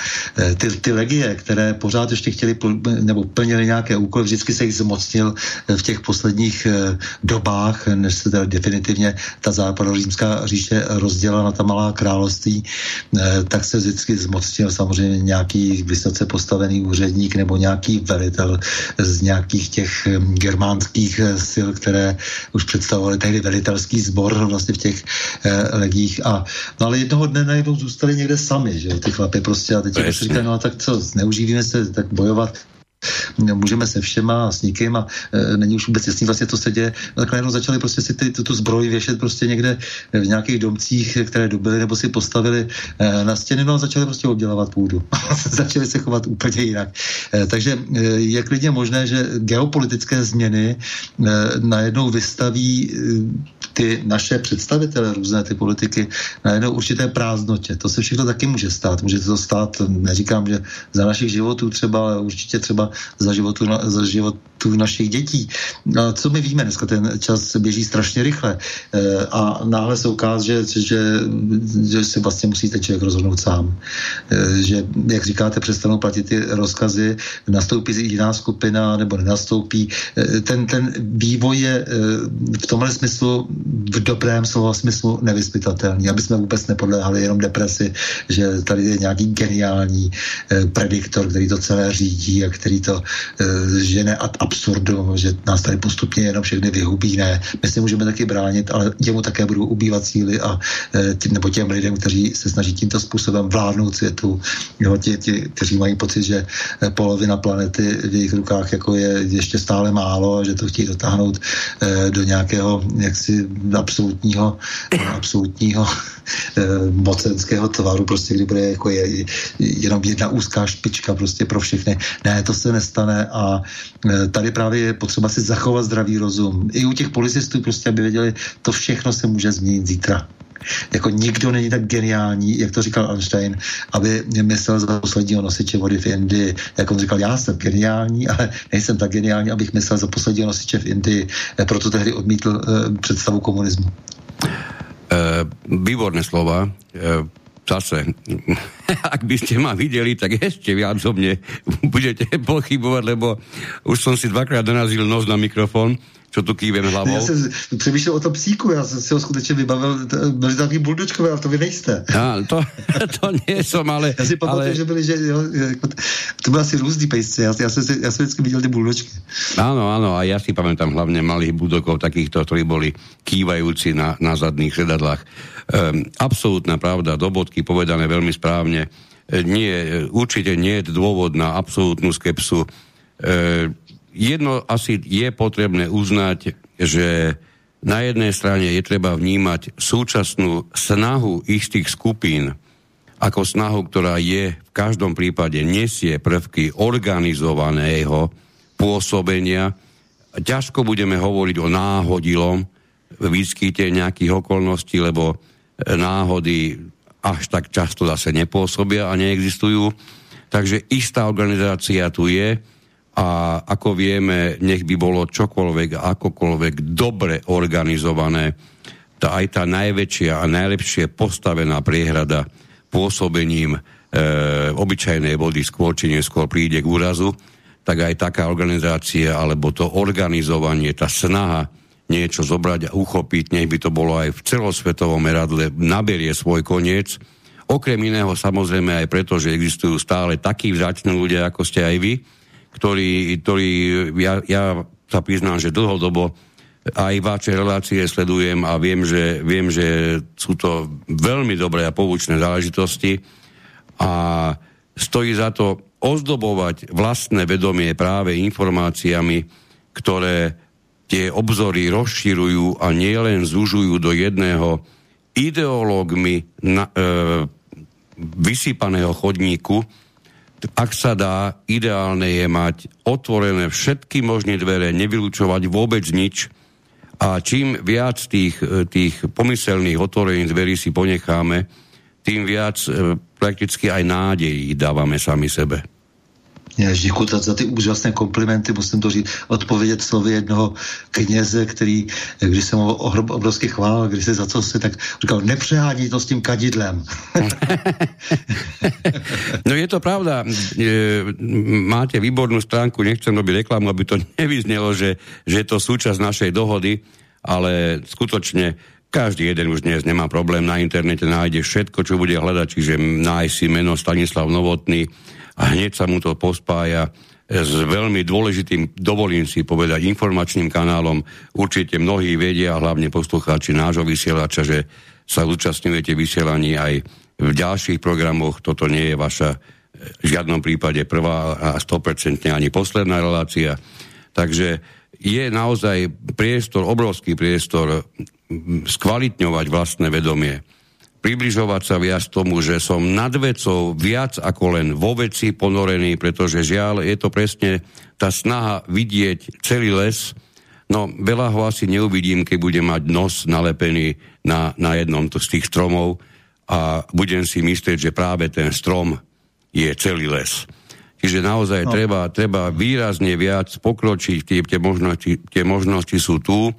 ty, ty legie, které pořád ještě chtěli nebo plnili nějaké úkoly, vždycky se jich zmocnil v těch posledních dobách, než se teda definitivně ta západořímská říše rozdělila na ta malá království, eh, tak se vždycky zmocnil samozřejmě nějaký vysoce postavený úředník nebo nějaký velitel z nějakých těch hm, germánských eh, sil, které už představovaly tehdy velitelský sbor vlastně v těch eh, legích. A, no ale jednoho dne najednou zůstali někde sami, že ty chlapy prostě a teď si říkají, no tak co, zneužívíme se, tak bojovat můžeme se všema a s nikým a e, není už vůbec jasný vlastně, co se děje. No, tak najednou začali prostě si ty, tuto zbroj věšet prostě někde v nějakých domcích, které dobili nebo si postavili e, na stěny, no a začali prostě obdělávat půdu. <laughs> začali se chovat úplně jinak. E, takže e, je klidně možné, že geopolitické změny e, najednou vystaví e, ty naše představitele, různé ty politiky, na jednou určité prázdnotě. To se všechno taky může stát. Může to stát, neříkám, že za našich životů třeba, ale určitě třeba za, životu, za životů našich dětí. A co my víme dneska, ten čas běží strašně rychle e, a náhle se ukáže, že, že, že si vlastně musíte člověk rozhodnout sám. E, že, jak říkáte, přestanou platit ty rozkazy, nastoupí jiná skupina nebo nenastoupí. E, ten, ten vývoj je v tomhle smyslu v dobrém slova smyslu nevyspytatelný, aby jsme vůbec nepodléhali jenom depresi, že tady je nějaký geniální eh, prediktor, který to celé řídí a který to eh, žene a, a absurdum, že nás tady postupně jenom všechny vyhubí. Ne, my si můžeme taky bránit, ale jemu také budou ubývat síly a tím, nebo těm lidem, kteří se snaží tímto způsobem vládnout světu, jo, ti, ti, kteří mají pocit, že polovina planety v jejich rukách jako je ještě stále málo a že to chtějí dotáhnout do nějakého jaksi absolutního, absolutního mocenského tvaru, prostě kdy bude jako je, jenom jedna úzká špička prostě pro všechny. Ne, to se nestane a e, tady právě je potřeba si zachovat zdravý rozum. I u těch policistů prostě, aby věděli, to všechno se může změnit zítra. Jako nikdo není tak geniální, jak to říkal Einstein, aby myslel za posledního nosiče vody v Indii. Jak on říkal, já jsem geniální, ale nejsem tak geniální, abych myslel za posledního nosiče v Indii. E, proto tehdy odmítl uh, představu komunismu. Uh, výborné slova. Uh, zase, <laughs> ak by ste ma videli, tak ešte viac o mne <laughs> budete pochybovať, lebo už som si dvakrát narazil nos na mikrofón co tu kývem hlavou. Já jsem přemýšlel o tom psíku, já jsem si ho skutečně vybavil, byli takový buldočkové, ale to vy nejste. Ja, to, <laughs> to nie som, ale... Já si pamatuju, ale... že byli, že jo, jako, to byly asi různý pejsci, já, já, jsem, si, já jsem vždycky viděl ty buldočky. Áno, áno, a ja si pamätám hlavne malých budokov, takýchto, ktorí boli kývajúci na, na zadných sedadlách. Um, absolútna pravda, do bodky povedané veľmi správne. E, nie, určite nie je dôvod na absolútnu skepsu. E, jedno asi je potrebné uznať, že na jednej strane je treba vnímať súčasnú snahu istých skupín ako snahu, ktorá je v každom prípade nesie prvky organizovaného pôsobenia. Ťažko budeme hovoriť o náhodilom výskyte nejakých okolností, lebo náhody až tak často zase nepôsobia a neexistujú. Takže istá organizácia tu je, a ako vieme, nech by bolo čokoľvek a akokoľvek dobre organizované, tá aj tá najväčšia a najlepšie postavená priehrada pôsobením e, obyčajnej vody skôr či neskôr príde k úrazu, tak aj taká organizácia alebo to organizovanie, tá snaha niečo zobrať a uchopiť, nech by to bolo aj v celosvetovom meradle, naberie svoj koniec. Okrem iného samozrejme aj preto, že existujú stále takí vzácni ľudia, ako ste aj vy, ktorý, ktorý ja, ja sa priznám, že dlhodobo aj vaše relácie sledujem a viem že, viem, že sú to veľmi dobré a poučné záležitosti a stojí za to ozdobovať vlastné vedomie práve informáciami, ktoré tie obzory rozširujú a nielen zužujú do jedného ideológmi na, e, vysypaného chodníku, ak sa dá, ideálne je mať otvorené všetky možné dvere, nevylučovať vôbec nič a čím viac tých, e, tých pomyselných otvorených dverí si ponecháme, tým viac e, prakticky aj nádejí dávame sami sebe. Děkuji za, za ty úžasné komplimenty, musím to říct, odpovědět slovy jednoho kněze, který, když jsem ho obrovsky chválil, když se za co si, tak říkal, nepřehání to s tím kadidlem. <laughs> no je to pravda. Máte výbornú stránku, nechcem robiť reklamu, aby to nevyznelo, že, že je to súčasť našej dohody, ale skutočne každý jeden už dnes nemá problém na internete, nájde všetko, čo bude hľadať, čiže nájsť si meno Stanislav Novotný, a hneď sa mu to pospája s veľmi dôležitým, dovolím si povedať, informačným kanálom. Určite mnohí vedia, hlavne poslucháči nášho vysielača, že sa zúčastňujete vysielaní aj v ďalších programoch. Toto nie je vaša v žiadnom prípade prvá a 100% ani posledná relácia. Takže je naozaj priestor, obrovský priestor skvalitňovať vlastné vedomie približovať sa viac tomu, že som nad vecou viac ako len vo veci ponorený, pretože žiaľ je to presne tá snaha vidieť celý les. No veľa ho asi neuvidím, keď budem mať nos nalepený na, na jednom z tých stromov a budem si myslieť, že práve ten strom je celý les. Čiže naozaj no. treba, treba výrazne viac pokročiť, tie, tie, možnosti, tie možnosti sú tu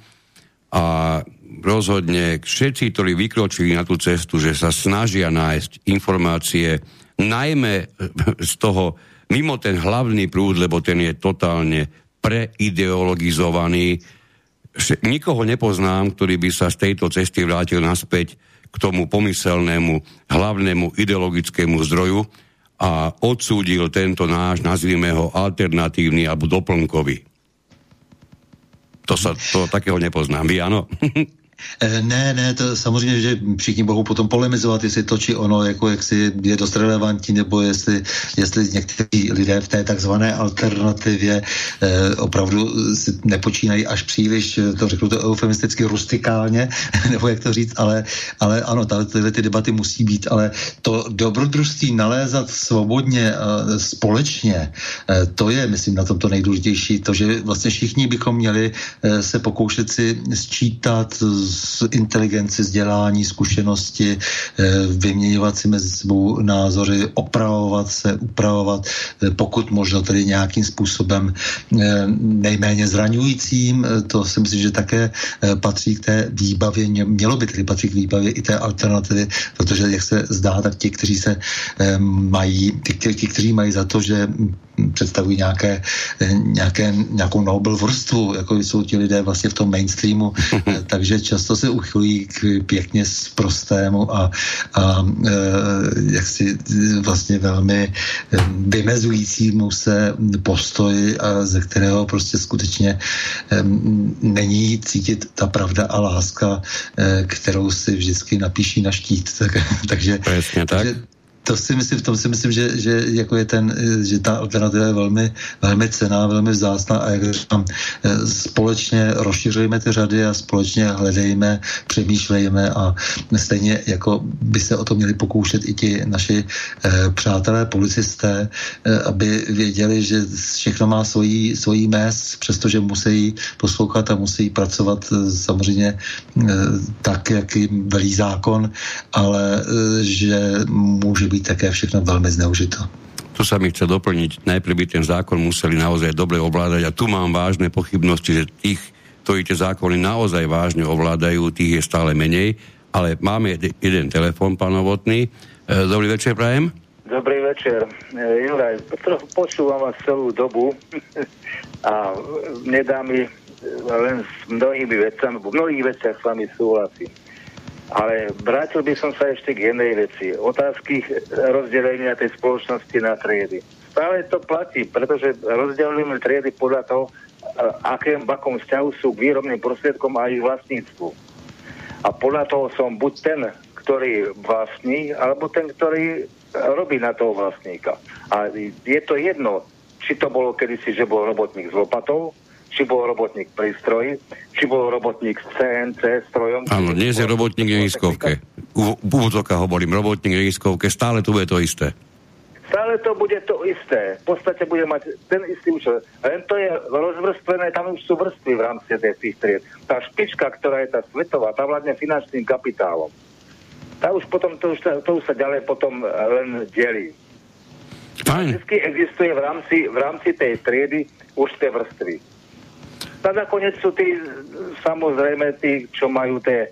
a rozhodne všetci, ktorí vykročili na tú cestu, že sa snažia nájsť informácie, najmä z toho, mimo ten hlavný prúd, lebo ten je totálne preideologizovaný. Nikoho nepoznám, ktorý by sa z tejto cesty vrátil naspäť k tomu pomyselnému hlavnému ideologickému zdroju a odsúdil tento náš, nazvime ho, alternatívny alebo doplnkový. To, sa, to takého nepoznám. Vy áno? <laughs> Eh, ne, ne, to samozřejmě, že všichni mohou potom polemizovat, jestli to či ono, jako jestli je dost relevantní, nebo jestli, jestli někteří lidé v té takzvané alternativě eh, opravdu si nepočínají až příliš, to řeknu to eufemisticky rustikálně, <laughs> nebo jak to říct, ale, ale ano, tyhle ty debaty musí být, ale to dobrodružství nalézat svobodně, eh, společně, eh, to je, myslím, na tom to nejdůležitější, to, že vlastně všichni bychom měli eh, se pokoušet si sčítat z inteligenci, vzdělání, zkušenosti, eh, vyměňovat si mezi sebou názory, opravovat se, upravovat, eh, pokud možno tedy nějakým způsobem eh, nejméně zraňujícím. To si myslím, že také patří k té výbavě, mělo by tedy patřit k výbavě i té alternativy, protože jak se zdá, tak ti, kteří se mají, ti, ti kteří mají za to, že představují nějaké, nějaké, nějakou Nobel vrstvu, jako jsou ti lidé vlastně v tom mainstreamu, <laughs> takže často se uchylují k pěkně prostému a, a e, jaksi vlastně velmi vymezujícímu se postoji, a ze kterého prostě skutečně není cítit ta pravda a láska, kterou si vždycky napíší na štít. <laughs> Tak, takže, Přesně tak. Takže, to si myslím, v tom si myslím, že, že, jako je ten, že ta alternativa je velmi, velmi cená, velmi vzácná a jak říkám, společně rozšiřujeme ty řady a společně hledejme, přemýšlejme a stejně jako by se o to měli pokoušet i ti naši eh, přátelé, policisté, eh, aby věděli, že všechno má svojí, svojí mes, přestože musí poslouchat a musí pracovat eh, samozřejmě eh, tak, jak jim velí zákon, ale eh, že může být také všechno veľmi zneužito. Tu sa mi chce doplniť, najprv by ten zákon museli naozaj dobre ovládať a tu mám vážne pochybnosti, že tých, ktorí tie zákony naozaj vážne ovládajú, tých je stále menej, ale máme jeden telefon, pán Novotný. E, dobrý večer, Prajem. Dobrý večer. E, Juraj, trochu počúvam vás celú dobu <laughs> a nedá mi len s mnohými vecami, v mnohých veciach s vami súhlasím. Ale vrátil by som sa ešte k jednej veci. Otázky rozdelenia tej spoločnosti na triedy. Stále to platí, pretože rozdelujeme triedy podľa toho, aké, v akom vzťahu sú k výrobným prostriedkom a ich vlastníctvu. A podľa toho som buď ten, ktorý vlastní, alebo ten, ktorý robí na toho vlastníka. A je to jedno, či to bolo kedysi, že bol robotník s lopatou, či bol robotník pri stroji, či bol robotník s CNC strojom. Áno, dnes je robotník v iskovke. V úvodzokách hovorím, robotník v iskovke, stále to bude to isté. Stále to bude to isté. V podstate bude mať ten istý účel. Len to je rozvrstvené, tam už sú vrstvy v rámci tých tried. Tá špička, ktorá je tá svetová, tá vládne finančným kapitálom. Tá už potom, to už, to už sa ďalej potom len delí. Fajn. Vždy existuje v rámci, v rámci tej triedy už tie vrstvy. A nakoniec sú tí, samozrejme, tí, čo majú tie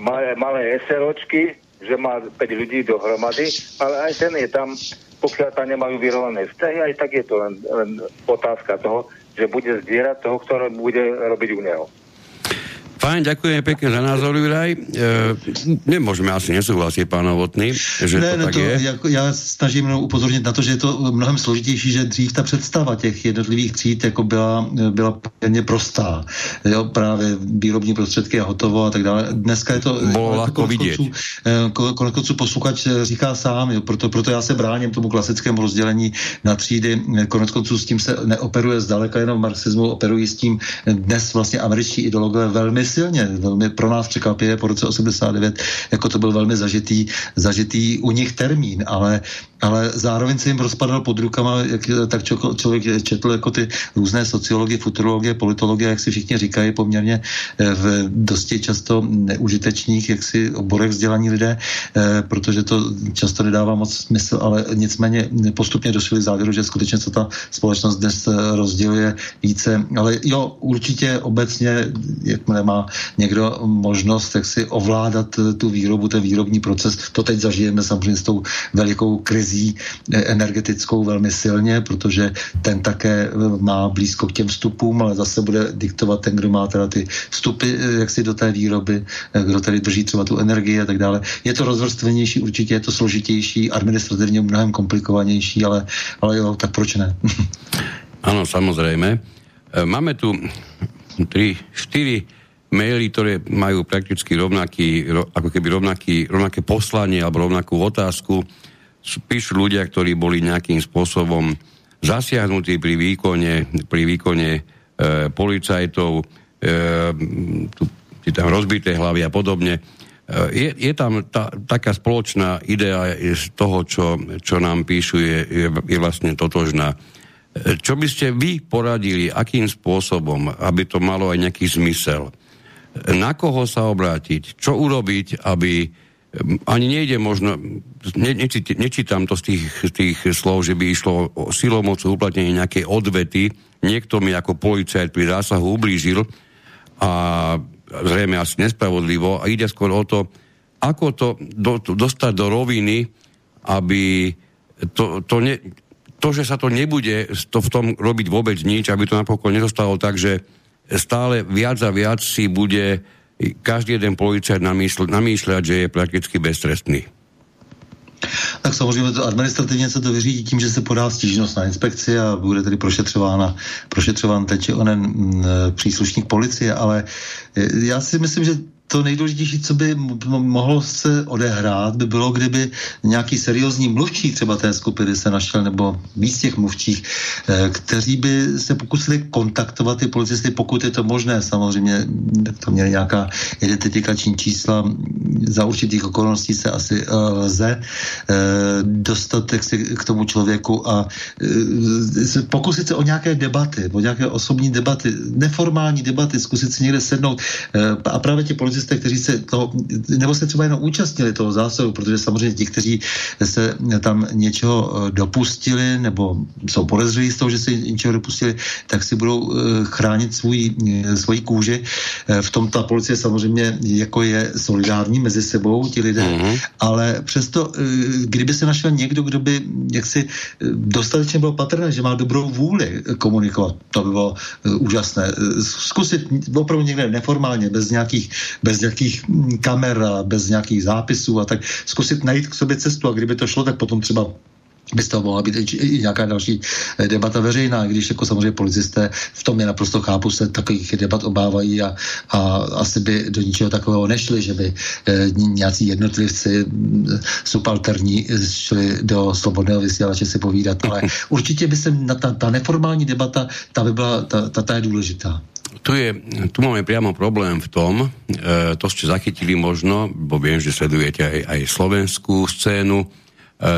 malé, malé SROčky, že má 5 ľudí dohromady, ale aj ten je tam, pokiaľ tam nemajú vyrovnané vzťahy, aj tak je to len, len otázka toho, že bude zdierať toho, ktoré bude robiť u neho. Fajn, ďakujem pekne za názor, Juraj. E, nemôžeme asi nesouhlasit, pán Novotný, že ne, to ne, tak to, je. Jako, já snažím upozornit na to, že je to mnohem složitější, že dřív ta představa těch jednotlivých tříd jako byla, byla poměrně prostá. Jo, právě výrobní prostředky a hotovo a tak dále. Dneska je to... Bylo lehko vidět. Konec konců posluchač říká sám, jo, proto, proto já se bráním tomu klasickému rozdělení na třídy. Konec konců s tím se neoperuje zdaleka jenom marxismu, operují s tím dnes vlastně američtí ideologové velmi silně, velmi pro nás překvapivě po roce 89, jako to byl velmi zažitý, zažitý u nich termín, ale ale zároveň se jim rozpadal pod rukama, jak tak člověk četl jako ty různé sociologie, futurologie, politologie, jak si všichni říkají, poměrně eh, v dosti často neužitečných jaksi oborech vzdělaní lidé, eh, protože to často nedává moc smysl, ale nicméně postupně došli závěru, že skutečně co ta společnost dnes eh, rozděluje více. Ale jo, určitě obecně, jakmile má někdo možnost jak si ovládat tu výrobu, ten výrobní proces, to teď zažijeme samozřejmě s tou velikou krizí krizí energetickou velmi silně, protože ten také má blízko k těm vstupům, ale zase bude diktovat ten, kdo má teda ty vstupy eh, jak si do té výroby, eh, kdo tady drží třeba tu energii a tak dále. Je to rozvrstvenější, určitě je to složitější, administrativně mnohem komplikovanější, ale, ale jo, tak proč ne? <laughs> ano, samozřejmě. Eh, máme tu 3, 4 maily, ktoré majú prakticky rovnaký, ako keby rovnaký, rovnaké poslanie alebo rovnakú otázku. Píšu ľudia, ktorí boli nejakým spôsobom zasiahnutí pri výkone, pri výkone e, policajtov, e, tu, tam rozbité hlavy a podobne. E, je, je tam tá, taká spoločná idea z toho, čo, čo nám píšu, je, je, je vlastne totožná. E, čo by ste vy poradili, akým spôsobom, aby to malo aj nejaký zmysel? Na koho sa obrátiť? Čo urobiť, aby ani nejde možno, ne, nečítam, nečítam to z tých, z tých slov, že by išlo o silomocu uplatnenie nejakej odvety. Niekto mi ako policajt pri zásahu ublížil a zrejme asi nespravodlivo a ide skôr o to, ako to do, dostať do roviny, aby to, to, ne, to, že sa to nebude to v tom robiť vôbec nič, aby to napokon nezostalo tak, že stále viac a viac si bude každý jeden policajt namýšľať, že je prakticky beztrestný. Tak samozřejmě to administrativně se to vyřídí tím, že se podá stížnost na inspekci a bude tedy prošetřována, prošetřován teď onen m, příslušník policie, ale já si myslím, že to nejdůležitější, co by mohlo se odehrát, by bylo, kdyby nějaký seriózní mluvčí třeba té skupiny se našel, nebo víc těch mluvčích, eh, kteří by se pokusili kontaktovat ty policisty, pokud je to možné. Samozřejmě to měli nějaká identifikační čísla, za určitých okolností se asi uh, lze uh, dostat k tomu člověku a pokusit se o nějaké debaty, o nějaké osobní debaty, neformální debaty, zkusit si někde sednout a právě ti policisté policisté, kteří se toho, nebo se třeba jenom účastnili toho zásahu, protože samozřejmě ti, kteří se tam něčeho eh, dopustili, nebo jsou podezřelí z toho, že se něčeho dopustili, tak si budou eh, chránit svůj, eh, svoji kůži. V tom ta policie samozřejmě jako je solidární mezi sebou, ti lidé, mm-hmm. ale přesto, kdyby se našel někdo, kdo by jaksi dostatečně byl patrné, že má dobrou vůli komunikovat, to by bylo úžasné. Zkusit opravdu někde neformálně, bez nějakých, bez nějakých kamer a bez nějakých zápisů a tak zkusit najít k sobě cestu. A kdyby to šlo, tak potom třeba by z toho mohla být i nějaká další eh, debata veřejná, když jako samozřejmě policisté v tom je naprosto chápu, se takových debat obávají a, a asi by do ničeho takového nešli, že by e, nějací jednotlivci mm, subalterní šli do slobodného vysílače si povídat, ale <laughs> určitě by se na ta, ta neformální debata, ta by byla, ta, ta, ta je důležitá tu, je, tu máme priamo problém v tom, e, to ste zachytili možno, bo viem, že sledujete aj, aj slovenskú scénu, e,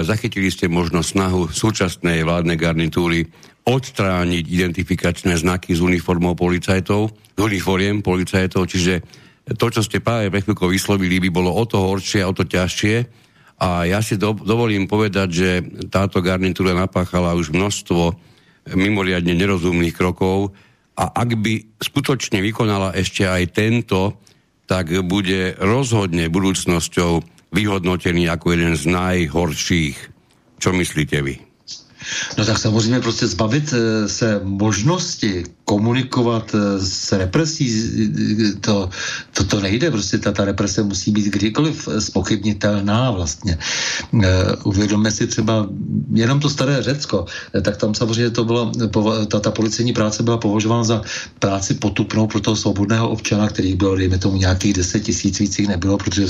zachytili ste možno snahu súčasnej vládnej garnitúry odstrániť identifikačné znaky z uniformov policajtov, z uniformiem policajtov, čiže to, čo ste práve pre chvíľko vyslovili, by bolo o to horšie, o to ťažšie. A ja si do, dovolím povedať, že táto garnitúra napáchala už množstvo mimoriadne nerozumných krokov, a ak by skutočne vykonala ešte aj tento, tak bude rozhodne budúcnosťou vyhodnotený ako jeden z najhorších. Čo myslíte vy? No tak samozřejmě prostě zbavit eh, se možnosti komunikovat eh, s represí, to, to, to nejde, prostě ta, ta represe musí být kdykoliv spochybnitelná vlastně. Uvědomme si třeba jenom to staré Řecko, tak tam samozřejmě to bylo, ta, ta policejní práce byla považována za práci potupnou pro toho svobodného občana, který byl, dejme tomu, nějakých deset tisíc, víc jich nebylo, protože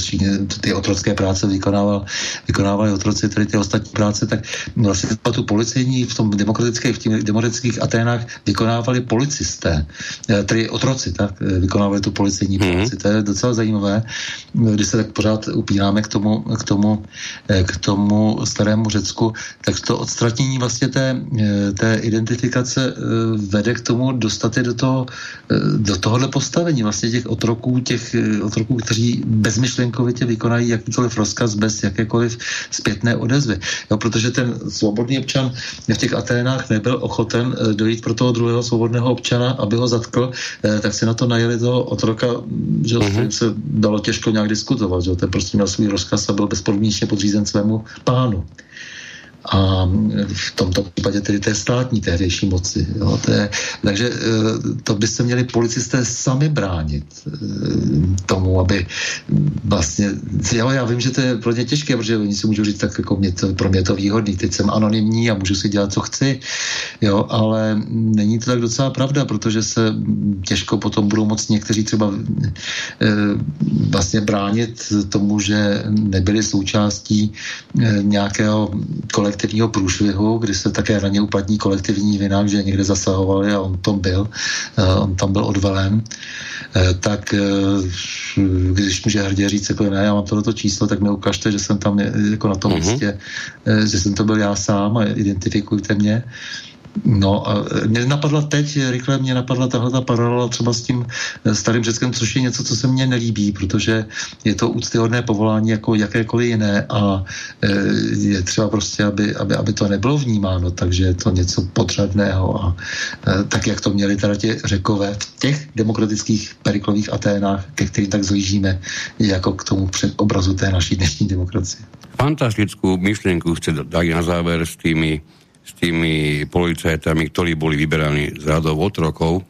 ty otrocké práce vykonával, vykonávali otroci, tedy ty ostatní práce, tak vlastně tu policejní v tom demokratických, v těch demokratických Aténách vykonávali policisté, eh, tedy otroci, tak, eh, vykonávali tu policejní mm-hmm. práci. To je docela zajímavé, když se tak pořád upínáme k tomu, k tomu, eh, k tomu starému Řecku, tak to odstranění vlastně té, té identifikace vede k tomu dostat je do, toho, do tohohle postavení vlastně těch otroků, těch otroků, kteří bezmyšlenkovitě vykonají jakýkoliv rozkaz bez jakékoliv zpětné odezvy. Jo, protože ten svobodný občan v těch Aténách nebyl ochoten dojít pro toho druhého svobodného občana, aby ho zatkl, eh, tak si na to najeli toho otroka, že uh-huh. se dalo těžko nějak diskutovat, že ten prostě měl svůj rozkaz a byl bezpodmínečně podřízen svému pánu. A v tomto případě tedy té státní tehdejší moci. Jo, to je, takže to by se měli policisté sami bránit tomu, aby vlastně, jo, já vím, že to je pro ně těžké, protože oni si můžou říct, tak jako mě to, pro mě to výhodný, teď jsem anonymní a můžu si dělat, co chci, jo, ale není to tak docela pravda, protože se těžko potom budou moct někteří třeba e, vlastně bránit tomu, že nebyli součástí nějakého kolektivního průšvihu, kdy se také na ně uplatní kolektivní vina, že někde zasahovali a on tom byl, e, on tam byl odvalen, e, tak e, když může hrdě říct, jako ne, já mám tohleto číslo, tak mi ukažte, že jsem tam jako na tom mm-hmm. místě, že jsem to byl já sám a identifikujte mě. No mě napadla teď, rychle mě napadla tahle ta paralela třeba s tím starým Řeckem, což je něco, co se mně nelíbí, protože je to úctyhodné povolání jako jakékoliv jiné a e, je třeba prostě, aby, aby, aby to nebylo vnímáno, takže je to něco potřebného a e, tak, jak to měli teda tě řekové v těch demokratických periklových Aténách, ke kterým tak zlížíme, jako k tomu obrazu té naší dnešní demokracie. Fantastickou myšlenku chce dať na záver s tými s tými policajtami, ktorí boli vyberaní z radov otrokov,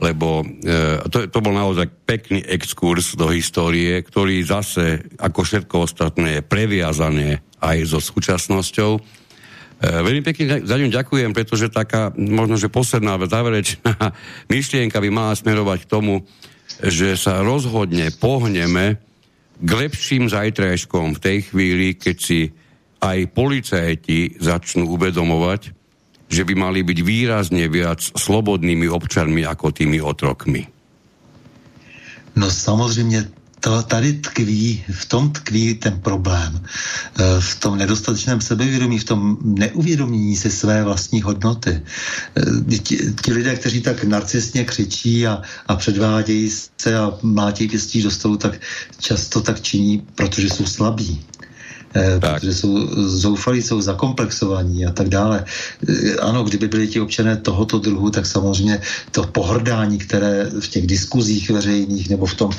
lebo e, to, to bol naozaj pekný exkurs do histórie, ktorý zase, ako všetko ostatné, je previazané aj so súčasnosťou. E, veľmi pekne za ňu ďakujem, pretože taká, možno, že posledná záverečná <laughs> myšlienka by mala smerovať k tomu, že sa rozhodne pohneme k lepším zajtrajškom v tej chvíli, keď si aj policajti začnú uvedomovať, že by mali byť výrazne viac slobodnými občanmi ako tými otrokmi. No samozřejmě to tady tkví, v tom tkví ten problém. E, v tom nedostatečném sebevědomí, v tom neuvědomění si své vlastní hodnoty. E, ti, ti lidé, kteří tak narcisně křičí a, a předvádějí se a mlátějí pěstí do stolu, tak často tak činí, protože jsou slabí. Eh, tak. protože jsou zoufalí, jsou zakomplexovaní a tak dále. Eh, ano, kdyby byli ti občané tohoto druhu, tak samozřejmě to pohrdání, které v těch diskuzích veřejných nebo v tom,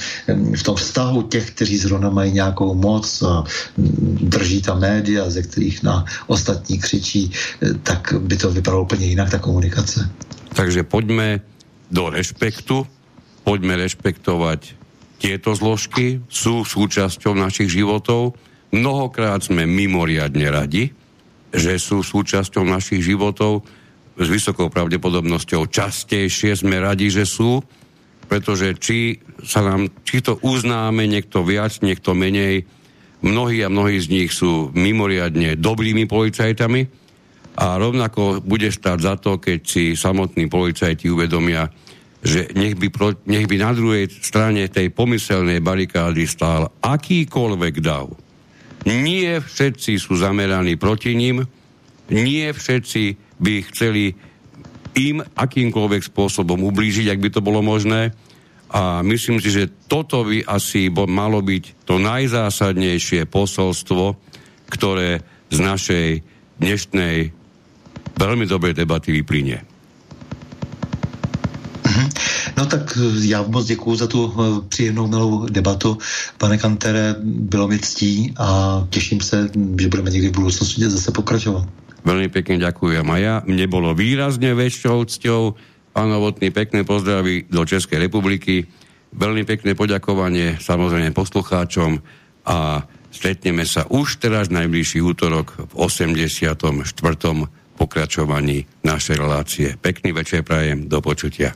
v tom vztahu těch, kteří zrovna mají nějakou moc a mm, drží ta média, ze kterých na ostatní křičí, eh, tak by to vypadalo úplně jinak, ta komunikace. Takže pojďme do respektu, pojďme respektovať tieto zložky, sú súčasťou našich životov, Mnohokrát sme mimoriadne radi, že sú súčasťou našich životov. S vysokou pravdepodobnosťou častejšie sme radi, že sú, pretože či, sa nám, či to uznáme niekto viac, niekto menej, mnohí a mnohí z nich sú mimoriadne dobrými policajtami a rovnako bude stáť za to, keď si samotní policajti uvedomia, že nech by, pro, nech by na druhej strane tej pomyselnej barikády stál akýkoľvek dav nie všetci sú zameraní proti ním, nie všetci by chceli im akýmkoľvek spôsobom ublížiť, ak by to bolo možné. A myslím si, že toto by asi malo byť to najzásadnejšie posolstvo, ktoré z našej dnešnej veľmi dobrej debaty vyplynie. No tak eh, já moc děkuji za tu eh, příjemnou milou debatu. Pane Kantere, bylo mi ctí a těším se, že budeme někdy v budoucnosti zase pokračovat. Veľmi pekne ďakujem. A ja, mne bolo výrazne väčšou cťou. Pán Novotný, pekné pozdravy do Českej republiky. Veľmi pekné poďakovanie samozrejme poslucháčom a stretneme sa už teraz najbližší útorok v 84. pokračovaní našej relácie. Pekný večer prajem, do počutia.